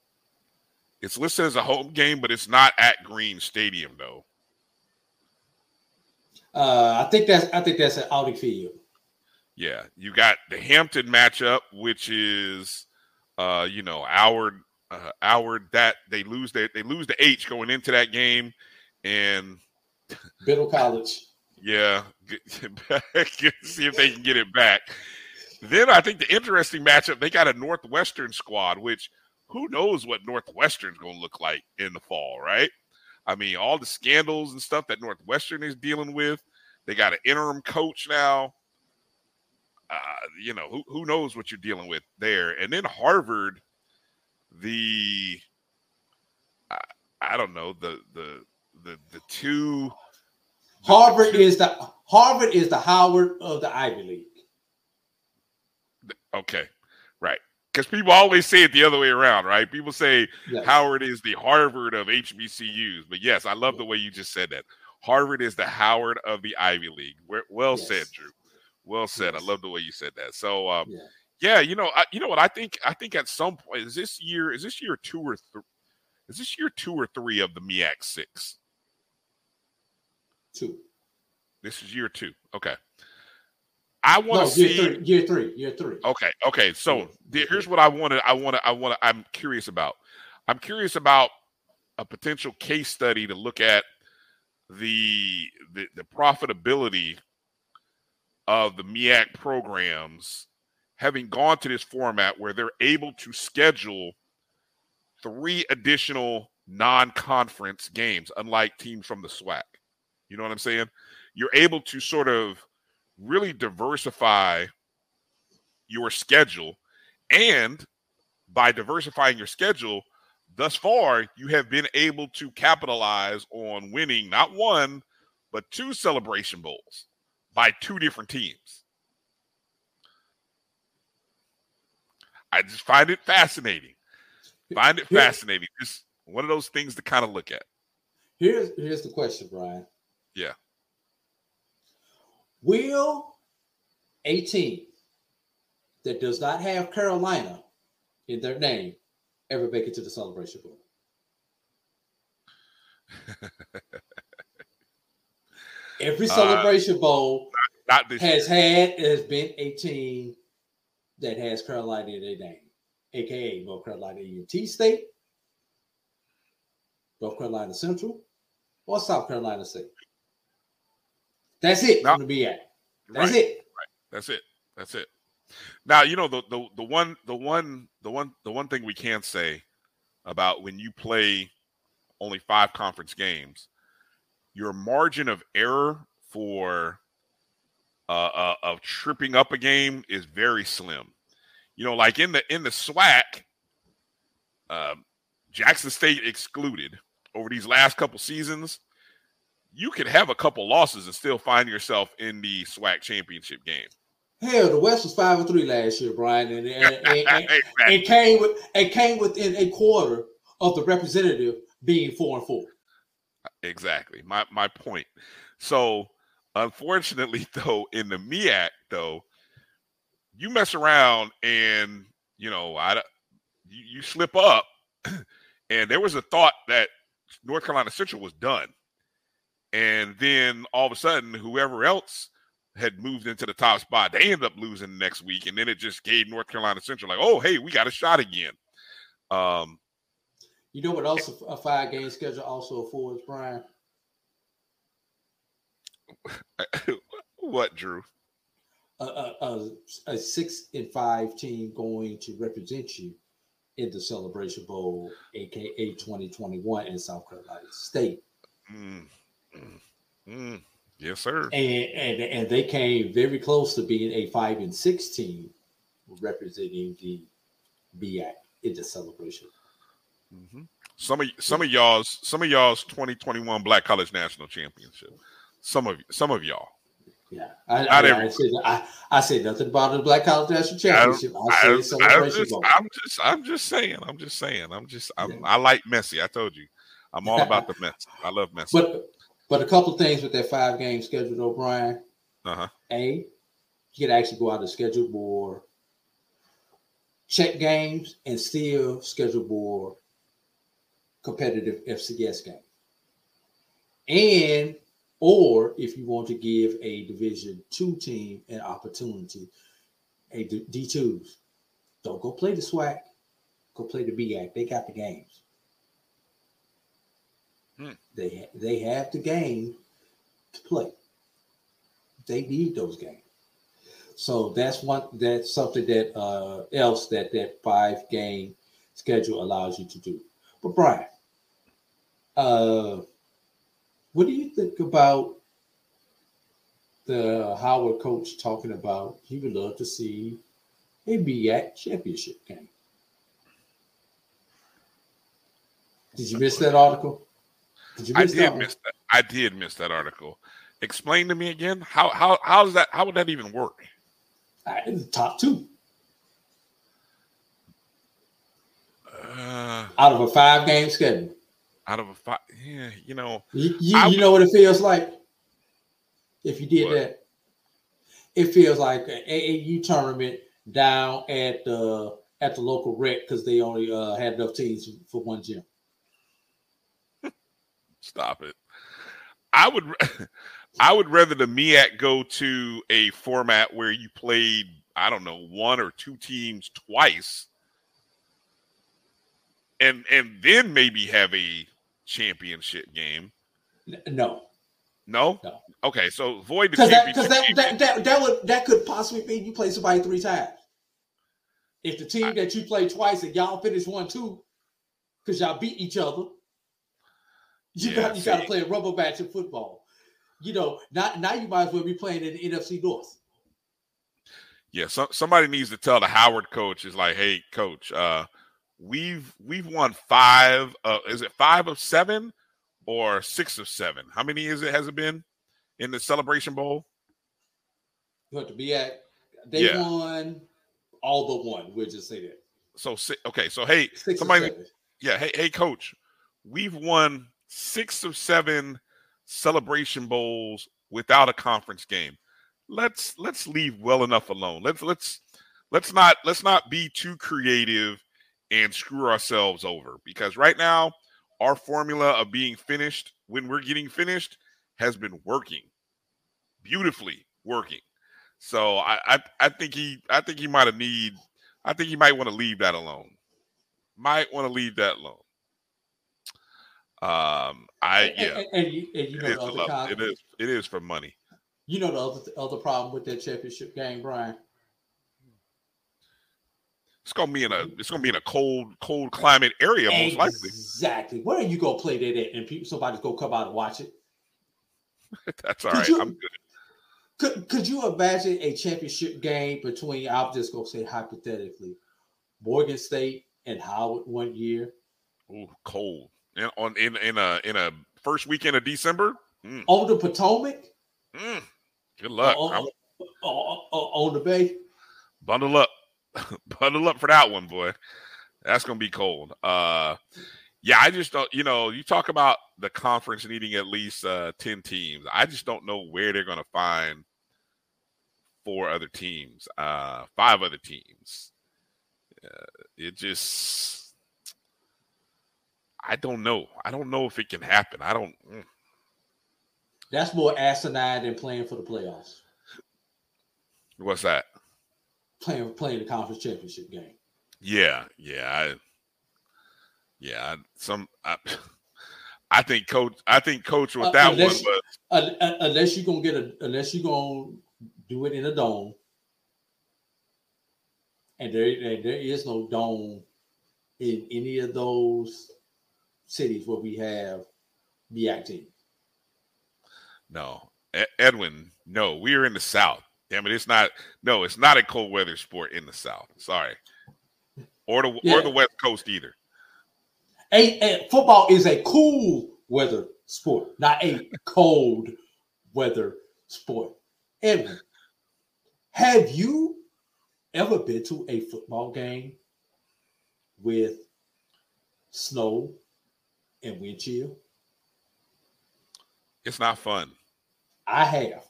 It's listed as a home game, but it's not at Greene Stadium, though. Uh, I think that's I think that's at Audi Field. Yeah, you got the Hampton matchup, which is, uh, you know, Howard, uh, Howard. That they lose their they lose the H going into that game, and Biddle College. yeah, see if they can get it back. Then I think the interesting matchup they got a Northwestern squad, which who knows what Northwestern's going to look like in the fall, right? I mean, all the scandals and stuff that Northwestern is dealing with. They got an interim coach now. Uh, you know, who who knows what you're dealing with there. And then Harvard, the I, I don't know the the the the two Harvard is the Harvard is the Howard of the Ivy League. Okay, right. Because people always say it the other way around, right? People say Yes. Howard is the Harvard of HBCUs. But yes, I love the way you just said that. Harvard is the Howard of the Ivy League. Well, well said, Drew. Well said. I love the way you said that. So, um, Yeah. yeah, you know, I, you know what I think. I think at some point is this year. Is this year two or three? Is this year two or three of the MEAC six? Two. This is year two. Okay. I want No, to see. year three, year three, year three. Okay, okay. So the- here's what I wanted. I want to. I want to. I'm curious about. I'm curious about a potential case study to look at the the, the profitability of the MEAC programs having gone to this format where they're able to schedule three additional non-conference games, unlike teams from the SWAC. You know what I'm saying? You're able to sort of really diversify your schedule. And by diversifying your schedule, thus far, you have been able to capitalize on winning not one, but two celebration bowls by two different teams. I just find it fascinating. Find it fascinating. Just one of those things to kind of look at. Here's here's the question, Bryan. Yeah. Will a team that does not have Carolina in their name ever make it to the Celebration Bowl? Every Uh, Celebration Bowl Not this has year. had has been a team that has Carolina in their name, aka North Carolina A&T State, North Carolina Central, or South Carolina State. That's it from the BA. That's Right, it. Right. That's it. That's it. Now, you know the, the the one the one the one the one thing we can't say about when you play only five conference games, your margin of error for uh, uh of tripping up a game is very slim. You know, like in the in the SWAC, um, Jackson State excluded over these last couple seasons, you could have a couple losses and still find yourself in the SWAC championship game. Hell, the West was five and three last year, Bryan, and and, and, and, and came with and came within a quarter of the representative being four and four. Exactly. My my point. So unfortunately, though, in the MEAC, though, you mess around and you know, I you, you slip up, and there was a thought that North Carolina Central was done, and then all of a sudden, whoever else had moved into the top spot, they ended up losing the next week, and then it just gave North Carolina Central like, oh, hey, we got a shot again. Um, You know what else a five game schedule also affords, Bryan? what, Drew? A, a, a, a six and five team going to represent you in the Celebration Bowl, aka 2021 in South Carolina State. Mm, mm. Yes, sir. And, and and they came very close to being a five and six team representing the BAC in the celebration. Mm-hmm. Some of some of y'all's some of y'all's 2021 Black College National Championship. Some of some of y'all. Yeah, I, I, I, every- said, I, I said nothing about the Black College National Championship. I, I, I celebration just. I'm just, I'm just saying, I'm just saying, I'm just, I'm, I like Messi. I told you, I'm all about the Messi. I love Messi. But but a couple things with that five game schedule, though, Bryan. Uh huh. A, you can actually go out and schedule more check games and still schedule more competitive FCS games. And or if you want to give a division two team an opportunity, a D twos, don't go play the SWAC, go play the BAC. They got the games. Hmm. They they have the game to play. They need those games. So that's one that's something that uh else that that five game schedule allows you to do. But Bryan, uh what do you think about the Howard coach talking about he would love to see a BAC championship game? Did you miss that article? Did I did that miss that. I did miss that article. Explain to me again. How how how does that? How would that even work? Uh, top two Uh, out of a five game schedule. out of a five, yeah, you know, You, you, I you know what it feels like if you did What? that. It feels like an AAU tournament down at the at the local rec because they only uh, had enough teams for one gym. Stop it. I would I would rather the MEAC go to a format where you played, I don't know, one or two teams twice. And and then maybe have a championship game. No. No? No. Okay, so void the Because that, championship cause that, that, that, that, would, that could possibly mean you play somebody three times. If the team that you play twice and y'all finish one, two, because y'all beat each other, you Yeah, got you got to play a rubber match in football. You know, not now you might as well be playing in the NFC North. Yeah, so, somebody needs to tell the Howard coach is like, hey, coach, uh, we've we've won five. Uh, is it five of seven or six of seven? How many is it? Has it been in the Celebration Bowl? You have to be at. They Yeah. won all but one. We'll just say that. So okay, so hey, Six somebody, yeah, hey, hey, coach, we've won six of seven Celebration Bowls without a conference game. Let's let's leave well enough alone. Let's let's let's not let's not be too creative and screw ourselves over because right now our formula of being finished when we're getting finished has been working beautifully working. So I I, I think he I think he might have need I think he might want to leave that alone. Might want to leave that alone. Um, I yeah, and, and you, and you know is the for other love. It is it is for money. You know the other other problem with that championship game, Bryan. It's gonna be in a it's gonna be in a cold cold climate area most likely. Exactly. Where are you gonna play that at? And people, somebody's gonna come out and watch it. That's all Could right. you- I'm good. Could Could you imagine a championship game between? I'm just gonna say hypothetically, Morgan State and Howard one year Ooh, cold. And on in in a in a first weekend of December. Mm, on the Potomac, mm. Good luck. on, on- on- on the Bay. bundle up bundle up for that one boy that's gonna be cold uh yeah i just don't you know you talk about the conference needing at least uh 10 teams i just don't know where they're gonna find four other teams uh five other teams uh, it just i don't know i don't know if it can happen i don't mm. That's more asinine than playing for the playoffs. what's that Playing playing the conference championship game. Yeah, yeah, I, yeah. I, some, I, I think coach. I think coach with Uh, that one unless, was uh, uh, unless you're gonna get a unless you're gonna do it in a dome, and there and there is no dome in any of those cities where we have BAC teams. no Edwin. No, we are in the South. Damn it, it's not. No, it's not a cold weather sport in the South. Sorry, or the Yeah. or the West Coast either. A, a- football is a cool weather sport, not a cold weather sport. Edwin, have you ever been to a football game with snow and wind chill? It's not fun. I have.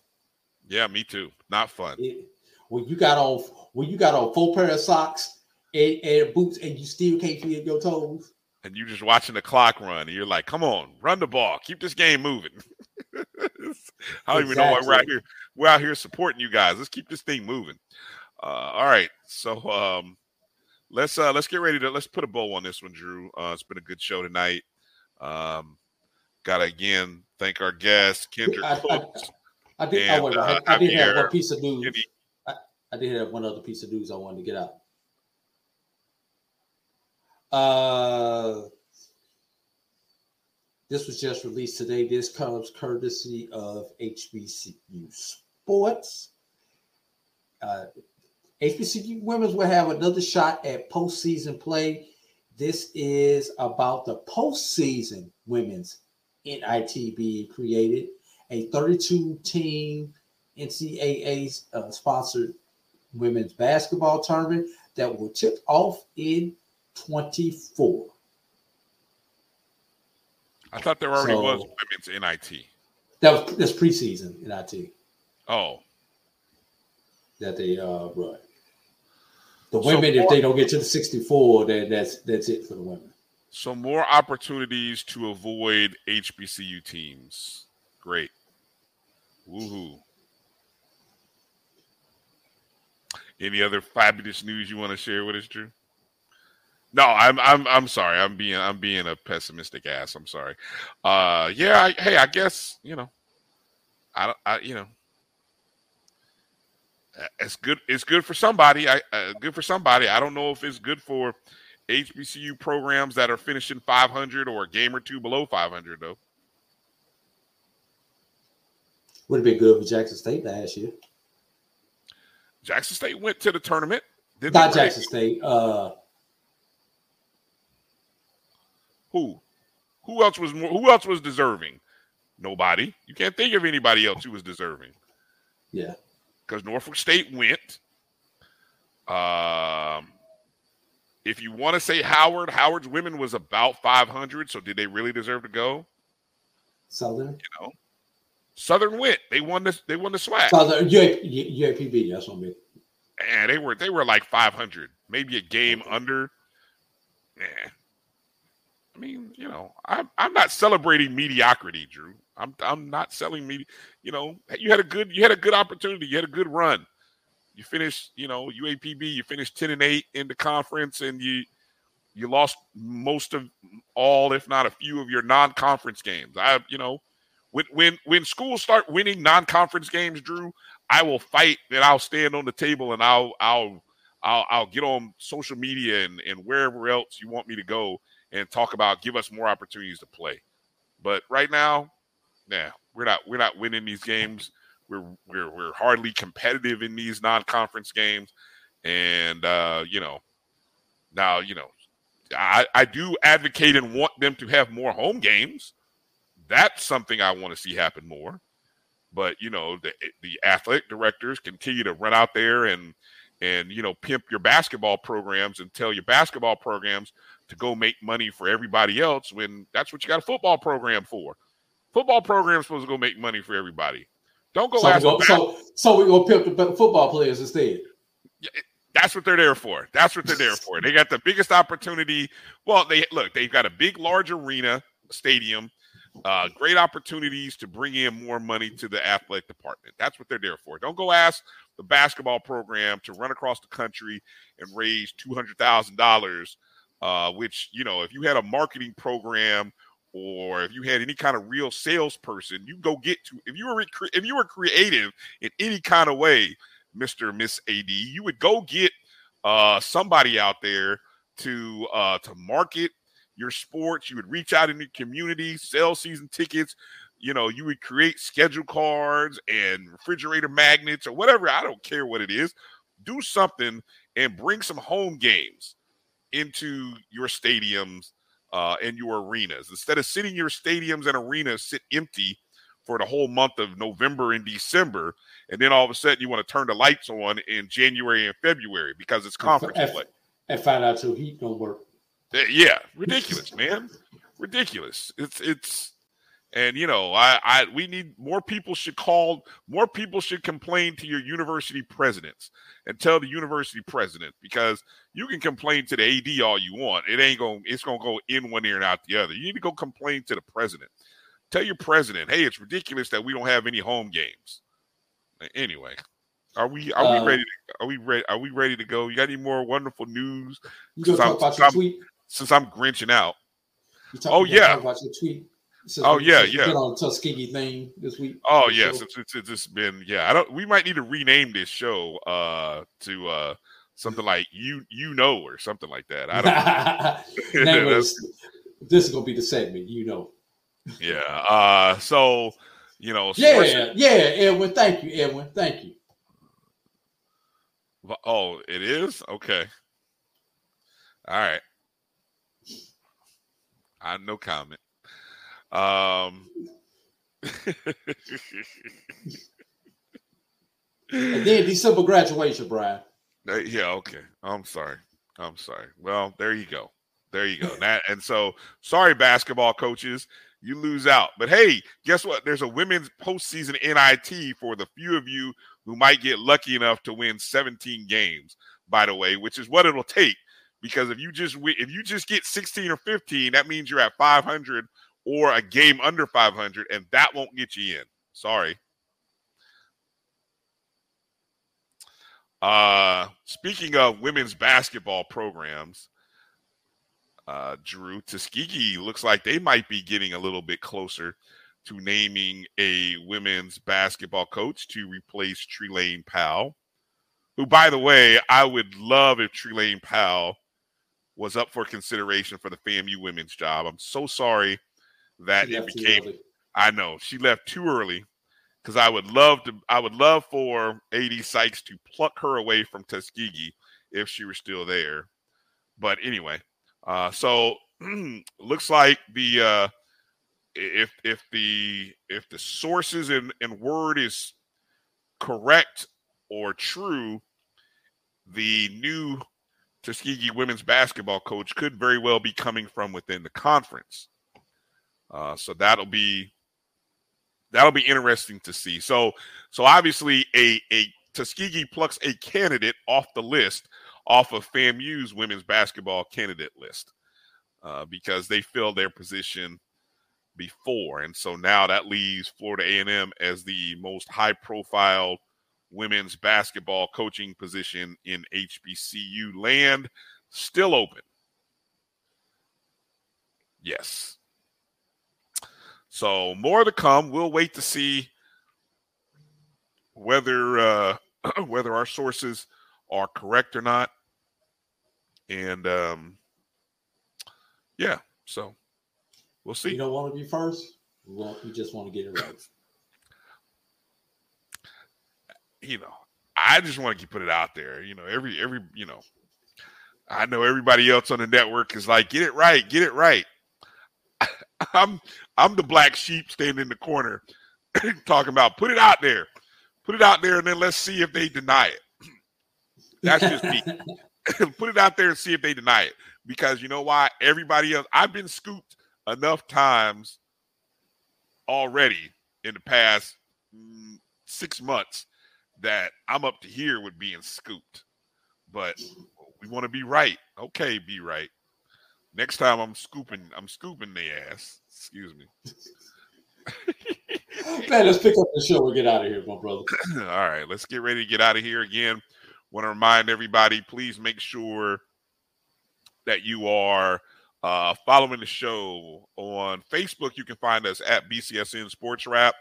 Yeah, me too. Not fun. It, when you got on when you got on full pair of socks and, and boots and you still can't feel your toes. And you're just watching the clock run, and you're like, "Come on, run the ball, keep this game moving." I don't even know why we're out here. We're out here supporting you guys. Let's keep this thing moving. Uh, all right, so um, let's uh, let's get ready to let's put a bow on this one, Drew. Uh, it's been a good show tonight. Um, gotta again thank our guest Kendrick I, I, Hooks. I did. and, oh, wait, I, uh, I did have one piece of news. I, I did have one other piece of news I wanted to get out. Uh, this was just released today. This comes courtesy of HBCU Sports. Uh, HBCU women's will have another shot at postseason play. This is about the postseason women's NIT being created, a 32 team NCAA uh, sponsored women's basketball tournament that will tip off in 24. I thought there already So- was women's NIT. That was that's preseason NIT Oh, that they uh run. The So women, if they don't get to the 64, then that's that's it for the women. so more opportunities to avoid HBCU teams. Great. Woohoo. Any other fabulous news you want to share with us, Drew? No, I'm I'm I'm sorry. I'm being I'm being a pessimistic ass. I'm sorry. Uh, yeah. I, hey, I guess you know. I don't. I you know. It's good. It's good for somebody. I uh, good for somebody. I don't know if it's good for HBCU programs that are finishing 500 or a game or two below 500 though. Would have been good for Jackson State last year. Jackson State went to the tournament. Did Not Jackson State. Uh, Who? Who else was more, who else was deserving? Nobody. You can't think of anybody else who was deserving. yeah. Because Norfolk State went. Um, if you want to say Howard, Howard's women was about 500. So did they really deserve to go? Southern. You know, Southern went. They won the they won the SWAC. Southern. UAPB. That's what I mean. and they were they were like 500, maybe a game under. Yeah. I mean, you know, I'm I'm not celebrating mediocrity, Drew. I'm I'm not selling me. You know, you had a good you had a good opportunity. You had a good run. You finished, you know, UAPB. You finished 10 and eight in the conference, and you you lost most of all, if not a few, of your non-conference games. I, you know, when when when schools start winning non-conference games, Drew, I will fight and I'll stand on the table and I'll I'll I'll, I'll get on social media and, and wherever else you want me to go and talk about give us more opportunities to play. But right now, nah, we're not we're not winning these games. We're we're we're hardly competitive in these non-conference games. And uh, you know, now, you know, I, I do advocate and want them to have more home games. That's something I want to see happen more. But you know, the the athletic directors continue to run out there and and you know pimp your basketball programs and tell your basketball programs to go make money for everybody else when that's what you got a football program for. Football program's supposed to go make money for everybody. Don't go So, we ask go, so, so we're gonna pimp the football players instead. That's what they're there for. That's what they're there for. They got the biggest opportunity. Well, they look, they've got a big, large arena, stadium, uh, great opportunities to bring in more money to the athletic department. That's what they're there for. Don't go ask the basketball program to run across the country and raise two hundred thousand dollars. Uh, which you know, if you had a marketing program or if you had any kind of real salesperson, you go get to. If you were if you were creative in any kind of way, or Miss AD, you would go get uh, somebody out there to uh, to market your sports. You would reach out in the community, sell season tickets. You know, you would create schedule cards and refrigerator magnets or whatever. I don't care what it is. Do something and bring some home games into your stadiums uh, and your arenas instead of sitting your stadiums and arenas sit empty for the whole month of November and December, and then all of a sudden you want to turn the lights on in January and February because it's conference and, play. and find out your heat don't work. Uh, Yeah, ridiculous, man. Ridiculous. It's it's and you know, I I we need more people should call more people should complain to your university presidents and tell the university president because you can complain to the AD all you want. It ain't going to it's going to go in one ear and out the other. You need to go complain to the president. Tell your president, "Hey, it's ridiculous that we don't have any home games." Anyway, are we are Uh, we ready to, are we ready are we ready to go? You got any more wonderful news? You gonna Since I'm- since your I'm- tweet? Since I'm grinching out. Oh yeah. about your tweet. Since Oh we- yeah, since yeah. Been on the Tuskegee thing this week. Oh yes, show. it's, it's it's just been yeah. I don't. We might need to rename this show uh to uh something like you you know or something like that. I don't. This, this is gonna be the segment, you know. yeah. Uh. So you know. Yeah, sports- yeah, Edwin. Thank you, Edwin. Thank you. Oh, it is okay. All right. I no comment. Um. And then December graduation, Bryan. Yeah, okay. I'm sorry. I'm sorry. Well, there you go. There you go. That and so sorry, basketball coaches, you lose out. But hey, guess what? There's a women's postseason NIT for the few of you who might get lucky enough to win 17 games. By the way, which is what it'll take. Because if you just if you just get 16 or 15, that means you're at 500 or a game under 500, and that won't get you in. Sorry. Uh, speaking of women's basketball programs, uh, Drew Tuskegee looks like they might be getting a little bit closer to naming a women's basketball coach to replace Trelane Powell, who, by the way, I would love if Trelane Powell was up for consideration for the FAMU women's job. I'm so sorry that it became. I know she left too early because I would love to. I would love for AD Sykes to pluck her away from Tuskegee if she were still there. But anyway, uh, so looks like the uh, if if the if the sources and and word is correct or true, the new Tuskegee women's basketball coach could very well be coming from within the conference. Uh, so that'll be that'll be interesting to see. So so obviously a a Tuskegee plucks a candidate off the list off of FAMU's women's basketball candidate list uh, because they filled their position before, and so now that leaves Florida A&M as the most high profile women's basketball coaching position in HBCU land still open. Yes. So more to come. We'll wait to see whether uh, whether our sources are correct or not. And um, yeah, so we'll see. You don't want to be first. Want, you just want to get it right. you know, I just want to put it out there. You know, every every you know, I know everybody else on the network is like, get it right, get it right. I'm I'm the black sheep standing in the corner talking about put it out there, put it out there, and then let's see if they deny it. That's just me. put it out there and see if they deny it. Because you know why? Everybody else, I've been scooped enough times already in the past mm, six months that I'm up to here with being scooped. But we want to be right. Okay, be right. Next time I'm scooping, I'm scooping the ass. Excuse me. Man, let's pick up the show and get out of here, my brother. All right, let's get ready to get out of here again. Want to remind everybody, please make sure that you are uh, following the show on Facebook. You can find us at BCSN Sports Wrap.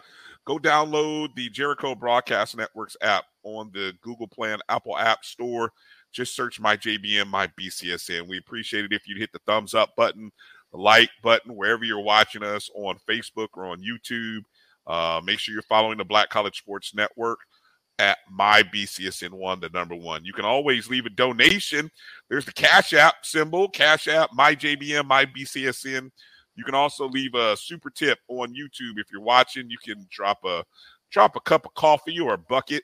Go download the Jericho Broadcast Networks app on the Google Play and Apple App Store. Just search my JBN, my BCSN. We appreciate it if you hit the thumbs up button, the like button, wherever you're watching us on Facebook or on YouTube. Uh, make sure you're following the Black College Sports Network at my BCSN one, the number one. You can always leave a donation. There's the Cash App symbol, Cash App, my JBN, my BCSN. You can also leave a super tip on YouTube if you're watching. You can drop a drop a cup of coffee or a bucket,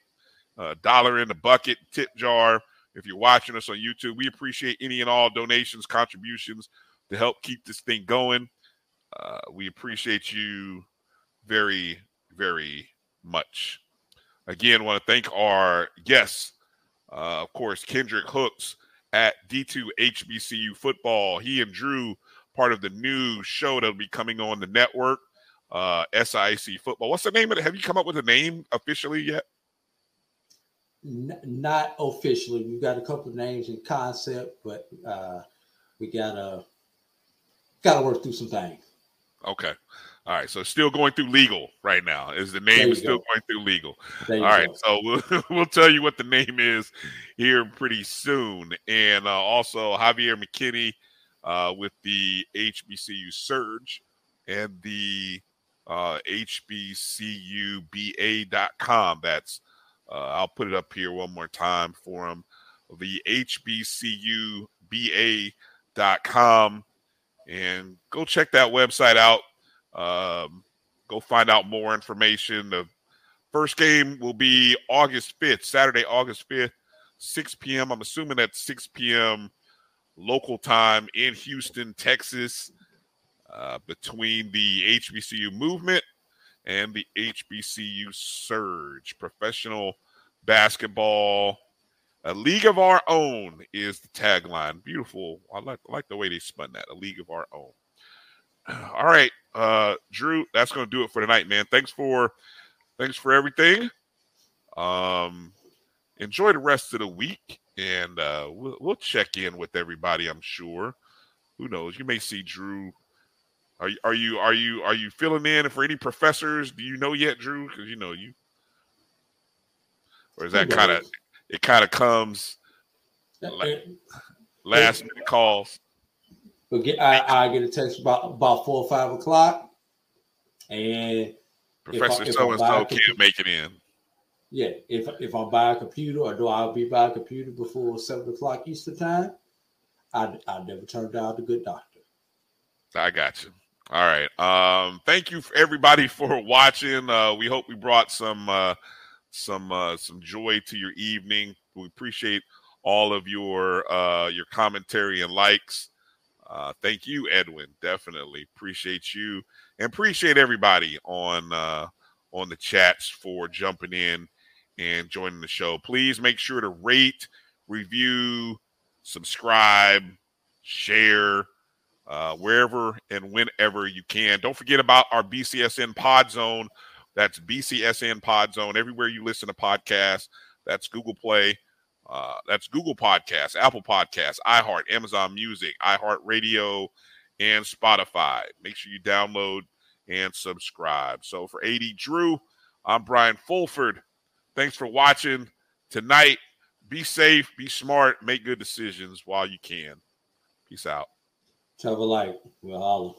a dollar in the bucket tip jar. If you're watching us on YouTube, we appreciate any and all donations, contributions to help keep this thing going. Uh, we appreciate you very, very much. Again, want to thank our guests, uh, of course, Kendrick Hooks at D2 HBCU Football. He and Drew, part of the new show that'll be coming on the network, uh, SIAC Football. What's the name of it? Have you come up with a name officially yet? N- not officially. We've got a couple of names in concept, but uh, we gotta gotta work through some things. Okay. All right. So still going through legal right now. Is the name is still go. going through legal? All right. go. So we'll, we'll tell you what the name is here pretty soon. And uh, also Javier McKinney uh, with the HBCU Surge and the uh, HBCUBA.com. That's I'll put it up here one more time for them. The HBCUBA.com and go check that website out. Um, go find out more information. The first game will be August 5th, Saturday, August 5th, 6 p.m. I'm assuming that's 6 p.m. local time in Houston, Texas, uh, between the HBCU movement and the HBCU surge. Professional basketball, a league of our own is the tagline. Beautiful. I like, I like the way they spun that. A league of our own. All right, uh, Drew, that's going to do it for tonight, man. Thanks for thanks for everything. Um, enjoy the rest of the week, and uh, we'll, we'll check in with everybody. I'm sure who knows? You may see Drew. Are you are you are you are you filling in for any professors? Do you know yet, Drew? Because you know you, or is that kind of it? Kind of comes last minute calls. But get I, I get a text about about four or five o'clock, and Professor so and so can't make it in. Yeah, if if I buy a computer or do I be buy a computer before seven o'clock Eastern time, I I never turn down the good doctor. I got you. All right. Um, thank you for everybody for watching. Uh, we hope we brought some uh, some uh, some joy to your evening. We appreciate all of your uh, your commentary and likes. Uh, thank you, Edwin. Definitely appreciate you and appreciate everybody on uh, on the chats for jumping in and joining the show. Please make sure to rate, review, subscribe, share uh, wherever and whenever you can. Don't forget about our BCSN Pod Zone. That's BCSN Pod Zone. Everywhere you listen to podcasts, that's Google Play. Uh, that's Google Podcasts, Apple Podcasts, iHeart, Amazon Music, iHeart Radio, and Spotify. Make sure you download and subscribe. So for AD Drew, I'm Bryan Fulford. Thanks for watching tonight. Be safe, be smart, make good decisions while you can. Peace out. Trevor Light, we'll holler.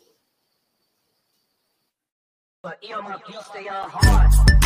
But stay on hard.